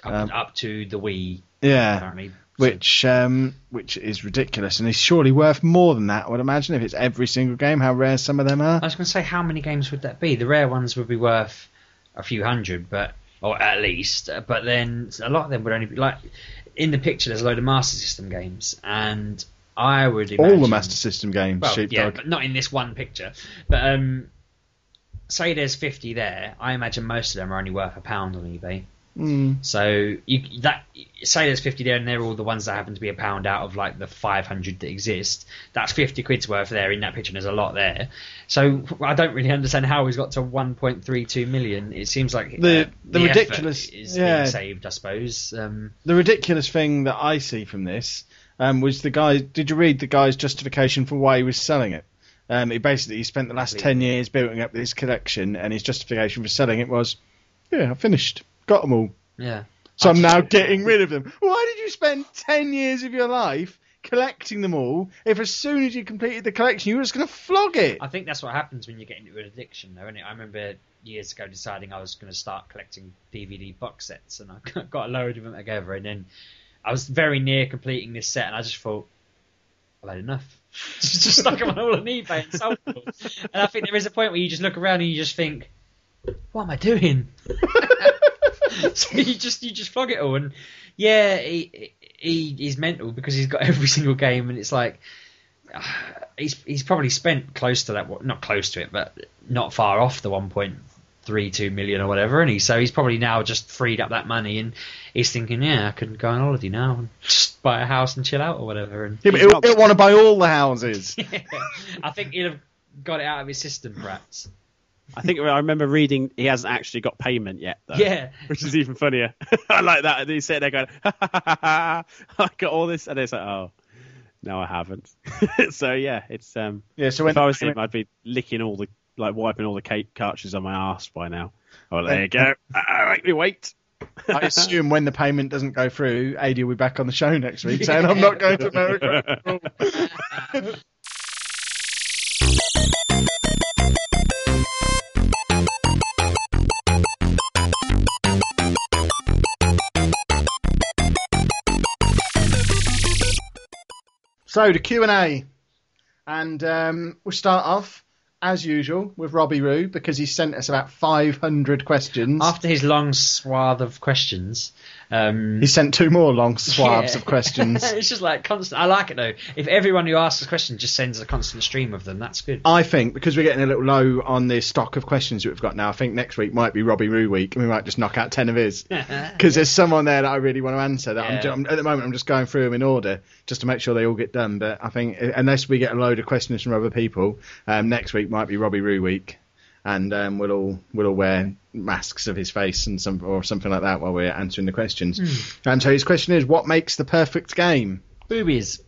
Up, Um, up to the Wii, Yeah, apparently. Which um, which is ridiculous, and it's surely worth more than that. I would imagine if it's every single game. How rare some of them are. I was going to say, how many games would that be? The rare ones would be worth a few hundred, but or at least. uh, But then a lot of them would only be like in the picture. There's a load of Master System games, and I would imagine All the Master System games, Well, Sheepdog. yeah, but not in this one picture. But um, say there's 50 there. I imagine most of them are only worth a pound on eBay. Mm. So you that say there's 50 there, and they're all the ones that happen to be a pound out of like the 500 that exist. That's 50 quid's worth there in that picture. and There's a lot there. So I don't really understand how he's got to 1.32 million. It seems like The- uh, the effort ridiculous- is yeah. being saved, I suppose. Um, the ridiculous thing that I see from this um, was the guy. Did you read the guy's justification for why he was selling it? Um, he basically he spent the last ten years building up this collection, and his justification for selling it was, "Yeah, I finished, got them all, yeah. so I'm now getting rid of them." Why did you spend ten years of your life collecting them all if as soon as you completed the collection you were just going to flog it? I think that's what happens when you get into an addiction, though, isn't it? I remember years ago deciding I was going to start collecting DVD box sets, and I [LAUGHS] got a load of them together, and then I was very near completing this set, and I just thought, I've had enough. [LAUGHS] just just stuck them all on eBay and sold them. And I think there is a point where you just look around and you just think, what am I doing? [LAUGHS] [LAUGHS] so you just you just flog it all, and yeah, he, he he's mental because he's got [LAUGHS] every single game, and it's like [SIGHS] he's he's probably spent close to that, not close to it, but not far off the 1.32 million or whatever, and he so he's probably now just freed up that money, and he's thinking, yeah, I can go on holiday now and [LAUGHS] just buy a house and chill out or whatever, and Yeah, but he'll, he'll want to buy all the houses. I think he'll have got it out of his system, perhaps. I think I remember reading he hasn't actually got payment yet, though. Yeah. Which is even funnier. [LAUGHS] I like that. And he's sitting there going, [LAUGHS] I got all this. And it's like, oh, no, I haven't. [LAUGHS] so, yeah, it's. um Yeah, so when If I was the him, I'd be licking all the, like, wiping all the cake cartridges on my arse by now. Oh, there you go. Ah, make me wait. I assume when the payment doesn't go through, Adi will be back on the show next week saying, I'm not going to America. So, the Q&A. And um, we'll start off, as usual, with Robbie Roo, because he sent us about 500 questions. After his long swath of questions, um, He sent two more long swabs Yeah. of [LAUGHS] questions. it's just like constant. I like it though. If everyone who asks a question just sends a constant stream of them, that's good. I think because we're getting a little low on the stock of questions that we've got now, I think next week might be Robbie Roo week, and we might just knock out ten of his. [LAUGHS] Because there's someone there that I really want to answer. That I'm, Yeah. I'm- at the moment I'm just going through them in order just to make sure they all get done. But I think uh, unless we get a load of questions from other people, um, next week might be Robbie Roo week, and um, we'll all we'll all wear masks of his face and some or something like that while we're answering the questions. Um, so his question is, what makes the perfect game? Boobies.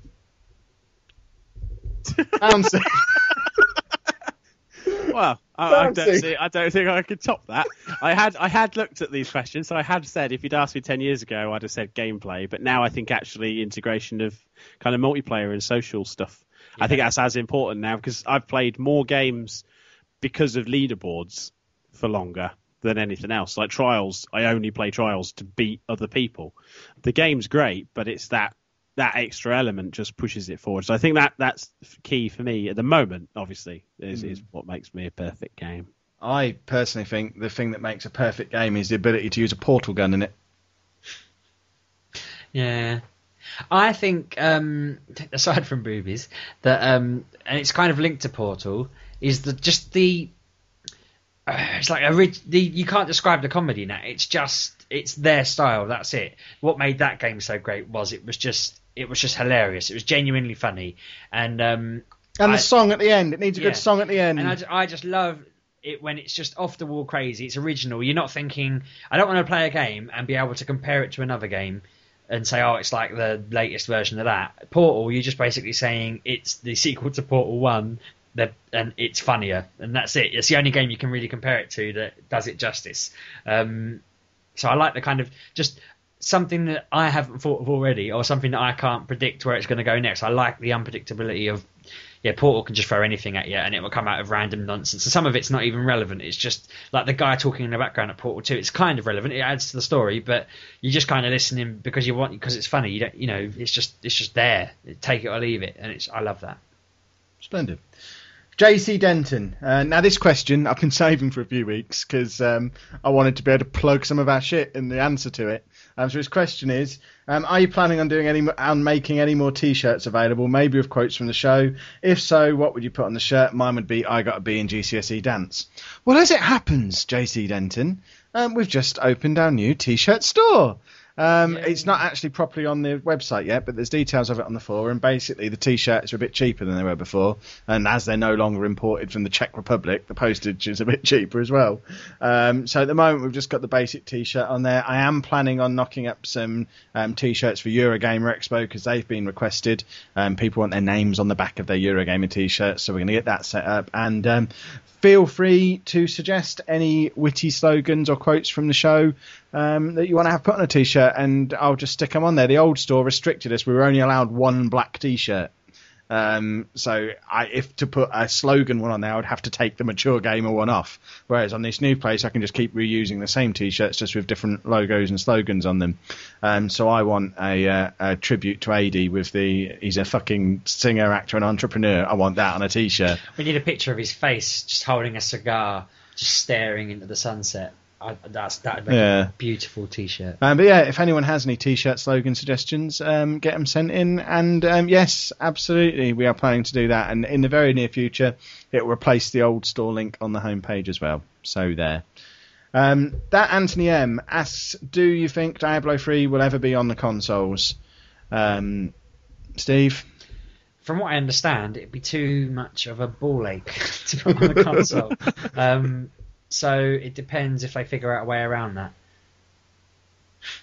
Answer. [LAUGHS] Well, I, I don't see. I don't think I could top that. I had I had looked at these questions, so I had said if you'd asked me ten years ago, I'd have said gameplay. But now I think actually integration of kind of multiplayer and social stuff. I think that's as important now because I've played more games because of leaderboards for longer than anything else. Like trials, I only play trials to beat other people. The game's great, but it's that that extra element just pushes it forward. So I think that that's key for me at the moment. Obviously, is is what makes me a perfect game. I personally think the thing that makes a perfect game is the ability to use a portal gun in it. Yeah. I think, um, [LAUGHS] aside from boobies, that um, and it's kind of linked to Portal, is the just the [SIGHS] it's like a the you can't describe the comedy now. It's just it's their style. That's it. What made that game so great was it was just it was just hilarious. It was genuinely funny, and um, And I- the song at the end, it needs a Yeah. good song at the end. and I, I just love it when it's just off the wall crazy. It's original. You're not thinking, I don't want to play a game and be able to compare it to another game and say, oh, it's like the latest version of that. Portal, you're just basically saying it's the sequel to Portal 1. And it's funnier, and that's it. It's the only game you can really compare it to that does it justice. Um, so I like the kind of just something that I haven't thought of already, or something that I can't predict where it's going to go next. I like the unpredictability of yeah, Portal can just throw anything at you and it will come out of random nonsense. And some of it's not even relevant. It's just like the guy talking in the background at Portal 2. It's kind of relevant. It adds to the story, but you're just kind of listening because you want because it's funny. You don't, you know, it's just it's just there. Take it or leave it, and it's I love that. Splendid. JC Denton. Uh, now, this question I've been saving for a few weeks because um, I wanted to be able to plug some of our shit in the answer to it. Um, so his question is: um, Are you planning on doing any on making any more T-shirts available? Maybe with quotes from the show. If so, what would you put on the shirt? Mine would be "I got a B in GCSE dance." Well, as it happens, JC Denton, um, we've just opened our new T-shirt store. Um, it's not actually properly on the website yet, but there's details of it on the forum. Basically, the t-shirts are a bit cheaper than they were before, and as they're no longer imported from the Czech Republic, the postage is a bit cheaper as well. Um, so at the moment, we've just got the basic t-shirt on there. I am planning on knocking up some um, t-shirts for Eurogamer Expo because they've been requested. Um, people want their names on the back of their Eurogamer t-shirts, so we're going to get that set up. And um, feel free to suggest any witty slogans or quotes from the show um, that you want to have put on a t-shirt, and I'll just stick them on there. The old store restricted us; we were only allowed one black t-shirt. Um, so I, if to put a slogan one on there, I would have to take the mature gamer one off. Whereas on this new place, I can just keep reusing the same t-shirts just with different logos and slogans on them. Um, so I want a, uh, a tribute to AD with the he's a fucking singer, actor, and entrepreneur. I want that on a t-shirt. We need a picture of his face just holding a cigar, just staring into the sunset. I, that's that would make Yeah. a beautiful T-shirt. Um, but yeah, if anyone has any t-shirt slogan suggestions, um, get them sent in. And um, yes, absolutely, we are planning to do that. And in the very near future, it will replace the old store link on the homepage as well. So there. Um, that Anthony M asks, do you think Diablo 3 will ever be on the consoles? Um, Steve? From what I understand, it'd be too much of a ball ache [LAUGHS] to put on the console. [LAUGHS] so it depends if they figure out a way around that.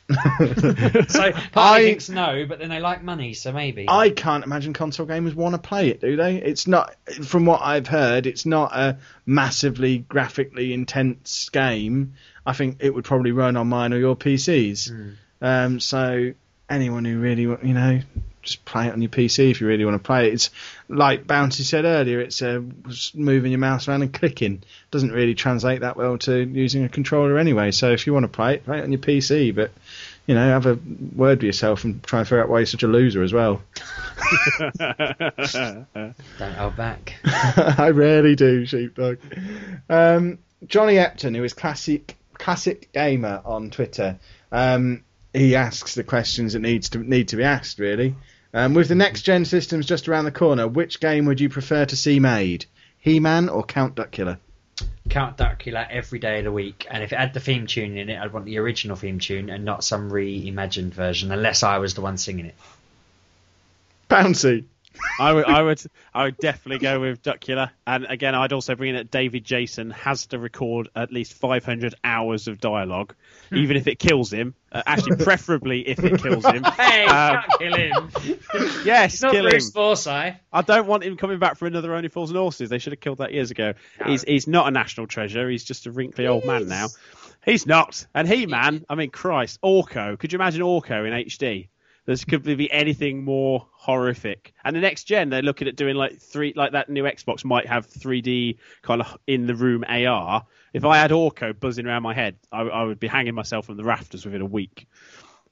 [LAUGHS] so part I- thinks no, but then they like money, so maybe. I can't imagine console gamers want to play it, do they? It's not, from what I've heard, it's not a massively graphically intense game. I think it would probably run on mine or your PCs. Um, so anyone who really, you know, just play it on your PC if you really want to play it. It's like Bouncy said earlier. It's uh, moving your mouse around and clicking. Doesn't really translate that well to using a controller anyway. So if you want to play it, play it on your PC. But you know, have a word with yourself and try and figure out why you're such a loser as well. [LAUGHS] Don't hold back. [LAUGHS] I rarely do, sheepdog. Um, Johnny Epton, who is classic classic gamer on Twitter, um, he asks the questions that needs to need to be asked. Really, um, with the next gen systems just around the corner, which game would you prefer to see made? He-Man or Count Duckula? Count Duckula every day of the week, and if it had the theme tune in it, I'd want the original theme tune and not some reimagined version, unless I was the one singing it. Bouncy. I would, I would, I would definitely go with Duckula. And again, I'd also bring in that David Jason has to record at least 500 hours of dialogue, even if it kills him. Uh, actually, preferably if it kills him. [LAUGHS] Hey, Um, can't kill him. [LAUGHS] yes, It's not kill him. Bruce Forsyth. I don't want him coming back for another Only Fools and Horses. They should have killed that years ago. He's he's not a national treasure. He's just a wrinkly old man now. He's not. And he man, I mean Christ, Orko. Could you imagine Orko in HD? There could be anything more horrific. And the next gen, they're looking at doing like three, like that new Xbox might have 3D kind of in the room AR. If I had Orko buzzing around my head, I, I would be hanging myself from the rafters within a week.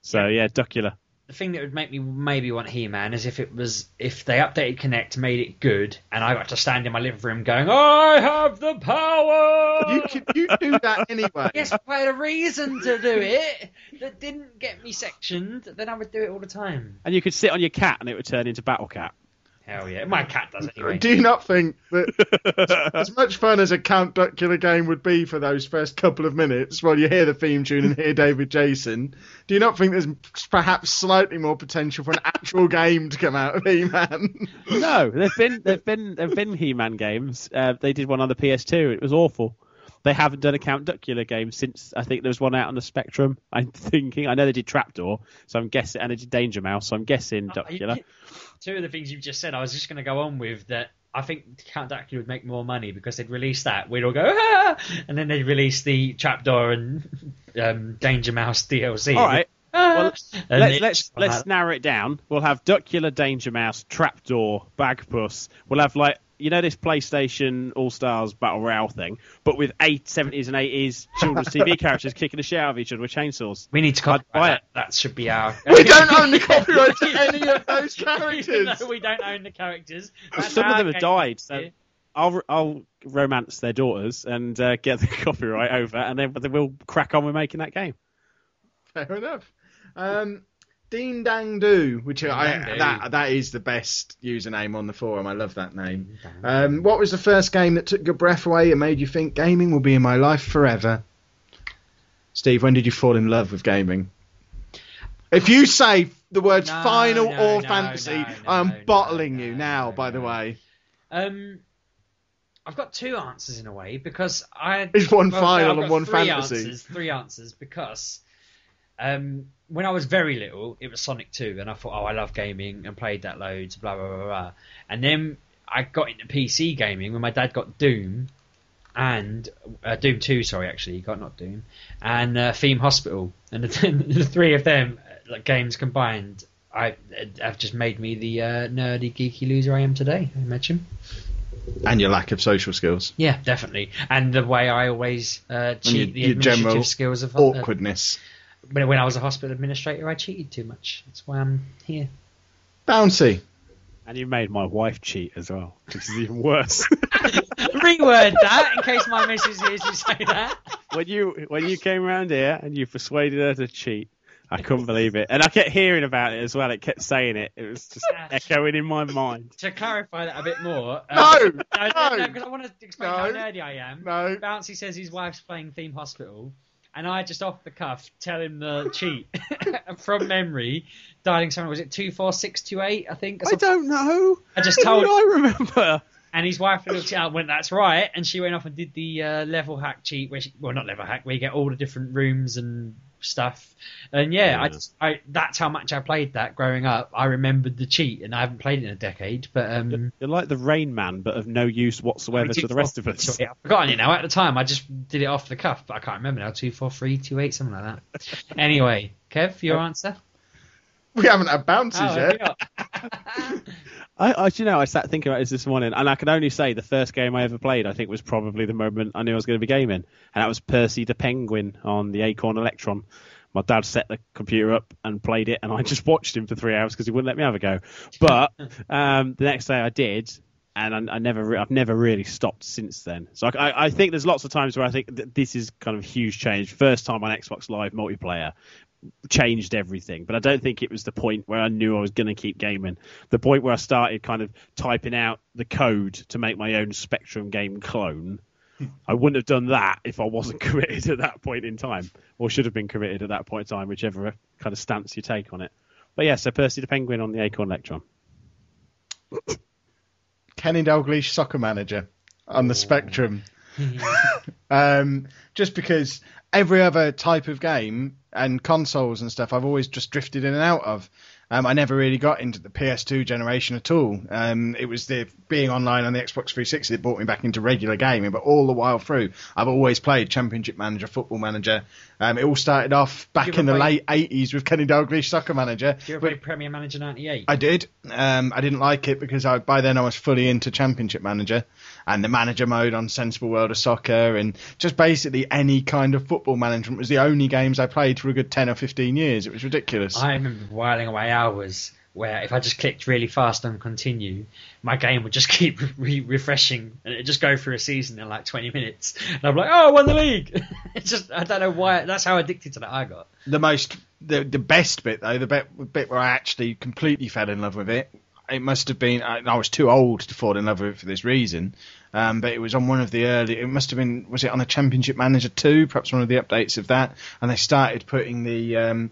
So yeah, Duckula. The thing that would make me maybe want He-Man is if it was if they updated Kinect, made it good, and I got to stand in my living room going, "I have the power." You could you do that anyway. Yes, if I had a reason to do it that didn't get me sectioned, then I would do it all the time. And you could sit on your cat and it would turn into Battle Cat. Hell yeah, my cat does anyway. Do you not think that [LAUGHS] as much fun as a Count Duckula game would be for those first couple of minutes while you hear the theme tune and hear David Jason, do you not think there's perhaps slightly more potential for an actual game to come out of He-Man? No, there've been there've been there've been He-Man games. Uh, they did one on the PS2. It was awful. They haven't done a Count Duckula game since I think there was one out on the Spectrum. I'm [LAUGHS] thinking. I know they did Trapdoor, so I'm guessing, and they did Danger Mouse, so I'm guessing Duckula. [LAUGHS] Two of the things you've just said, I was just going to go on with that. I think Count Dracula would make more money because they'd release that. We'd all go, ah! and then they'd release the Trapdoor and [LAUGHS] um, Danger Mouse DLC. All right, Well, let's let's let's narrow it down. We'll have Duckula, Danger Mouse, Trapdoor, Bagpuss. We'll have like you know this PlayStation All Stars Battle Royale thing, but with eight seventies and eighties children's TV [LAUGHS] characters kicking the shit out of each other with chainsaws. We need to I'd buy copyright it. that. That should be our. [LAUGHS] We don't own the [LAUGHS] copyright to any of those characters. though we don't own the characters. That's Some of them have died, so I'll I'll romance their daughters and uh, get the copyright over, and then then we'll crack on with making that game. Fair enough. Um, Dean Dang Do, which I, that that is the best username on the forum. I love that name. Um, what was the first game that took your breath away and made you think gaming will be in my life forever? Steve, when did you fall in love with gaming? If you say the words No, final no, or no, fantasy, I'm bottling you no, now. no, by the way, Um, I've got two answers in a way because I. It's one well, final and one three fantasy. Answers, three answers because um, when I was very little, it was Sonic 2, and I thought, oh, I love gaming and played that loads, blah blah blah blah. And then I got into PC gaming when my dad got Doom and uh, Doom 2, sorry, actually, he got not Doom, and uh, Theme Hospital, and the, [LAUGHS] the three of them uh, like games combined. I have just made me the uh, nerdy geeky loser I am today. I imagine. and your lack of social skills, Yeah, definitely. And the way I always uh, cheat your, the administrative general skills of uh, awkwardness. When, when I was a hospital administrator, I cheated too much. That's why I'm here. Bouncy. And you made my wife cheat as well, which is even worse. [LAUGHS] [LAUGHS] Reword that in case my missus hears you say that. when you when you came around here and you persuaded her to cheat, I couldn't believe it, and I kept hearing about it as well. It kept saying it. It was just echoing in my mind. To clarify that a bit more. No, um, no, no. no, because I want to explain how No. nerdy I am. No. Bouncy says his wife's playing Theme Hospital, and I just off the cuff tell him the cheat [LAUGHS] from memory. Dialing someone was it two four six two eight? I think. I don't know. I just told- I remember? And his wife looked it up, went, "That's right," and she went off and did the uh, level hack cheat, where she, well, not level hack, where you get all the different rooms and stuff. And yeah, I, Yeah. just, I that's how much I played that growing up. I remembered the cheat, and I haven't played it in a decade. But um, You're like the Rain Man, but of no use whatsoever to the rest of us. [LAUGHS] I've forgotten it now. At the time, I just did it off the cuff, but I can't remember now. Two four three two eight, something like that. [LAUGHS] anyway, Kev, your answer? [LAUGHS] We haven't had bounces Oh, yet. [LAUGHS] I, I, you know, I sat thinking about this this morning, and I can only say the first game I ever played, I think, was probably the moment I knew I was going to be gaming, and that was Percy the Penguin on the Acorn Electron. My dad set the computer up and played it, and I [LAUGHS] just watched him for three hours because he wouldn't let me have a go. But um, the next day I did, and I, I never, re- I've never really stopped since then. So I, I, I think there's lots of times where I think that this is kind of a huge change. First time on Xbox Live multiplayer, changed everything. But I don't think it was the point where I knew I was going to keep gaming. The point where I started kind of typing out the code to make my own Spectrum game clone. I wouldn't have done that if I wasn't [LAUGHS] committed at that point in time, or should have been committed at that point in time, whichever kind of stance you take on it. But yeah, so Percy the Penguin on the Acorn Electron. [COUGHS] Kenny Dalglish soccer manager on the Spectrum. [LAUGHS] um, just because every other type of game and consoles and stuff, I've always just drifted in and out of. Um, I never really got into the PS2 generation at all. Um, it was the being online on the Xbox 360 that brought me back into regular gaming. But all the while through, I've always played Championship Manager, Football Manager. Um, it all started off back in the late 80s with Kenny Dalglish Soccer Manager. Do you ever play Premier Manager ninety eight? I did. Um, I didn't like it because I, by then I was fully into Championship Manager and the manager mode on Sensible World of Soccer and just basically any kind of football management was the only games I played for a good 10 or 15 years. It was ridiculous. I remember whiling away hours where if I just clicked really fast on continue, my game would just [LAUGHS] keep re- refreshing and it'd just go through a season in like 20 minutes. And I'm like, oh, I won the league. [LAUGHS] it's just, I don't know why, that's how addicted to that I got. the most, the, the best bit though, the bit, bit where I actually completely fell in love with it, it must have been, I, I was too old to fall in love with it for this reason. Um, but it was on one of the early. It must have been. Was it on a Championship Manager two? Perhaps one of the updates of that. And they started putting the um,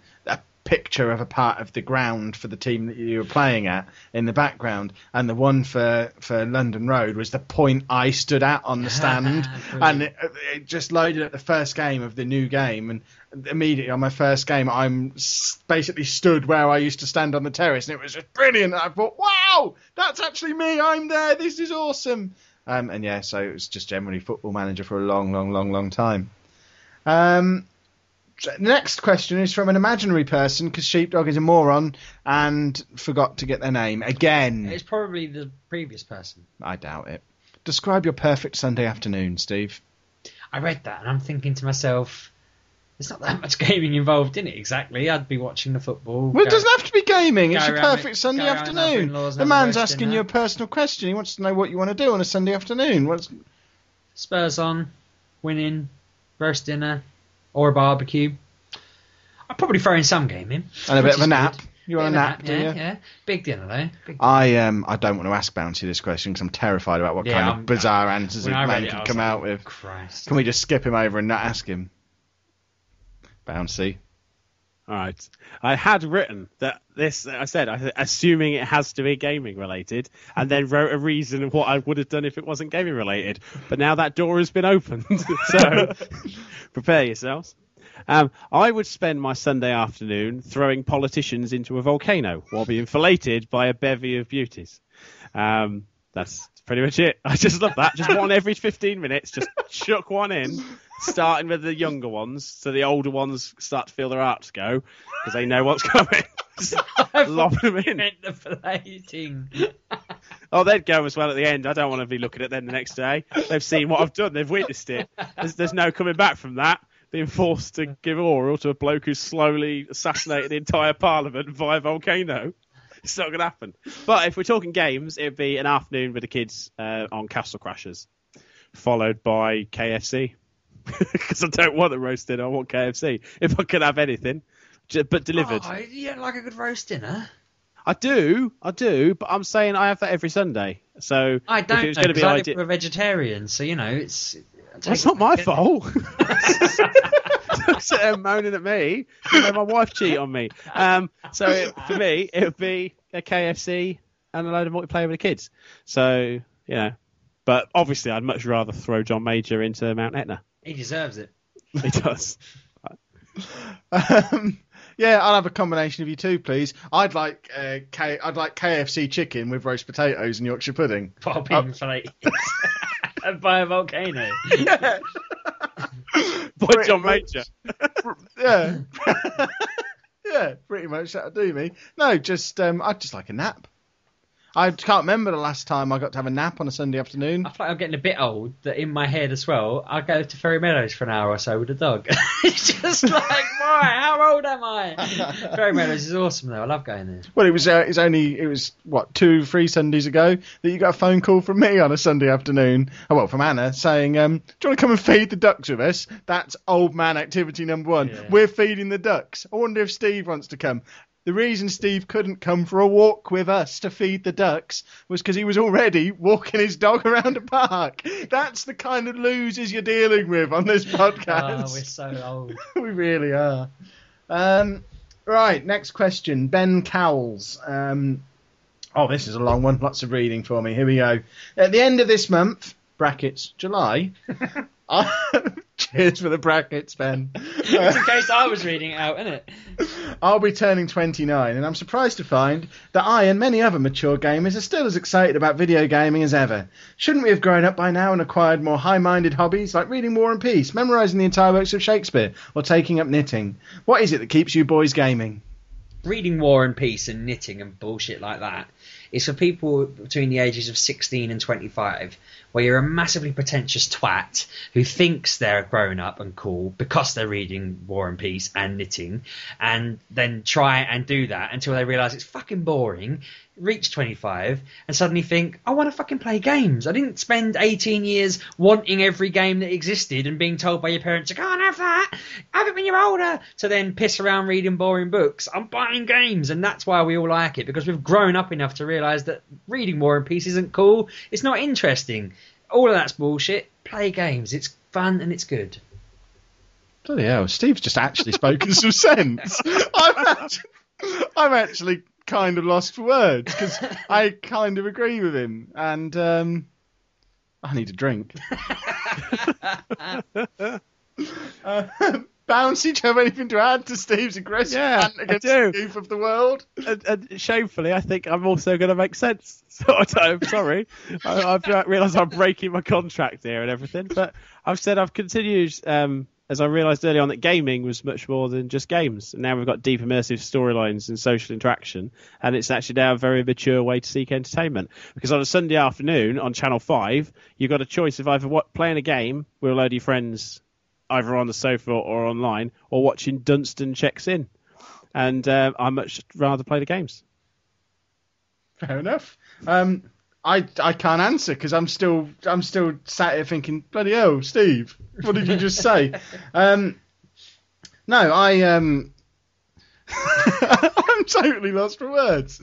picture of a part of the ground for the team that you were playing at in the background. And the one for for London Road was the point I stood at on the stand, [LAUGHS] and it, it just loaded up the first game of the new game. And immediately on my first game, I'm basically stood where I used to stand on the terrace, and it was just brilliant. I thought, wow, that's actually me. I'm there. This is awesome. Um, and yeah, so it was just generally Football Manager for a long, long, long, long time. Um, the next question is from an imaginary person because Sheepdog is a moron and forgot to get their name again. It's probably the previous person. I doubt it. Describe your perfect Sunday afternoon, Steve. I read that and I'm thinking to myself, there's not that much [LAUGHS] gaming involved in it exactly. I'd be watching the football. Well, it go- doesn't have to be gaming. It's your perfect it- Sunday go around with afternoon. The man's have a roast asking dinner. you a personal question. He wants to know what you want to do on a Sunday afternoon. What's Spurs on, winning, roast dinner, or a barbecue. I'd probably throw in some gaming. and a bit of a nap. good. You want of a nap, do yeah, you? yeah. Big dinner though. Big I um I don't want to ask Bouncy this question because I'm terrified about what Yeah, kind of I'm- bizarre answers when he I man it, can come like, out with. Christ. Can we just skip him over and not ask him? Bouncy. All right. I had written that this, I said, assuming it has to be gaming related, and then wrote a reason of what I would have done if it wasn't gaming related. But now that door has been opened, [LAUGHS] so [LAUGHS] prepare yourselves. Um, I would spend my Sunday afternoon throwing politicians into a volcano while being filleted by a bevy of beauties. Um, that's pretty much it. [LAUGHS] I just love that. Just one every 15 minutes, just chuck one in, starting with the younger ones, so the older ones start to feel their hearts go because they know what's coming. [LAUGHS] [LAUGHS] Lob them in. Filleting. [LAUGHS] Oh, they'd go as well at the end. I don't want to be looking at them the next day. They've seen what I've done. They've witnessed it. There's, there's no coming back from that. Being forced to give oral to a bloke who's slowly assassinated the entire parliament via volcano. It's not going to happen. But if we're talking games, it'd be an afternoon with the kids uh, on Castle Crashers, followed by KFC. [LAUGHS] Because I don't want the roast dinner, I want KFC. If I could have anything, but delivered. Oh, you don't like a good roast dinner? I do, I do, but I'm saying I have that every Sunday. So I don't know, going to 'cause be I live idea- with a vegetarian, so you know it's. That's not my fault. Don't [LAUGHS] [LAUGHS] sit there moaning at me. You know, my wife cheat on me. Um, so it, for me, it would be a KFC and a load of multiplayer with the kids. So you know, but obviously, I'd much rather throw John Major into Mount Etna. He deserves it. He does. Um, yeah, I'll have a combination of you two, please. I'd like uh, K- I'd like KFC chicken with roast potatoes and Yorkshire pudding. While being filleted by a volcano. [LAUGHS] [LAUGHS] Yeah. By John Major. Yeah, yeah, pretty much that'll do me. No, just um, I'd just like a nap. I can't remember the last time I got to have a nap on a Sunday afternoon. I feel like I'm getting a bit old. That in my head as well, I go to Ferry Meadows for an hour or so with a dog. [LAUGHS] it's just like, [LAUGHS] why? How old am I? [LAUGHS] Ferry Meadows is awesome though. I love going there. Well, it was uh, it's only it was what two, three Sundays ago that you got a phone call from me on a Sunday afternoon. Oh, well, from Anna saying, um, "Do you want to come and feed the ducks with us?" That's old man activity number one. Yeah. We're feeding the ducks. I wonder if Steve wants to come. The reason Steve couldn't come for a walk with us to feed the ducks was because he was already walking his dog around a park. That's the kind of losers you're dealing with on this [LAUGHS] Oh, podcast. we're so old. [LAUGHS] we really are. Um, right, next question. Ben Cowles. Um, oh, this is a long one. Lots of reading for me. Here we go. At the end of this month, brackets, July. [LAUGHS] [LAUGHS] Cheers for the brackets, Ben. Just in case I was reading it out, innit? I'll be turning 29, and I'm surprised to find that I and many other mature gamers are still as excited about video gaming as ever. Shouldn't we have grown up by now and acquired more high minded hobbies like reading War and Peace, memorising the entire works of Shakespeare, or taking up knitting? What is it that keeps you boys gaming? reading War and Peace and knitting and bullshit like that is for people between the ages of 16 and 25, where you're a massively pretentious twat who thinks they're grown up and cool because they're reading War and Peace and knitting, and then try and do that until they realise it's fucking boring. Reach 25 and suddenly think, I want to fucking play games. I didn't spend 18 years wanting every game that existed and being told by your parents, you can't have that, have it when you're older, to then piss around reading boring books. I'm buying games, and that's why we all like it because we've grown up enough to realise that reading War and Peace isn't cool, it's not interesting. All of that's bullshit. Play games, it's fun and it's good. Bloody hell, Steve's just actually spoken some sense. [LAUGHS] I'm actually, I'm actually kind of lost for words because [LAUGHS] I kind of agree with him, and um, I need a drink. [LAUGHS] uh, [LAUGHS] Bouncy, do you have anything to add to Steve's aggressive Yeah, rant I against do. the youth of the world? and, and shamefully, I think I'm also going to make sense. So I don't, I'm sorry. I, I've realised I'm breaking my contract here and everything. But I've said I've continued um, as I realised early on that gaming was much more than just games. And now we've got deep immersive storylines and social interaction, and it's actually now a very mature way to seek entertainment. Because on a Sunday afternoon on Channel Five, you've got a choice of either what, playing a game with a load of your friends, either on the sofa or online, or watching Dunston checks in. And uh, I much rather play the games. Fair enough. Um, I I can't answer because I'm still I'm still sat here thinking bloody hell, Steve, what did you just say? [LAUGHS] um, no, I um, [LAUGHS] I'm totally lost for words.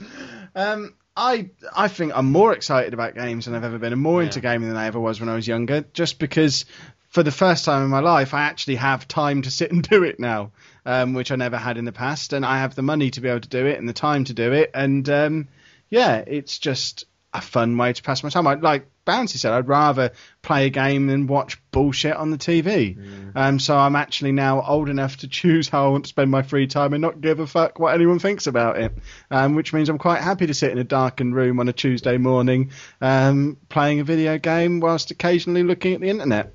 Um, I I think I'm more excited about games than I've ever been, and more into gaming than I ever was when I was younger. Just because, for the first time in my life, I actually have time to sit and do it now, um, which I never had in the past, and I have the money to be able to do it and the time to do it, and um, yeah, it's just a fun way to pass my time. I, like Bouncy said, I'd rather play a game than watch bullshit on the TV. Um, so I'm actually now old enough to choose how I want to spend my free time and not give a fuck what anyone thinks about it. Um, which means I'm quite happy to sit in a darkened room on a Tuesday morning, um, playing a video game whilst occasionally looking at the internet.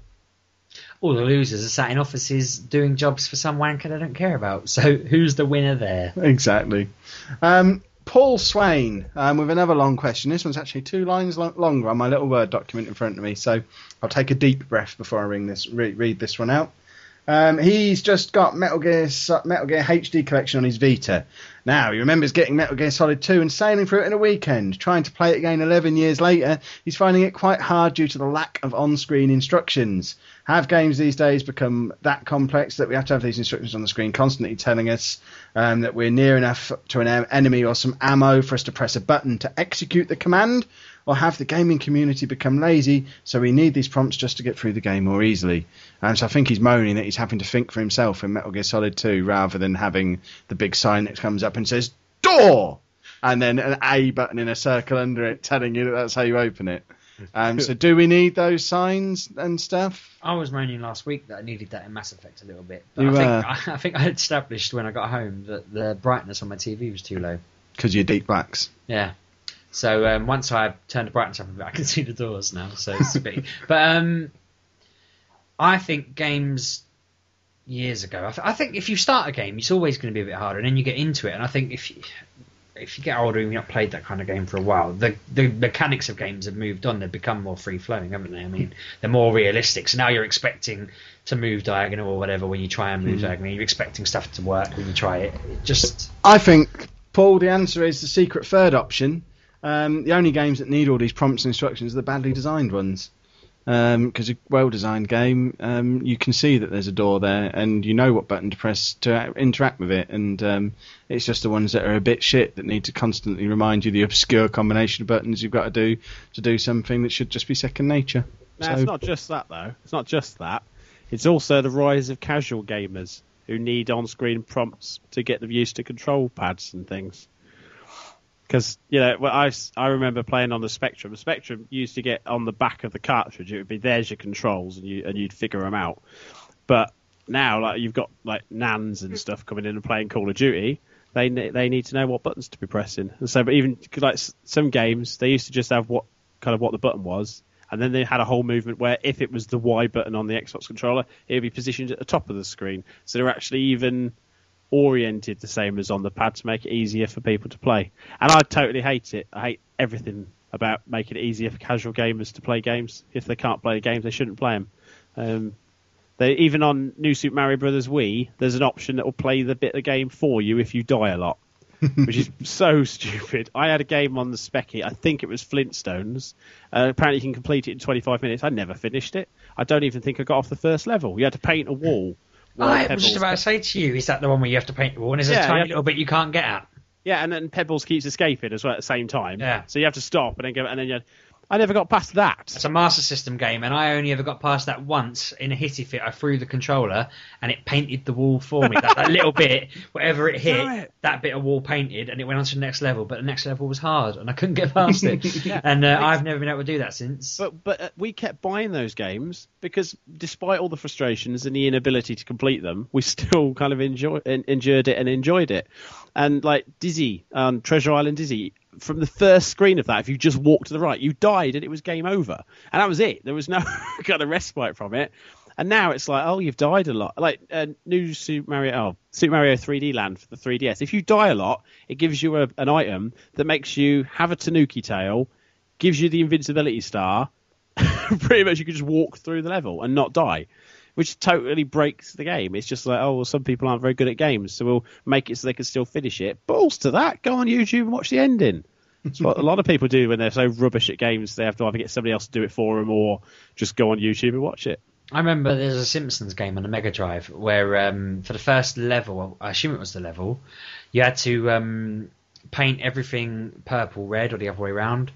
All the losers are sat in offices doing jobs for some wanker they don't care about. So who's the winner there? Exactly. Um, Paul Swain um, with another long question. This one's actually two lines lo- longer on my little Word document in front of me, so I'll take a deep breath before I ring this, re- read this one out. Um, he's just got Metal Gear Metal Gear HD collection on his Vita. Now he remembers getting Metal Gear Solid 2 and sailing through it in a weekend. Trying to play it again 11 years later, he's finding it quite hard due to the lack of on-screen instructions. Have games these days become that complex that we have to have these instructions on the screen constantly telling us um, that we're near enough to an enemy or some ammo for us to press a button to execute the command? Or have the gaming community become lazy so we need these prompts just to get through the game more easily? And so I think he's moaning that he's having to think for himself in Metal Gear Solid 2 rather than having the big sign that comes up and says, Door! And then an A button in a circle under it telling you that that's how you open it. Um, so do we need those signs and stuff? I was moaning last week that I needed that in Mass Effect a little bit. But You I, think, were. [LAUGHS] I, think I established when I got home that the brightness on my TV was too low. [LAUGHS] Because you're deep blacks. Yeah. So um, once I turned the brightness up a bit, I can [LAUGHS] see the doors now. So it's a bit. [LAUGHS] But um, I think games years ago. I, th- I think if you start a game, it's always going to be a bit harder, and then you get into it. And I think if you, if you get older and you've not played that kind of game for a while, the the mechanics of games have moved on. They've become more free flowing, haven't they? I mean, [LAUGHS] they're more realistic. So now you're expecting to move diagonal or whatever when you try and move diagonal. You're expecting stuff to work when you try it. It just I think, Paul, the answer is the secret third option. Um, the only games that need all these prompts and instructions are the badly designed ones. Because a well-designed game, um, you can see that there's a door there, and you know what button to press to interact with it. And um, it's just the ones that are a bit shit that need to constantly remind you the obscure combination of buttons you've got to do to do something that should just be second nature. No, So- it's not just that though. It's not just that. It's also the rise of casual gamers who need on-screen prompts to get them used to control pads and things. Because you know, well, I I remember playing on the Spectrum. The Spectrum used to get on the back of the cartridge. It would be there's your controls, and you and you'd figure them out. But now, like you've got like nans and stuff coming in and playing Call of Duty. They they need to know what buttons to be pressing. And so, but even like some games, they used to just have what kind of what the button was, and then they had a whole movement where if it was the Y button on the Xbox controller, it would be positioned at the top of the screen. So they're actually even oriented the same as on the pad to make it easier for people to play. And I totally hate it. I hate everything about making it easier for casual gamers to play games. If they can't play the games, they shouldn't play them. Um, they even on New Super Mario Brothers Wii, there's an option that will play the bit of the game for you if you die a lot, [LAUGHS] which is so stupid. I had a game on the Specky, I think it was Flintstones. Uh, apparently, you can complete it in 25 minutes. I never finished it. I don't even think I got off the first level. You had to paint a wall. While I was just about to say to you, is that the one where you have to paint the wall and there's Yeah, a tiny yeah. little bit you can't get at? Yeah, and then Pebbles keeps escaping as well at the same time. Yeah. So you have to stop and then go, and then you. I never got past that. It's a Master System game, and I only ever got past that once in a hitty fit. I threw the controller, and it painted the wall for me. that, that little bit, whatever it hit, Damn it. that bit of wall painted, and it went on to the next level. But the next level was hard, and I couldn't get past it. [LAUGHS] And uh, I've never been able to do that since. But but uh, we kept buying those games because despite all the frustrations and the inability to complete them, we still kind of enjoy en- endured it and enjoyed it. And like Dizzy, um, Treasure Island Dizzy, from the first screen of that, if you just walked to the right, you died and it was game over, and that was it. There was no [LAUGHS] kind of respite from it. And now it's like, oh, you've died a lot. Like uh, new Super Mario, oh, Super Mario 3D Land for the 3DS. If you die a lot, it gives you a, an item that makes you have a Tanuki tail, gives you the invincibility star. [LAUGHS] Pretty much, you can just walk through the level and not die, which totally breaks the game. It's just like, oh, well, some people aren't very good at games, so we'll make it so they can still finish it. Balls to that! Go on YouTube and watch the ending. It's what a lot of people do when they're so rubbish at games. They have to either get somebody else to do it for them or just go on YouTube and watch it. I remember there's a Simpsons game on the Mega Drive where um, for the first level, I assume it was the level, you had to um, paint everything purple, red, or the other way around.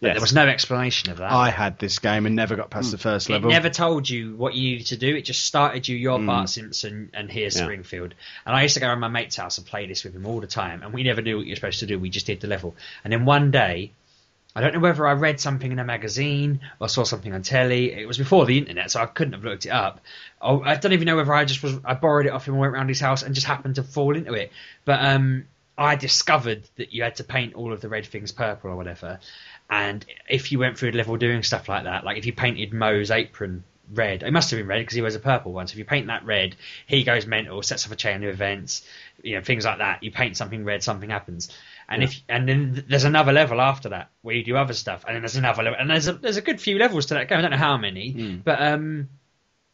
Yes. there was no explanation of that. I had this game and never got past the first it level. never told you what you needed to do. It just started you, you're Bart Simpson, and here's Yeah. Springfield. And I used to go around my mate's house and play this with him all the time, and we never knew what you're supposed to do. We just did the level. And then one day, I don't know whether I read something in a magazine or saw something on telly. It was before the internet, so I couldn't have looked it up. Oh, I don't even know whether I just was I borrowed it off him and went around his house and just happened to fall into it. But um, I discovered that you had to paint all of the red things purple or whatever. And if you went through the level doing stuff like that, like if you painted Moe's apron red, it must have been red because he wears a purple one. So if you paint that red, he goes mental, sets off a chain of events, you know, things like that. You paint something red, something happens. And if and then there's another level after that where you do other stuff, and then there's another level, and there's a there's a good few levels to that game. I don't know how many, but um,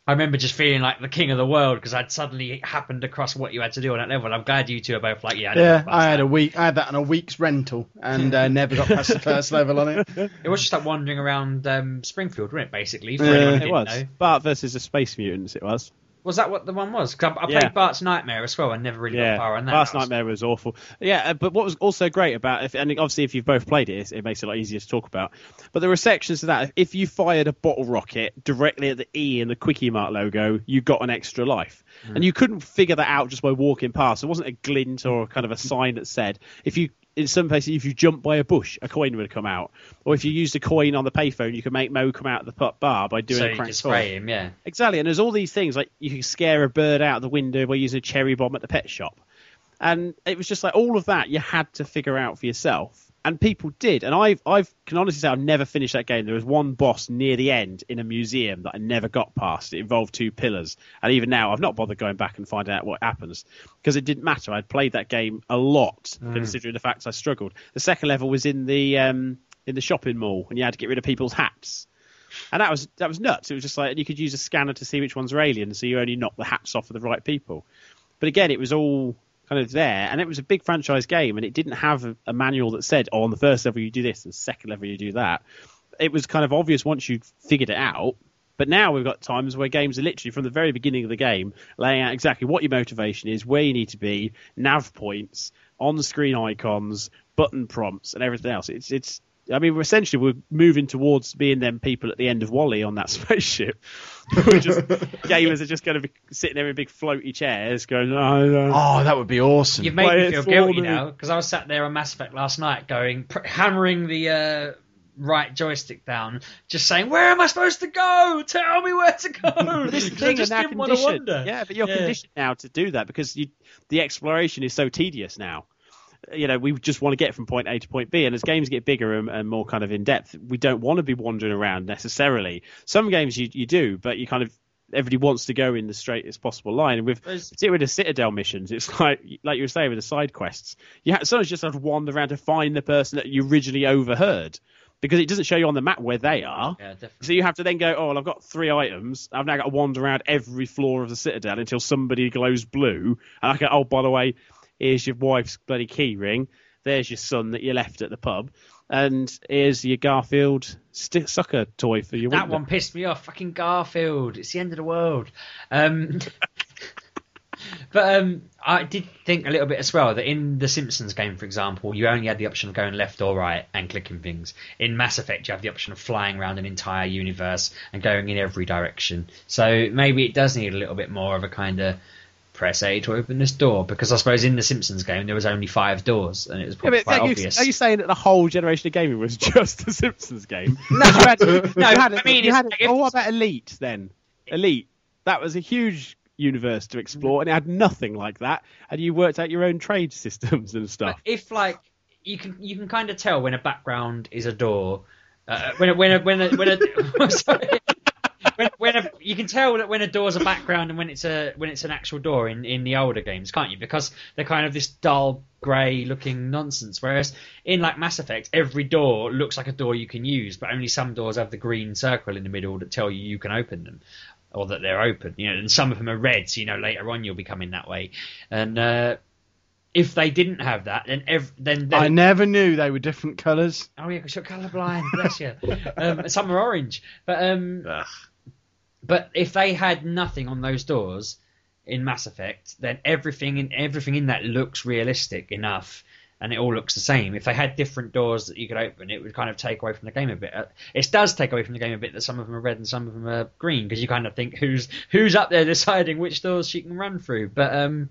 I remember just feeling like the king of the world because I'd suddenly happened across what you had to do on that level. And I'm glad you two are both like, yeah, I Yeah, I had that. a week. I had that on a week's rental and uh, [LAUGHS] never got past the first level on it. It was just like wandering around um, Springfield, wasn't it? Basically, for Yeah, anyone who It didn't was know. Bart versus the Space Mutants. It was. Was that what the one was? I, I played Yeah. Bart's Nightmare as well. I never really Yeah, got far on that. Bart's was- Nightmare was awful. Yeah, uh, but what was also great about if, and obviously if you've both played it, it makes it a lot easier to talk about. But there were sections to that. If you fired a bottle rocket directly at the E in the Kwik-E-Mart logo, you got an extra life, and you couldn't figure that out just by walking past. It wasn't a glint or kind of a sign that said if you. In some places, if you jump by a bush, a coin would come out. Or if you used a coin on the payphone, you could make Moe come out of the pu- bar by doing so a you crank toy. spray him, yeah. Exactly, and there's all these things like you can scare a bird out of the window by using a cherry bomb at the pet shop, and it was just like all of that you had to figure out for yourself, and people did. And I've I've can honestly say I've never finished that game. There was one boss near the end in a museum that I never got past. It involved two pillars, and even now I've not bothered going back and finding out what happens because it didn't matter. I'd played that game a lot, considering the fact I struggled. The second level was in the um, in the shopping mall, and you had to get rid of people's hats. And that was that was nuts. It was just like you could use a scanner to see which ones are alien, so you only knock the hats off of the right people. But again, it was all kind of there, and it was a big franchise game, and it didn't have a, a manual that said, "Oh, on the first level you do this, and the second level you do that." It was kind of obvious once you figured it out. But now we've got times where games are literally from the very beginning of the game laying out exactly what your motivation is, where you need to be, nav points, on-screen icons, button prompts, and everything else. It's it's. I mean, we're essentially we're moving towards being them people at the end of WALL-E on that [LAUGHS] spaceship. [LAUGHS] we're just gamers are just going to be sitting there in big floaty chairs, going, "Oh, no. Oh, that would be awesome. You've made Play me feel guilty me. now because I was sat there on Mass Effect last night, going pr- hammering the uh, right joystick down, just saying, "Where am I supposed to go? Tell me where to go." [LAUGHS] this is the 'Cause I thing, just and now didn't want to conditioned. Yeah, but you're Yeah. conditioned now to do that because you, the exploration is so tedious now. You know, we just want to get from point A to point B, and as games get bigger and, and more kind of in depth, we don't want to be wandering around necessarily. Some games you, you do, but you kind of everybody wants to go in the straightest possible line. And with There's- particularly with the Citadel missions, it's [LAUGHS] like like you were saying with the side quests, you have, sometimes just have to wander around to find the person that you originally overheard because it doesn't show you on the map where they are. Yeah, definitely. So you have to then go, oh, well, I've got three items. I've now got to wander around every floor of the Citadel until somebody glows blue. And I go, oh, by the way, here's your wife's bloody key ring. There's your son that you left at the pub. And here's your Garfield st- sucker toy for your That window. one pissed me off. Fucking Garfield. It's the end of the world. Um, [LAUGHS] but um, I did think a little bit as well that in the Simpsons game, for example, you only had the option of going left or right and clicking things. In Mass Effect, you have the option of flying around an entire universe and going in every direction. So maybe it does need a little bit more of a kind of press A to open this door because I suppose in the Simpsons game there was only five doors and it was Yeah, probably but quite are, you, obvious. are you saying that the whole generation of gaming was [LAUGHS] just the Simpsons game? [LAUGHS] No, you had, no, you had, I mean, you had if- oh, what about Elite then? Elite. That was a huge universe to explore, and it had nothing like that. And you worked out your own trade systems and But stuff. if like you can you can kind of tell when a background is a door, uh, when a, when a, when a, [LAUGHS] when a. When, when a, you you can tell that when a door's a background and when it's a when it's an actual door in, in the older games, can't you? Because they're kind of this dull grey looking nonsense. Whereas in like Mass Effect, every door looks like a door you can use, but only some doors have the green circle in the middle that tell you you can open them or that they're open. You know, and some of them are red, so you know later on you'll be coming that way. And uh, if they didn't have that, then ev- then, then I never knew they were different colours. Oh yeah, because you're colourblind. Bless you. [LAUGHS] Um, some are orange, but um, but if they had nothing on those doors in Mass Effect, then everything in everything in that looks realistic enough, and it all looks the same. If they had different doors that you could open, it would kind of take away from the game a bit. Uh, It does take away from the game a bit that some of them are red and some of them are green because you kind of think who's who's up there deciding which doors she can run through. But um,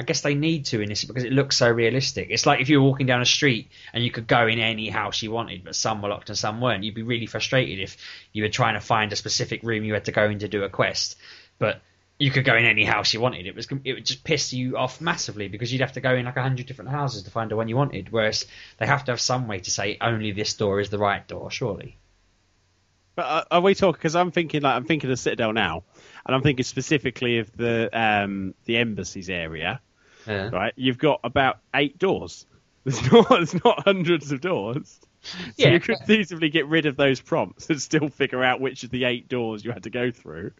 I guess they need to in this because it looks so realistic. It's like if you were walking down a street and you could go in any house you wanted, but some were locked and some weren't. You'd be really frustrated if you were trying to find a specific room you had to go in to do a quest, but you could go in any house you wanted. It was it would just piss you off massively because you'd have to go in like a hundred different houses to find the one you wanted. Whereas they have to have some way to say only this door is the right door, surely. But uh, are we talking? Because I'm thinking like I'm thinking of Citadel now, and I'm thinking specifically of the um, the embassies area. Yeah. Right, you've got about eight doors. [LAUGHS] There's not there's not hundreds of doors. So Yeah. you could feasibly get rid of those prompts and still figure out which of the eight doors you had to go through.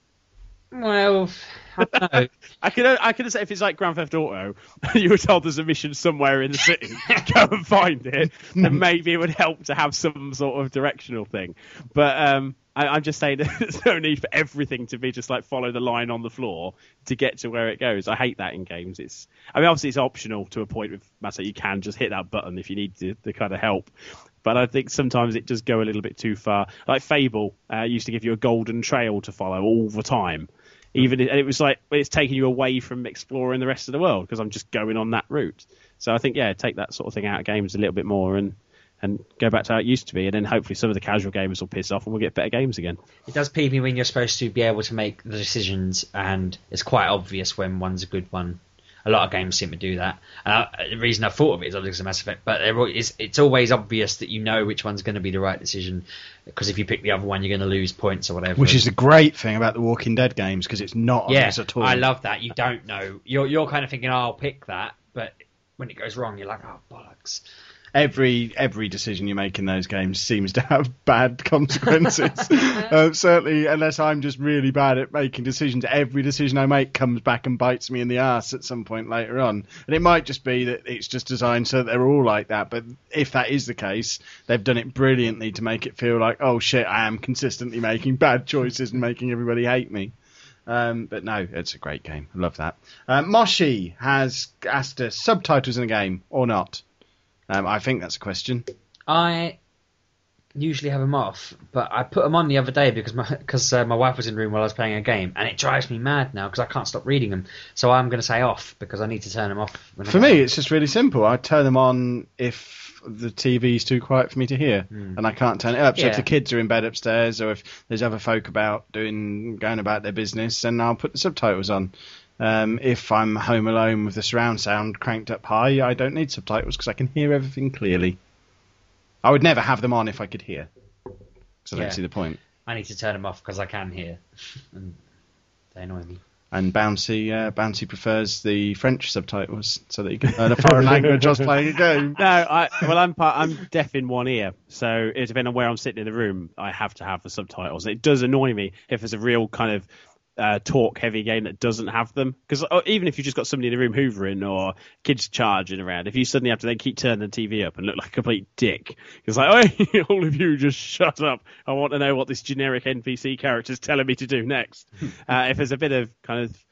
Well, I don't know. [LAUGHS] I could I could say if it's like Grand Theft Auto, [LAUGHS] you were told there's a mission somewhere in the city, [LAUGHS] go and find it, then maybe it would help to have some sort of directional thing. But um, I, I'm just saying there's no need for everything to be just like follow the line on the floor to get to where it goes. I hate that in games. It's I mean obviously it's optional to a point with Matter. You can just hit that button if you need to, to kind of help. But I think sometimes it does go a little bit too far. Like Fable uh, used to give you a golden trail to follow all the time even and it was like it's taking you away from exploring the rest of the world because I'm just going on that route. So I think yeah, take that sort of thing out of games a little bit more and and go back to how it used to be, and then hopefully some of the casual gamers will piss off and we'll get better games again. It does peeve me when you're supposed to be able to make the decisions, and it's quite obvious when one's a good one. A lot of games seem to do that. The reason I thought of it is obviously Mass Effect, but is, it's always obvious that you know which one's going to be the right decision, because if you pick the other one, you're going to lose points or whatever. Which is the great thing about the Walking Dead games because it's not yeah, obvious at all. I love that. You don't know. You're you're kind of thinking, oh, I'll pick that, but when it goes wrong, you're like, oh bollocks. Every every decision you make in those games seems to have [LAUGHS] bad consequences. [LAUGHS] uh, certainly, unless I'm just really bad at making decisions, every decision I make comes back and bites me in the ass at some point later on. And it might just be that it's just designed so that they're all like that. But if that is the case, they've done it brilliantly to make it feel like, oh shit, I am consistently making bad choices and making everybody hate me. Um, but no, it's a great game. I love that. Uh, Moshi has asked us subtitles in a game or not. Um, I think that's a question. I usually have them off, but I put them on the other day because my because uh, my wife was in the room while I was playing a game, and it drives me mad now because I can't stop reading them. So I'm going to say off because I need to turn them off. When For I'm- me, it's just really simple. I turn them on if the TV is too quiet for me to hear, and I can't turn it up. So if the kids are in bed upstairs, or if there's other folk about doing going about their business, then I'll put the subtitles on. Um, if I'm home alone with the surround sound cranked up high, I don't need subtitles because I can hear everything clearly. I would never have them on if I could hear, because I Yeah. don't see the point. I need to turn them off because I can hear, [LAUGHS] and they annoy me. And Bouncy, uh, Bouncy prefers the French subtitles so that you can learn a foreign language whilst playing a game. [LAUGHS] No, I well I'm part, I'm deaf in one ear, so it depends on where I'm sitting in the room. I have to have the subtitles. It does annoy me if it's a real kind of uh, talk heavy game that doesn't have them because even if you've just got somebody in the room hoovering or kids charging around, if you suddenly have to then keep turning the TV up and look like a complete dick, it's like, [LAUGHS] oh, all of you just shut up. I want to know what this generic NPC character is telling me to do next. [LAUGHS] uh, if there's a bit of kind of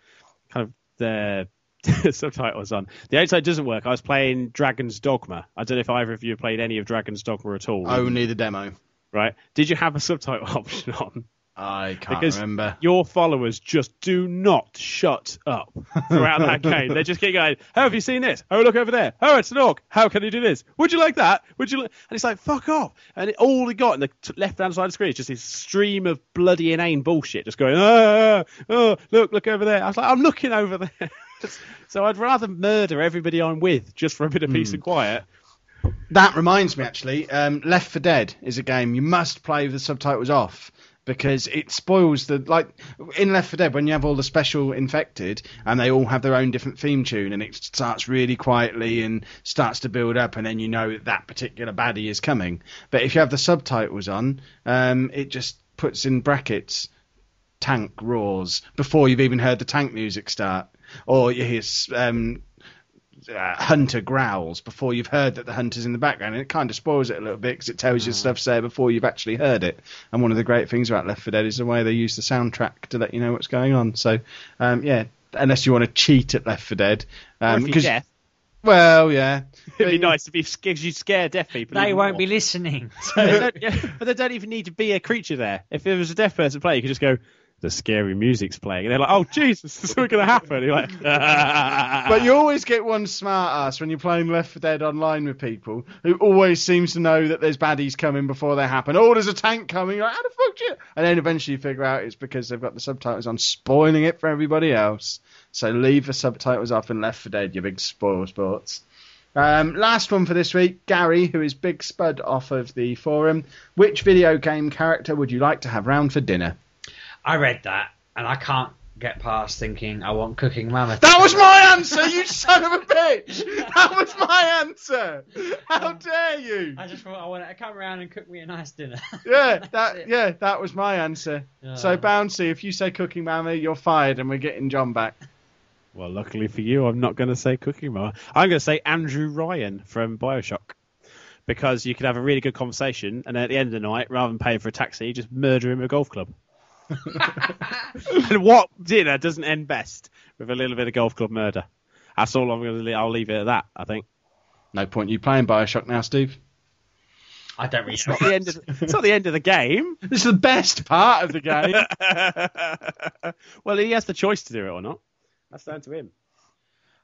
kind of the [LAUGHS] subtitles on. The outside doesn't work. I was playing Dragon's Dogma. I don't know if either of you have played any of Dragon's Dogma at all. Only the demo. Right? Did you have a subtitle option on? I can't Because remember. your followers just do not shut up throughout that [LAUGHS] game. They just keep going, "Oh, have you seen this? Oh, look over there. Oh, it's an orc. How can you do this? Would you like that? Would you?" Li-? And it's like, "Fuck off!" And it, all they got in the t- left-hand side of the screen is just this stream of bloody inane bullshit, just going, "Oh, oh, look, look over there." I was like, "I'm looking over there." [LAUGHS] so I'd rather murder everybody I'm with just for a bit of peace and hmm. quiet. That reminds me, actually, um, Left 4 Dead is a game you must play with the subtitles off because it spoils the like in Left 4 Dead when you have all the special infected and they all have their own different theme tune and it starts really quietly and starts to build up and then you know that, that particular baddie is coming. But if you have the subtitles on, um, it just puts in brackets tank roars before you've even heard the tank music start, or you hear um, uh, hunter growls before you've heard that the hunter's in the background, and it kind of spoils it a little bit because it tells you stuff there before you've actually heard it. And one of the great things about Left 4 Dead is the way they use the soundtrack to let you know what's going on. So, um, yeah, unless you want to cheat at Left 4 Dead, Or um, because deaf, well, yeah, [LAUGHS] it'd be nice if you because you scare deaf people. They won't more. be listening. They don't- [LAUGHS] yeah, but there don't even need to be a creature there. If there was a deaf person playing, you could just go, "The scary music's playing," and they're like, "Oh Jesus, [LAUGHS] this is going to happen." You're like, [LAUGHS] But you always get one smart ass when you're playing Left 4 Dead online with people who always seems to know that there's baddies coming before they happen. Oh, there's a tank coming. You're like, how the fuck do you? And then eventually you figure out it's because they've got the subtitles on, spoiling it for everybody else. So leave the subtitles off in Left 4 Dead, you big spoil sports. Um, last one for this week, Gary, who is Big Spud off of the forum. Which video game character would you like to have round for dinner? I read that and I can't get past thinking I want Cooking Mama. That was my answer, you son of a bitch! That was my answer! How dare you! I just thought I want to come around and cook me a nice dinner. [LAUGHS] Yeah, that it. yeah, that was my answer. Yeah. So Bouncy, if you say Cooking Mama, you're fired, and we're getting John back. Well, luckily for you, I'm not going to say Cooking Mama. I'm going to say Andrew Ryan from Bioshock. Because you could have a really good conversation, and at the end of the night, rather than paying for a taxi, you just murder him at a golf club. [LAUGHS] and what dinner doesn't end best with a little bit of golf club murder? That's all I'm going to. I'll leave it at that. I think No point you playing Bioshock now, Steve. I don't really it's not the end. Of, it's not the end of the game. [LAUGHS] This is the best part of the game. [LAUGHS] well, he has the choice to do it or not. That's down to him.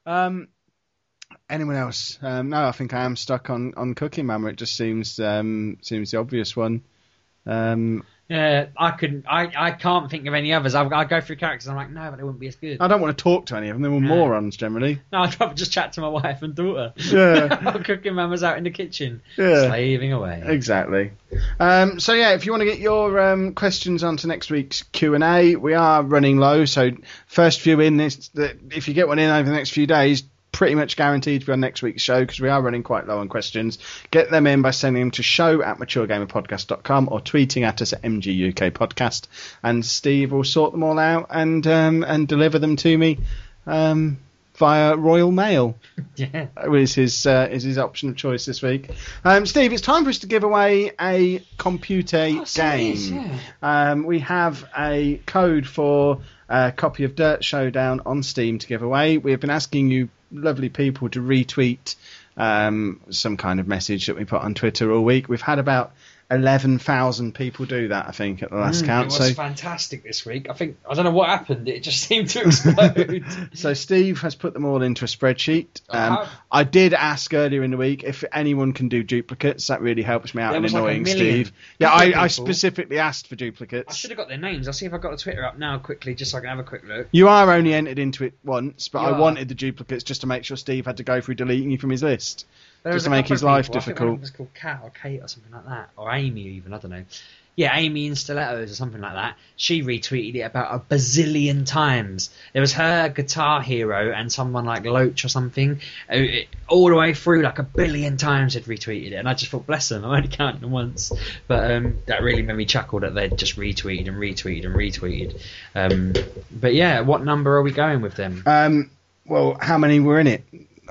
um, anyone else? Um, no, I think I am stuck on, on Cooking Mama. It just seems um, seems the obvious one. Um, Yeah, I couldn't. I, I can't think of any others. I, I go through characters. I'm like, no, but it wouldn't be as good. I don't want to talk to any of them. They're all No. morons generally. No, I'd rather just chat to my wife and daughter. Yeah. [LAUGHS] While Cooking Mama's out in the kitchen, Yeah. slaving away. Exactly. Um, so yeah, if you want to get your um, questions onto next week's Q and A, we are running low. So first few in this, the, if you get one in over the next few days, pretty much guaranteed to be on next week's show because we are running quite low on questions. Get them in by sending them to show at maturegamerpodcast.com or tweeting at us at MGUK Podcast, and Steve will sort them all out and um, and deliver them to me um, via Royal Mail [LAUGHS] Yeah. is his uh, is his option of choice this week. Um, Steve, it's time for us to give away a computer Oh, game. is, yeah. um, we have a code for a copy of Dirt Showdown on Steam to give away. We have been asking you, lovely people, to retweet um, some kind of message that we put on Twitter all week. We've had about eleven thousand people do that, I think, at the last Mm, count. it was So fantastic this week. I think I don't know what happened. It just [LAUGHS] seemed to explode. [LAUGHS] So Steve has put them all into a spreadsheet. Um, Uh-huh. I did ask earlier in the week if anyone can do duplicates. That really helps me out There in was like annoying Steve. Yeah, I. I specifically asked for duplicates. I should have got their names. I'll see if I've got the Twitter up now quickly, just so I can have a quick look. You are only entered into it once, but You I are. wanted the duplicates just to make sure Steve had to go through deleting you from his list. There Just to make his life people. I think difficult. them was called Cat or Kate or something like that, or Amy even. I don't know. Yeah, Amy in stilettos or something like that. She retweeted it about a bazillion times. It was her Guitar Hero and someone like Loach or something, uh, it- all the way through like a billion times had retweeted it, and I just thought, bless them, I'm only counted them once, but um, that really made me chuckle that they'd just retweeted and retweeted and retweeted. Um, but yeah, what number are we going with them? Um, well, how many were in it?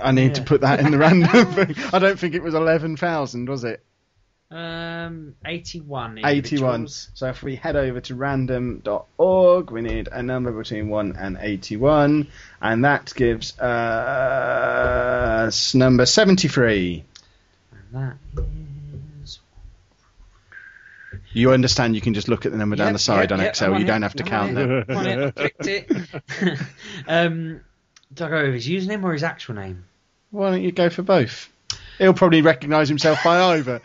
I need to put that in the random [LAUGHS] thing. I don't think it was 11,000, was it? Um, 81. 81. So if we head over to random.org, we need a number between 1 and 81, and that gives us number 73. And that is You understand you can just look at the number down the side yep, on yep, Excel, I'm you on don't have to count on them. On it, clicked it. [LAUGHS] [LAUGHS] um, do I go with his username or his actual name? Why don't you go for both? He'll probably recognise himself by [LAUGHS] either.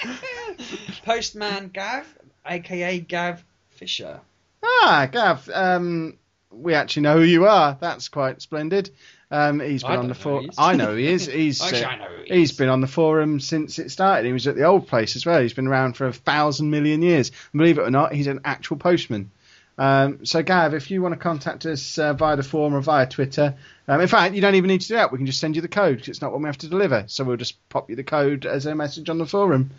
Postman Gav, aka Gav Fisher. Ah, Gav, um, we actually know who you are. That's quite splendid. Um, he's been I on the forum. I know who he is. [LAUGHS] He's Actually, uh, I know he he's is. been on the forum since it started. He was at the old place as well. He's been around for a thousand million years. And believe it or not, he's an actual postman. Um, so, Gav, if you want to contact us uh, via the forum or via Twitter, um, in fact, you don't even need to do that. We can just send you the code 'cause it's not one we have to deliver. So we'll just pop you the code as a message on the forum,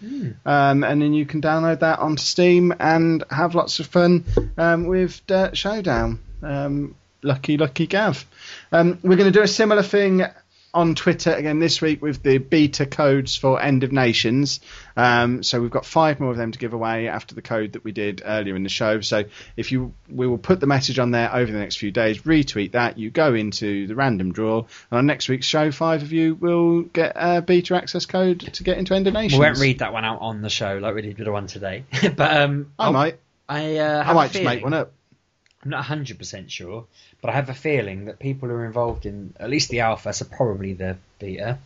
um, and then you can download that onto Steam and have lots of fun um, with Dirt Showdown. Um, lucky, lucky Gav. Um, we're going to do a similar thing on Twitter again this week with the beta codes for End of Nations. Um, so we've got five more of them to give away after the code that we did earlier in the show. So if you, we will put the message on there over the next few days. Retweet that. You go into the random draw, and on next week's show, five of you will get a beta access code to get into End of Nations. We won't read that one out on the show like we did with the one today. [LAUGHS] but um, I I'll- might. I, uh, I might just make one up. I'm not 100% sure, but I have a feeling that people who are involved in at least the alpha, so probably the beta,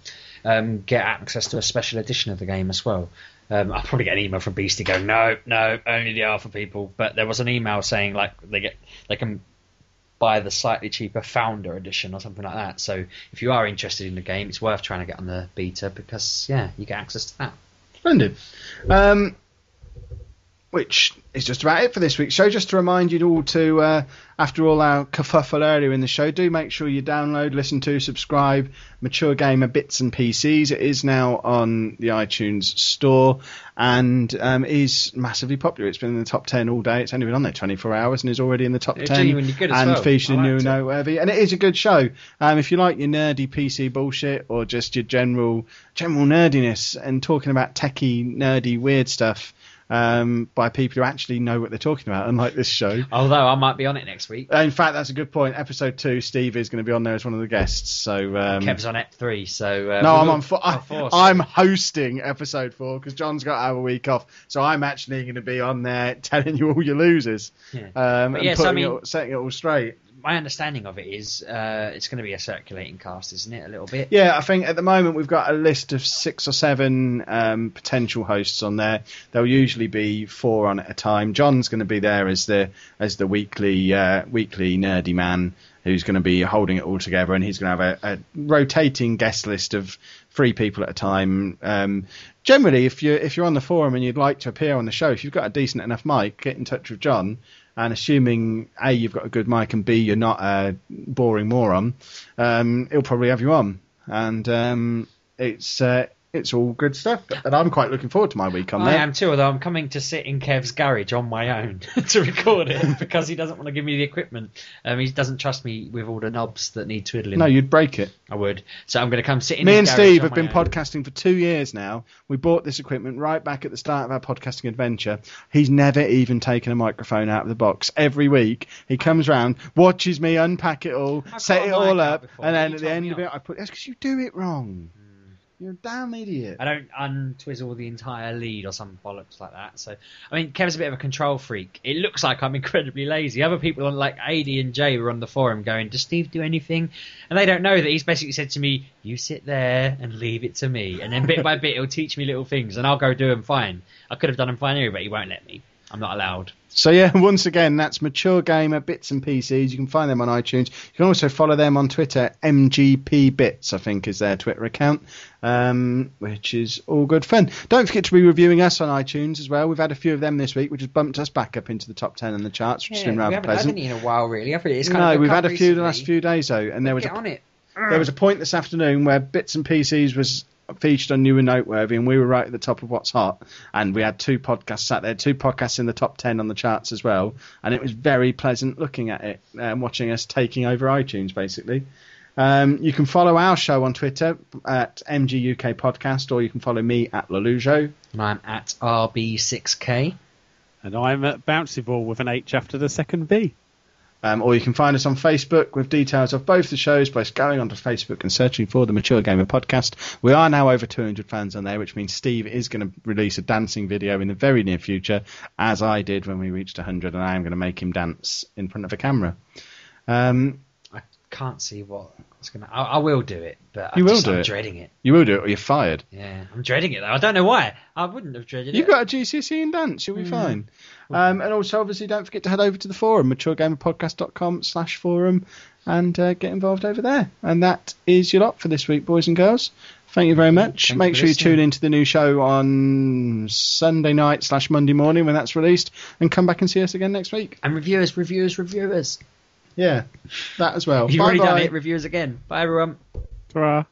um, get access to a special edition of the game as well. Um, I'll probably get an email from Beastie going, no, no, only the alpha people. But there was an email saying like they get they can buy the slightly cheaper founder edition or something like that. So if you are interested in the game, it's worth trying to get on the beta because yeah, you get access to that. Splendid. Um, which is just about it for this week's show. Just to remind you all to, uh, after all our kerfuffle earlier in the show, do make sure you download, listen to, subscribe Mature Gamer Bits and PCs. It is now on the iTunes store and um, is massively popular. It's been in the top 10 all day. It's only been on there 24 hours and is already in the top It's 10 good and well. featured I new and noteworthy. And it is a good show. Um, if you like your nerdy PC bullshit or just your general general nerdiness and talking about techie, nerdy, weird stuff um, by people who actually know what they're talking about, unlike this show. Although I might be on it next week. In fact, that's a good point. Episode two, Steve is going to be on there as one of the guests. So um, Kev's on Ep three, so uh, no, I'm on. Four, oh, four, I, am hosting episode four because John's got to have a week off, so I'm actually going to be on there [LAUGHS] telling you all your losers, Yeah. um, and yes, I putting mean- it, setting it all straight. My understanding of it is uh, it's going to be a circulating cast, isn't it? A little bit. Yeah, I think at the moment we've got a list of six or seven um, potential hosts on there. There'll usually be four on at a time. John's going to be there as the as the weekly uh, weekly nerdy man who's going to be holding it all together, and he's going to have a, a rotating guest list of three people at a time. Um, generally, if you if you're on the forum and you'd like to appear on the show, if you've got a decent enough mic, get in touch with John. And assuming a you've got a good mic and b you're not a boring moron, um, he'll probably have you on. And um, it's uh, it's all good stuff. And I'm quite looking forward to my week on I there. am too, although I'm coming to sit in Kev's garage on my own [LAUGHS] to record it [LAUGHS] because he doesn't want to give me the equipment. Um, he doesn't trust me with all the knobs that need twiddling. No, you'd break it. I would. So I'm going to come sit in Me and Steve have been own. podcasting for two years now. We bought this equipment right back at the start of our podcasting adventure. He's never even taken a microphone out of the box. Every week he comes round, watches me unpack it all, set it all up, before. and then at the end of it. I put that's because you do it wrong. You're a damn idiot. I don't untwizzle the entire lead or some bollocks like that. So, I mean, Kev's a bit of a control freak. It looks like I'm incredibly lazy. Other people on like AD and Jay were on the forum going, "Does Steve do anything?" And they don't know that he's basically said to me, "You sit there and leave it to me." And then bit by bit, he'll teach me little things, and I'll go do them fine. I could have done them fine anyway, but he won't let me. I'm not allowed. So yeah, [LAUGHS] once again, that's Mature Gamer Bits and PCs. You can find them on iTunes. You can also follow them on Twitter. MGP Bits, I think, is their Twitter account, um, which is all good fun. Don't forget to be reviewing us on iTunes as well. We've had a few of them this week, which has bumped us back up into the top ten in the charts, which has been we rather haven't pleasant. had any in a while, really. I feel it's kind no, of we've come had a few the last few days though, and there was Get a on it. there was a point this afternoon where Bits and PCs was featured on New and Noteworthy, and we were right at the top of what's hot. And we had two podcasts sat there, two podcasts in the top ten on the charts as well. And it was very pleasant looking at it and watching us taking over iTunes, basically. Um, you can follow our show on Twitter at MGUK Podcast, or you can follow me at Lelujo. And I'm at RB6K. And I'm at Bouncy Ball with an H after the second B. Um, or you can find us on Facebook with details of both the shows by going onto Facebook and searching for the Mature Gamer Podcast. We are now over 200 fans on there, which means Steve is going to release a dancing video in the very near future, as I did when we reached 100, and I am going to make him dance in front of a camera. Um, can't see what it's gonna. I, I will do it, but You I will just, do I'm it. dreading it. You will do it, or you're fired. Yeah, I'm dreading it though. I don't know why. I wouldn't have dreaded it. You've got a GCSE in dance, you'll be fine. Um, and also, obviously, don't forget to head over to the forum, maturegamerpodcast.com slash forum, and uh, get involved over there. And that is your lot for this week, boys and girls. Thank you very much. Thank Make you sure you listening. tune into the new show on Sunday night slash Monday morning when that's released, and come back and see us again next week. And reviewers, reviewers, reviewers. Yeah, that as well. You've bye already done it. Reviewers again. Bye everyone. Ta-ra.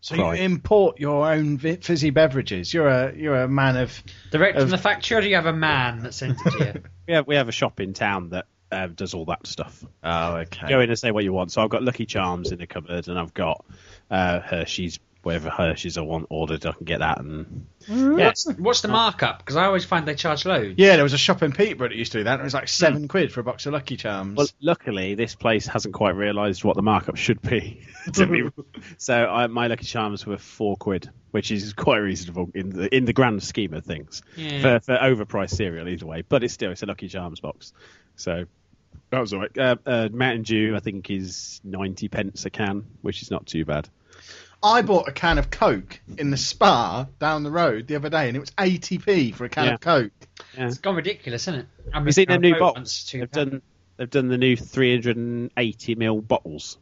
So you Sorry. import your own vi- fizzy beverages. You're a you're a man of Direct Of- from the factory, or do you have a man that sent it to you? [LAUGHS] We have we have a shop in town that uh, does all that stuff. oh okay. Go in and say what you want. So I've got Lucky Charms in the cupboard, and I've got uh, Hershey's, whatever Hershey's I want ordered. I can get that, and yeah, What's, what's the markup? Because I always find they charge loads. Yeah, there was a shop in Peterborough that used to do that. and It was like seven quid for a box of Lucky Charms. Well, luckily, this place hasn't quite realised what the markup should be. [LAUGHS] to be [LAUGHS] so I, my Lucky Charms were four quid, which is quite reasonable in the in the grand scheme of things Yeah. for, for overpriced cereal either way. But it's still it's a Lucky Charms box, so that was alright. Uh, uh, Mountain Dew, I think, is ninety pence a can, which is not too bad. I bought a can of Coke in the spa down the road the other day, and it was 80p for a can Yeah. of Coke. Yeah. It's gone ridiculous, isn't it? I Have you seen their new box? bottles? They've done they've done the new 380 ml bottles.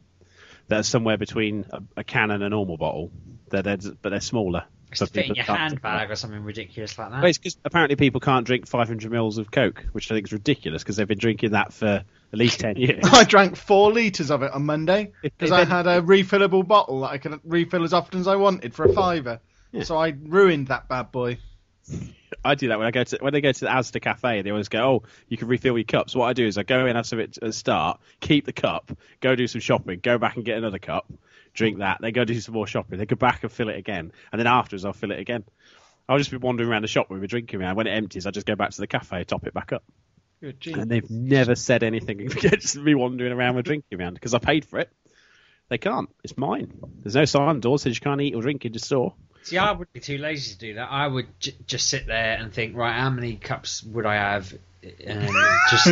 That are somewhere between a, a can and a normal bottle. They're, they're but they're smaller. It's so to fit in people your can't- handbag or something ridiculous like that. Well, it's because apparently people can't drink 500 mils of Coke, which I think is ridiculous because they've been drinking that for at least 10 [LAUGHS] years. I drank four litres of it on Monday because I had a refillable bottle that I could refill as often as I wanted for a fiver. Yeah. So I ruined that bad boy. [LAUGHS] I do that when I go to when they go to the Asda cafe. They always go, "Oh, you can refill your cups." What I do is I go in, have something at the start, keep the cup, go do some shopping, go back and get another cup, drink that, then go do some more shopping, then go back and fill it again, and then afterwards I'll fill it again. I'll just be wandering around the shop with my drinking man. When it empties, I just go back to the cafe, top it back up. Good. And they've never said anything [LAUGHS] against me wandering around with drinking around because I paid for it. They can't. It's mine. There's no sign on the door says you can't eat or drink in the store. See, I would be too lazy to do that. I would j- just sit there and think, right, how many cups would I have? Um, and [LAUGHS] just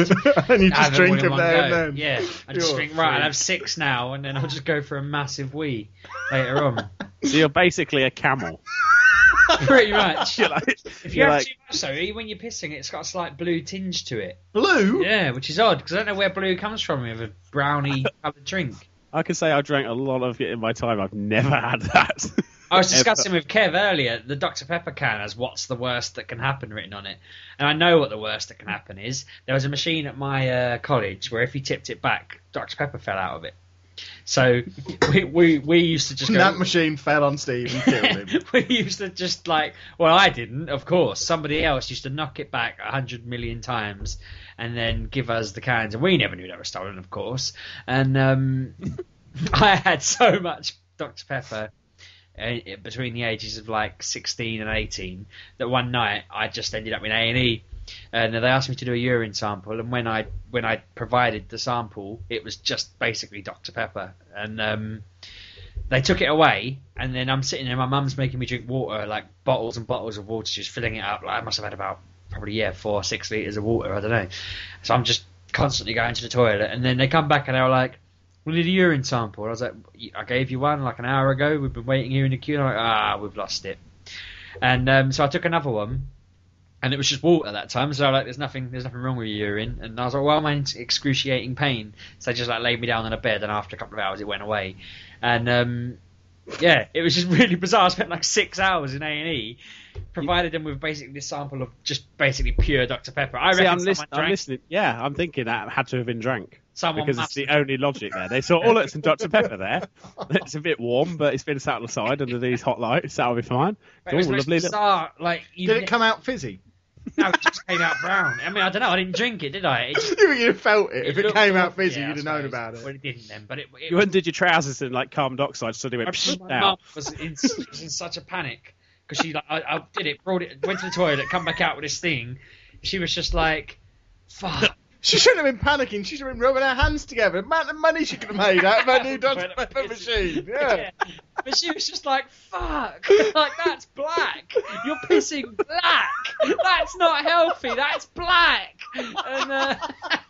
and you just drink them them all in one there go. and then. Yeah, I [LAUGHS] just You're think, right, I'll have six now, and then I'll just go for a massive wee later on. So you're basically a camel. [LAUGHS] Pretty much. You're like, If you you're have like- too much, so when you're pissing, it's got a slight blue tinge to it. Blue? Yeah, which is odd because I don't know where blue comes from with a brownie [LAUGHS] coloured drink. I can say I drank a lot of it in my time. I've never had that. I was discussing [LAUGHS] with Kev earlier. The Dr Pepper can has "What's the worst that can happen" written on it, and I know what the worst that can happen is. There was a machine at my uh, college where if you tipped it back, Dr Pepper fell out of it. So we we, we used to just go. that machine fell on Steve and killed him. [LAUGHS] we used to just like, well, I didn't, of course. Somebody else used to knock it back a hundred million times and then give us the cans, and we never knew they were stolen, of course. And um, [LAUGHS] I had so much Dr Pepper uh, between the ages of like sixteen and eighteen that one night I just ended up in A and E. They asked me to do a urine sample, and when I when I provided the sample, it was just basically Dr Pepper, and um, they took it away, and then I'm sitting there. My mum's making me drink water, like bottles and bottles of water, just filling it up. Like I must have had about probably yeah four or six liters of water. I don't know. So I'm just constantly going to the toilet, and then they come back and they were like, "We need a urine sample." I was like, "I gave you one like an hour ago. We've been waiting here in the queue." And I'm like, "Ah, we've lost it." And um, so I took another one, and it was just water at that time. So I was like, "There's nothing, there's nothing wrong with your urine." And I was like, "Well, I'm in excruciating pain." So they just like laid me down on a bed, and after a couple of hours, it went away. And um, yeah, it was just [LAUGHS] really bizarre. I spent like six hours in A and E, provided them with basically this sample of just basically pure Dr Pepper. I See, reckon I'm, someone listen- I'm listening. Yeah, I'm thinking that had to have been drank. Someone because it's the only logic there. They saw, oh, look, some Dr. Pepper there. [LAUGHS] It's a bit warm, but it's been sat on the side under these hot lights. That'll be fine. But it was the most lovely. little- bizarre. Like, Did it come out fizzy? No, it just came out brown. I mean, I don't know. I didn't drink it, did I? It just, [LAUGHS] you would have felt it. If it looked came out fizzy, Yeah, you'd have known suppose. about Well, it. it didn't then, but it. it You undid your trousers and like carbon dioxide so suddenly went my psh, mum was in, was in such a panic because she like I, I did it, brought it, went to the toilet, come back out with this thing. She was just like, "Fuck." She shouldn't have been panicking. She should have been rubbing her hands together. The amount of money she could have made out of her new Pepper machine. [LAUGHS] Yeah. But she was just like, fuck. [LAUGHS] Like, that's black. You're pissing black. That's not healthy. That's black. And, uh,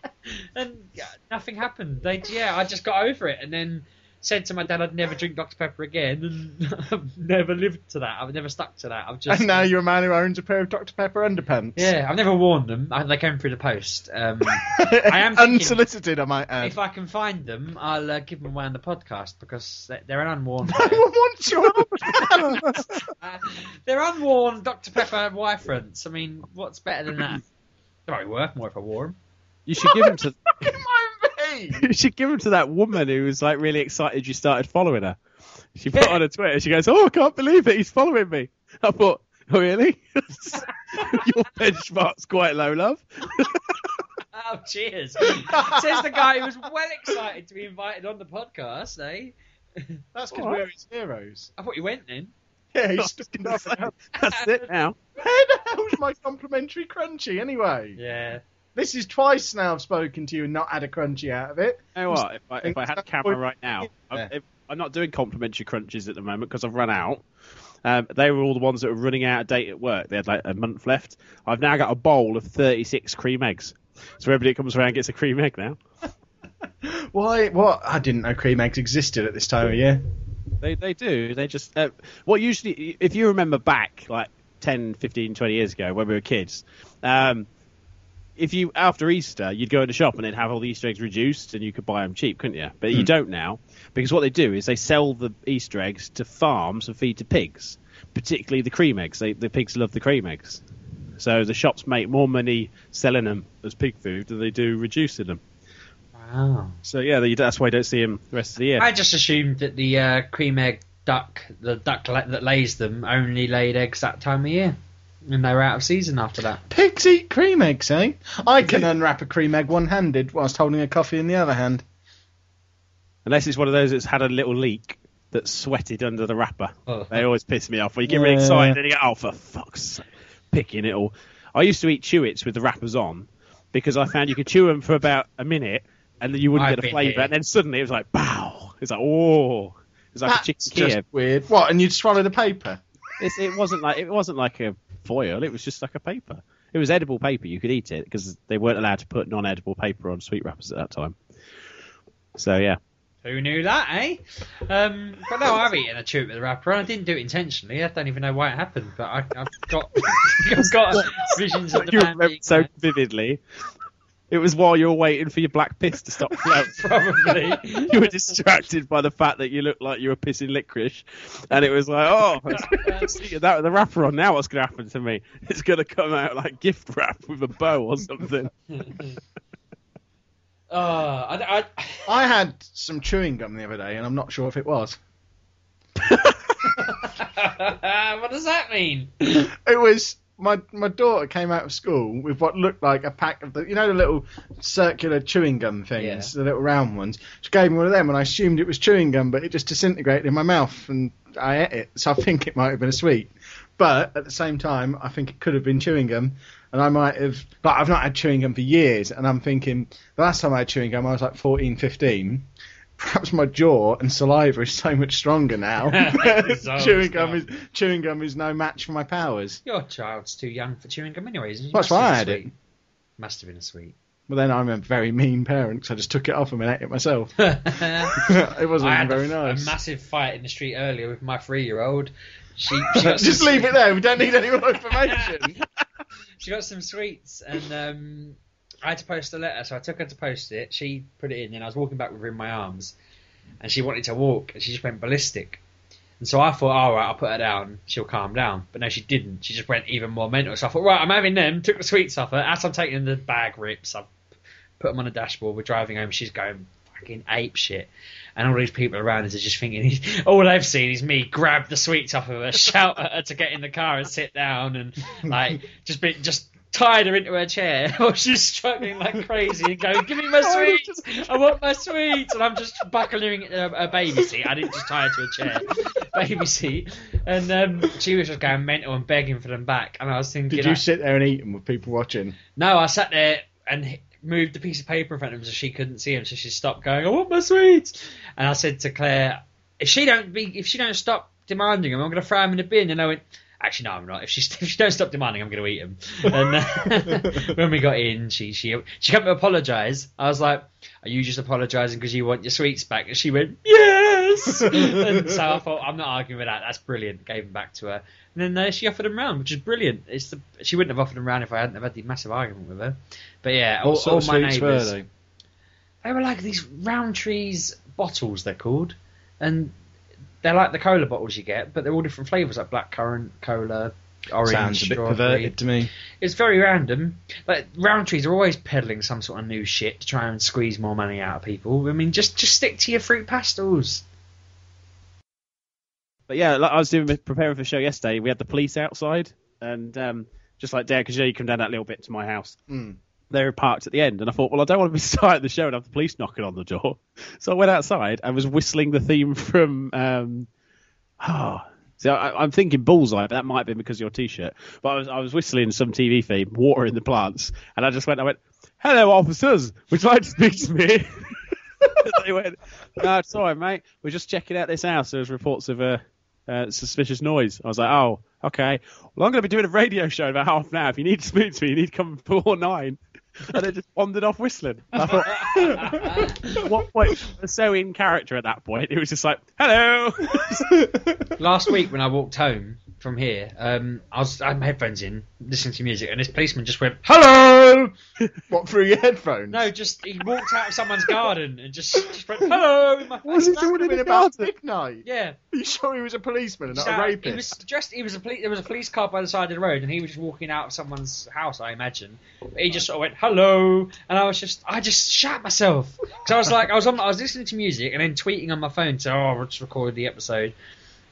[LAUGHS] and yeah, nothing happened. They, yeah, I just got over it. And then said to my dad I'd never drink Dr. Pepper again. And [LAUGHS] I've never lived to that. I've never stuck to that. I've just. And now you're a man who owns a pair of Dr Pepper underpants. Yeah, I've never worn them. I, they came through the post. Um, [LAUGHS] I am thinking- unsolicited. I might add. if I can find them, I'll uh, give them away on the podcast because they- they're an unworn. No one wants your [LAUGHS] underpants. Uh, they're unworn Dr Pepper Y fronts. I mean, what's better than that? They might be worth more if I wore them. You should give them to. [LAUGHS] It might be. you should give them to that woman who was like really excited you started following her. She put on a Twitter. She goes, "Oh, I can't believe it. He's following me." I thought, "Oh, really? [LAUGHS] Your benchmark's quite low, love." [LAUGHS] Oh, cheers! Says the guy who was well excited to be invited on the podcast. Eh? That's because All right. we're his heroes. I thought you went then. Yeah, he's was stuck in the say, That's it now. Where the hell's my complimentary crunchy anyway? Yeah. This is twice now I've spoken to you and not had a crunchy out of it. You know what? If I, if I had a camera right now, Yeah. I'm, if, I'm not doing complimentary crunches at the moment because I've run out. Um, they were all the ones that were running out of date at work. They had like a month left. I've now got a bowl of 36 cream eggs. So everybody that comes around gets a cream egg now. [LAUGHS] Why? What? I didn't know cream eggs existed at this time of year. They they do. They just uh, what usually if you remember back like 10, 15, 20 years ago when we were kids, um, if you after Easter you'd go in the shop and they'd have all the Easter eggs reduced and you could buy them cheap, couldn't you? But you don't now because what they do is they sell the Easter eggs to farms and feed to pigs, particularly the cream eggs. They, the pigs love the cream eggs, so the shops make more money selling them as pig food than they do reducing them. Wow. So yeah, that's why you don't see them the rest of the year. I just assumed that the uh, cream egg duck, the duck that lays them, only laid eggs that time of year, and they were out of season after that. Pigs eat cream eggs, eh? I can unwrap a cream egg one-handed whilst holding a coffee in the other hand. Unless it's one of those that's had a little leak that's sweated under the wrapper. Oh. They always piss me off. When you get really Yeah. excited and you go, oh, for fuck's sake, picking it all. I used to eat Chewits with the wrappers on because I found you could chew them for about a minute and then you wouldn't I've get a flavour. here. And then suddenly it was like, bow. It's like, oh. It's like That's a chicken just Kiev. weird. What? And you'd swallow the paper? It's, it wasn't like it wasn't like a foil. It was just like a paper. It was edible paper. You could eat it because they weren't allowed to put non-edible paper on sweet wrappers at that time. So yeah, Who knew that, eh? Um, but no, I've eaten a chew with a wrapper, and I didn't do it intentionally. I don't even know why it happened, but I, I've got [LAUGHS] I've got [LAUGHS] visions of the you man remember so vividly. It was while you were waiting for your black piss to stop flowing. [LAUGHS] Probably. you were distracted by the fact that you looked like you were pissing licorice, and it was like, oh, [LAUGHS] see, that the wrapper on now. What's going to happen to me? It's going to come out like gift wrap with a bow or something. Oh, [LAUGHS] I, I, I had some chewing gum the other day, and I'm not sure if it was. what does that mean? It was my my daughter came out of school with what looked like a pack of the you know the little circular chewing gum things, the little round ones. She gave me one of them, and I assumed it was chewing gum, but it just disintegrated in my mouth, and I ate it. So I think it might have been a sweet, but at the same time, I think it could have been chewing gum, and I might have. But I've not had chewing gum for years, and I'm thinking the last time I had chewing gum, I was like 14, 15. Perhaps my jaw and saliva is so much stronger now. [LAUGHS] [LAUGHS] Chewing gum is chewing gum is no match for my powers. Your child's too young for chewing gum, anyways. You That's must have why I had it. Must have been a sweet. Well, then I'm a very mean parent because I just took it off him and ate it myself. [LAUGHS] It wasn't had very a, nice. a massive fight in the street earlier with my three-year-old. She, she just leave it there. We don't need any more information. She got some sweets, and um, I had to post a letter, so I took her to post it. She put it in, and I was walking back with her in my arms, and she wanted to walk, and she just went ballistic. And so I thought, all right, I'll put her down. She'll calm down. But no, she didn't. She just went even more mental. So I thought, right, I'm having them. Took the sweets off her. As I'm taking the bag rips, I put them on the dashboard. We're driving home. She's going fucking ape shit. And all these people around us are just thinking, [LAUGHS] all they've seen is me grab the sweets off of her, shout at her to get in the car and sit down, and like just be just tied her into her chair [LAUGHS] while she's struggling like crazy and going, "Give me my [LAUGHS] sweets! I want my sweets!" And I'm just buckling a, a baby seat. I didn't just tie her to a chair, [LAUGHS] baby seat. And um, she was just going mental and begging for them back. And I was thinking, Did you sit there and eat them with people watching? no, I sat there and moved a piece of paper in front of him so she couldn't see him, so she stopped going, "I want my sweets." And I said to Claire, "If she don't be, if she don't stop demanding them, I'm going to throw them in the bin." And I went. Actually, no, I'm not. If she [LAUGHS] if she don't stop demanding, I'm going to eat them. And uh, [LAUGHS] when we got in, she she she came to apologise. I was like, "Are you just apologising because you want your sweets back?" And she went, "Yes." and so I thought, I'm not arguing with that. That's brilliant. Gave them back to her, and then uh, she offered them round, which is brilliant. It's the, she wouldn't have offered them round if I hadn't have had the massive argument with her. But yeah, all, all my sweets were neighbours. they? They were like these Rowntree's bottles, they're called, and they're like the cola bottles you get, but they're all different flavours, like blackcurrant, cola, orange, Sounds a bit strawberry. perverted to me. It's very random. Like Rowntree's are always peddling some sort of new shit to try and squeeze more money out of people. I mean, just just stick to your fruit pastels. But yeah, like I was doing preparing for the show yesterday. We had the police outside, and um, just like Dad, because you, know, you come down that little bit to my house. Mm. They were parked at the end, and I thought, well, I don't want to be [LAUGHS] starting the show and have the police knocking on the door. So I went outside and was whistling the theme from. Um, oh, see, I, I'm thinking Bullseye, but that might have been because of your T-shirt. But I was I was whistling some TV theme, watering the plants, and I just went, I went, "Hello, officers, would you like to speak to me?" [LAUGHS] they went, "No, sorry, mate. We're just checking out this house. There's reports of a uh, suspicious noise." I was like, "Oh, okay. Well, I'm going to be doing a radio show in about half an hour. If you need to speak to me, you need to come before nine. [LAUGHS] And they just wandered off whistling. [LAUGHS] I thought, [LAUGHS] what point? So in character at that point. It was just like, "Hello." Last week when I walked home from here, um, I was I had my headphones in, listening to music, and this policeman just went, "Hello." [LAUGHS] What through your headphones? No, just he walked out of someone's garden and just just went, "Hello." In my What was he doing in about midnight? Yeah. Are you sure he was a policeman and not So, a rapist? He was dressed. He was a police. There was a police car by the side of the road, and he was just walking out of someone's house, I imagine. But he just sort of went hello, and I was just, I just shat myself because I was like, I was on, I was listening to music and then tweeting on my phone, so oh, I'll just record the episode.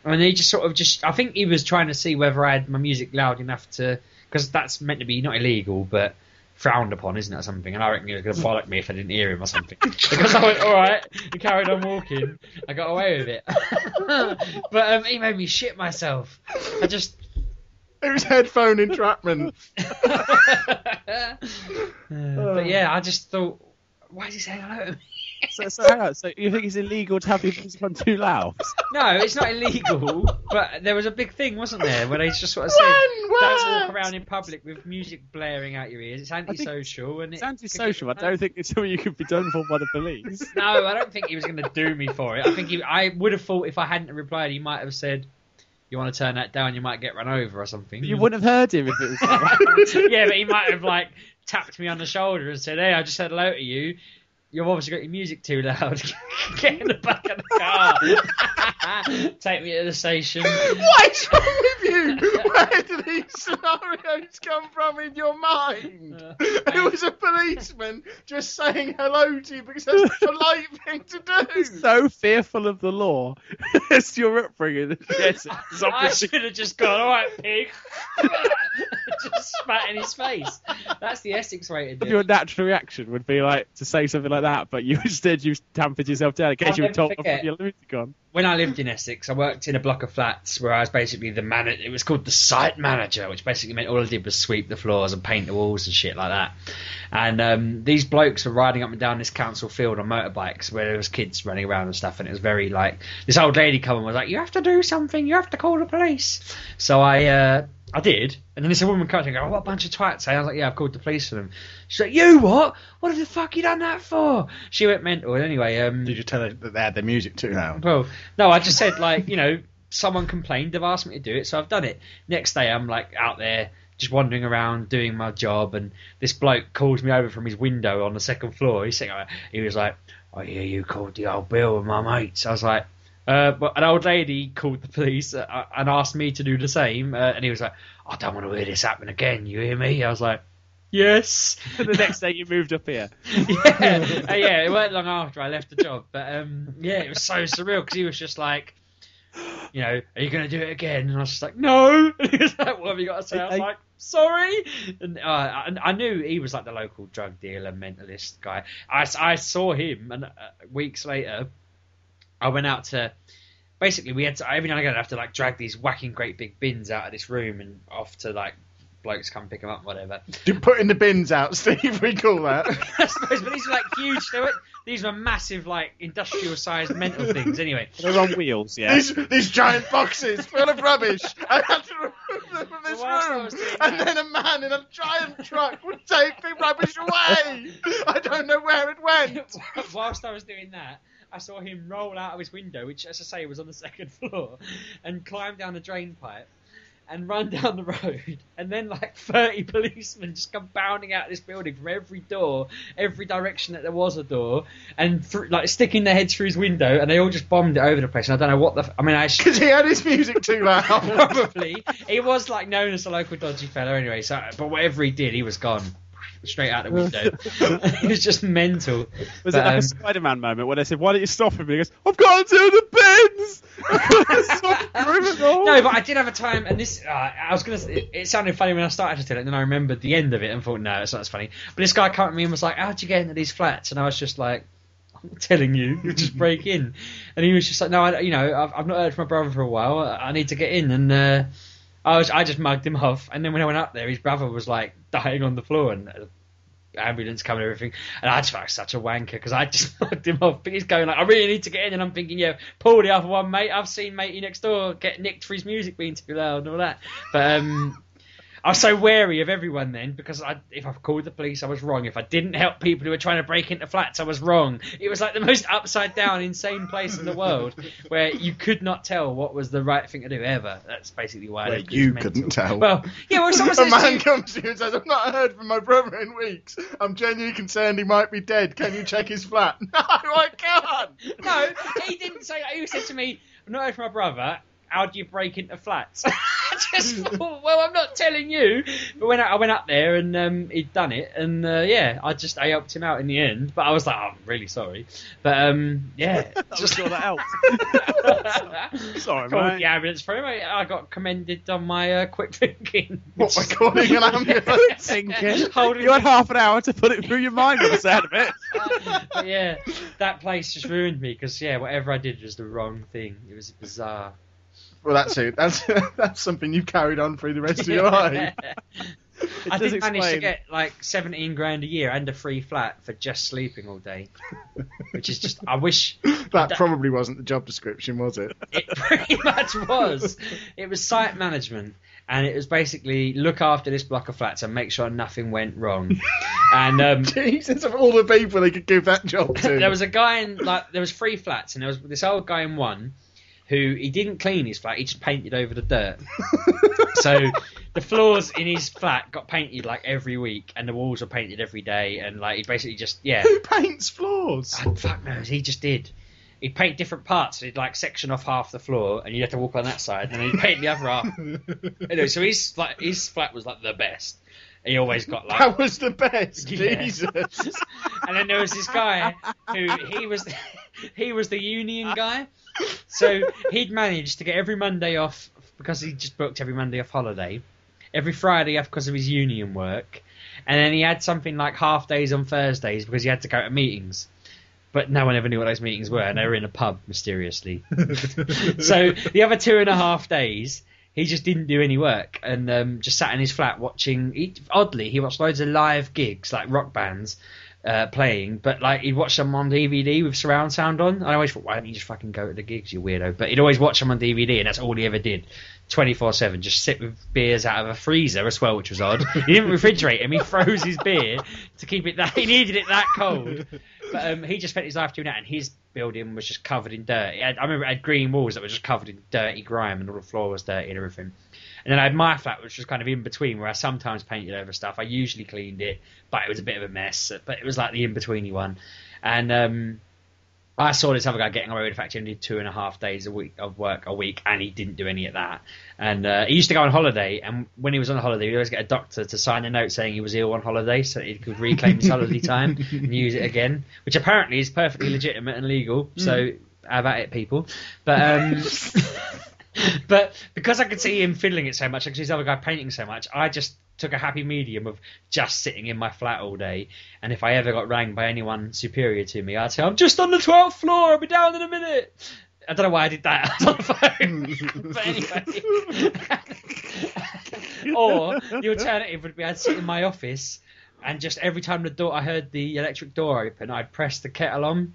And he just sort of just, I think he was trying to see whether I had my music loud enough to, because that's meant to be not illegal, but frowned upon, isn't it, or something? And I reckon he was going [LAUGHS] to bollock me if I didn't hear him or something. because I went, all right, and carried on walking. I got away with it. [LAUGHS] but um, he made me shit myself. I just. [LAUGHS] It was headphone entrapment. but yeah, I just thought, why is he saying hello to me? So, so, hang on. so you think it's illegal to have your music on too loud? No, it's not illegal, but there was a big thing, wasn't there, where they just sort of said, don't walk around in public with music blaring out your ears. It's antisocial. and It's antisocial. I don't think it's something you could be done for by the police. [LAUGHS] No, I don't think he was going to do me for it. I think he, I would have thought if I hadn't replied, he might have said, "You want to turn that down? You might get run over or something." You wouldn't have heard him if it was. [LAUGHS] yeah, but he might have like tapped me on the shoulder and said, "Hey, I just said hello to you. You've obviously got your music too loud. [LAUGHS] Get in the back of the car. [LAUGHS] Take me to the station." What is wrong with you? Where do these scenarios come from in your mind? Uh, it was a policeman just saying hello to you because that's the polite thing to do. [LAUGHS] so fearful of the law. it's your upbringing. Yes, it's I should have just gone, all right, pig. [LAUGHS] just spat in his face. That's the Essex way to do it. Your natural reaction would be like to say something like that, but you [LAUGHS] instead you tampered yourself down in case I'll you were told put your music when I lived in Essex, I worked in a block of flats where I was basically the man. It was called the site manager, which basically meant all I did was sweep the floors and paint the walls and shit like that. And um, these blokes were riding up and down this council field on motorbikes where there was kids running around and stuff, and it was very like this old lady come and was like, "You have to do something. You have to call the police." So I. Uh, I did, and then this woman comes and goes, "Oh, what a bunch of twats!" eh?" I was like, "Yeah, I've called the police for them." She's like, "You what? What the fuck you done that for?" She went mental. And anyway, um, Did you tell her that they had their music too loud? well, no, I just said like you know someone complained, they've asked me to do it, so I've done it. Next day, I'm like out there just wandering around doing my job, and this bloke calls me over from his window on the second floor. He's saying, he was like, "I hear you called the old bill and my mates." I was like. Uh, but an old lady called the police uh, and asked me to do the same, uh, and he was like, "I don't want to hear this happen again." You hear me? I was like, "Yes." And [LAUGHS] the next day you moved up here. [LAUGHS] yeah, uh, yeah. It weren't long after I left the job, but um, yeah, it was so surreal because he was just like, you know, are you going to do it again? And I was just like, no. And [LAUGHS] he was like, what have you got to say? I was I- like, sorry. And uh, and I knew he was like the local drug dealer, mentalist guy. I, I saw him, and uh, weeks later, I went out to. Basically, we had to every now and again I'd have to like drag these whacking great big bins out of this room and off to like blokes come pick them up, whatever. You're Putting the bins out, [LAUGHS] Steve. We call that. [LAUGHS] I suppose, but these were like huge. They were, these were massive, like industrial sized mental things. Anyway, They're on wheels, yeah. These, these giant boxes full of rubbish. I had to remove them from this Well, room, and that- then a man in a giant truck would take the rubbish away. [LAUGHS] I don't know where it went. whilst I was doing that, I saw him roll out of his window, which, as I say, was on the [LAUGHS] second floor, and climb down the drain pipe. And run [LAUGHS] down the road, and then like thirty [LAUGHS] policemen just come bounding out of this building from every door, every direction that there was a door, and thr like sticking their heads through his window, and they all just bombed it over the place. And I don't know what the. F- I mean, I Because he had his music too loud. probably he was like known as a local dodgy fella anyway. So, but whatever he did, he was gone straight out the [LAUGHS] window. [LAUGHS] it was just mental. Was But, it like um, a Spider-Man moment when they said, "Why don't you stop him?" And he goes, "I've got to do the bins." I've got to stop the criminal." No, but I did have a time, and this uh, I was gonna. It, it sounded funny when I started to tell it, and then I remembered the end of it and thought, no, it's not as funny. But this guy came to me and was like, "How'd you get into these flats?" And I was just like. I'm telling you, you just [LAUGHS] break in, and he was just like, "No, I, you know, I've, I've not heard from my brother for a while. I need to get in." And uh, I was, I just mugged him off. And then when I went up there, his brother was like dying on the floor, and uh, ambulance coming and everything. And I just felt like such a wanker because I just [LAUGHS] mugged him off. But he's going like, I really need to get in. And I'm thinking, yeah, Paul, the other one, mate. I've seen matey next door get nicked for his music being too loud and all that. But um, I was so wary of everyone then because I, if I called the police, I was wrong. If I didn't help people who were trying to break into flats, I was wrong. It was like the most upside down, insane place in the world where you could not tell what was the right thing to do ever. That's basically why you this couldn't tell. Well, yeah, well, someone [LAUGHS] a man you- comes to you and says, I've not heard from my brother in weeks. I'm genuinely concerned he might be dead. Can you check his flat? [LAUGHS] No, I can't. No, he didn't say that. He said to me, I've not heard from my brother. How do you break into flats? I [LAUGHS] [LAUGHS] just thought, well, I'm not telling you. But when I, I went up there and um, he'd done it, and uh, yeah, I just I helped him out in the end. But I was like, oh, I'm really sorry. But um, yeah, I'm sure that helped. Sorry, Called mate. the ambulance for him. I I got commended on my uh, quick [LAUGHS] thinking. What, by calling an ambulance? Thinking. Holding You had half an hour to put it through your mind on the sound of it. but yeah, that place just ruined me because yeah, whatever I did was the wrong thing. It was bizarre. Well, that's it. That's [LAUGHS] that's something you've carried on through the rest of your life. [LAUGHS] I does did manage to get like seventeen grand a year and a free flat for just sleeping all day, which is just I wish [LAUGHS] That probably wasn't the job description, was it? it pretty much was. It was site management, and it was basically look after this block of flats and make sure nothing went wrong. and um, Jesus, of all the people they could give that job to. there was a guy in like there was three flats, and there was this old guy in one who he didn't clean his flat; he just painted over the dirt. [LAUGHS] so the floors in his flat got painted like every week, and the walls were painted every day, and like he basically just yeah. Who paints floors? Ah, fuck knows, he just did. He'd paint different parts. So he'd like section off half the floor, and you'd have to walk on that side, and then he'd paint the other half. [LAUGHS] anyway, so his like his flat was like the best. He always got like That was the best. Yeah. Jesus. [LAUGHS] and then there was this guy who he was he was the union guy. So he'd managed to get every Monday off because he just booked every Monday off holiday, every Friday off because of his union work, and then he had something like half days on Thursdays because he had to go to meetings. But no one ever knew what those meetings were, and they were in a pub mysteriously. [LAUGHS] so the other two and a half days, he just didn't do any work and um, just sat in his flat watching. He, oddly, he watched loads of live gigs like rock bands uh, playing, but like he'd watch them on DVD with surround sound on. I always thought, why don't you just fucking go to the gigs, you weirdo? But he'd always watch them on DVD, and that's all he ever did. 24 7, just sit with beers out of a freezer as well, which was odd. [LAUGHS] He didn't refrigerate him, he froze his beer to keep it that, [LAUGHS] he needed it that cold. But um, he just spent his life doing that, and his building was just covered in dirt. Had, I remember it had green walls that were just covered in dirty grime, and all the floor was dirty and everything. And then I had my flat, which was kind of in between, where I sometimes painted over stuff. I usually cleaned it, but it was a bit of a mess. But it was like the in betweeny one. And um, I saw this other guy getting away with the fact he only did two and a half days a week of work a week, and he didn't do any of that. And uh, he used to go on holiday, and when he was on holiday, he'd always get a doctor to sign a note saying he was ill on holiday, so he could reclaim his holiday time and use it again, which apparently is perfectly legitimate and legal. So how about it, people? But um, [LAUGHS] [LAUGHS] but because I could see him fiddling it so much, I could see this other guy painting so much, I just took a happy medium of just sitting in my flat all day. And if I ever got rang by anyone superior to me, I'd say, I'm just on the 12th floor, I'll be down in a minute. I don't know why I did that [LAUGHS] I was on the phone. [LAUGHS] but anyway. or the alternative would be I'd sit in my office and just every time the door I heard the electric door open, I'd press the kettle on.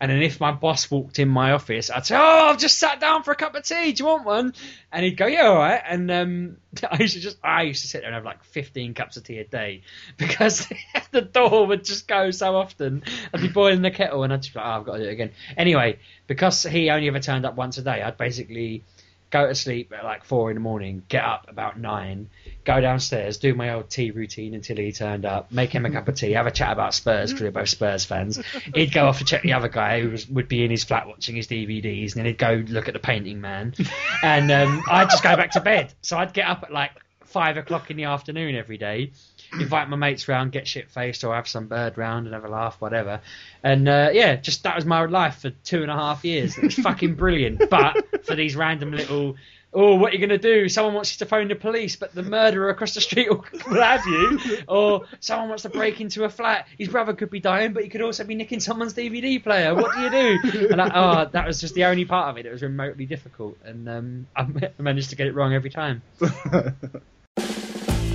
And then if my boss walked in my office, I'd say, "Oh, I've just sat down for a cup of tea. Do you want one?" And he'd go, "Yeah, all right." And um, [LAUGHS] I used to just, I used to sit there and have like 15 cups of tea a day [LAUGHS] because [LAUGHS] the door would just go so often. I'd be boiling the kettle and I'd just be like, "Oh, I've got to do it again." Anyway, because he only ever turned up once a day, I'd basically go to sleep at like four in the morning, get up about nine, go downstairs, do my old tea routine until he turned up, make him a cup of tea, have a chat about Spurs because we're both Spurs fans. He'd go off to check the other guy who was, would be in his flat watching his DVDs, and then he'd go look at the painting man, and um, I'd just go back to bed. So I'd get up at like five o'clock in the afternoon every day. Invite my mates round, get shit faced, or have some bird round and have a laugh, whatever. And uh, yeah, just that was my life for two and a half years. It was fucking brilliant. [LAUGHS] But for these random little, oh, what are you going to do? Someone wants you to phone the police, but the murderer across the street [LAUGHS] will, have you. Or someone wants to break into a flat. His brother could be dying, but he could also be nicking someone's DVD player. What do you do? And I, oh, that was just the only part of it that was remotely difficult. And um, I [LAUGHS] managed to get it wrong every time.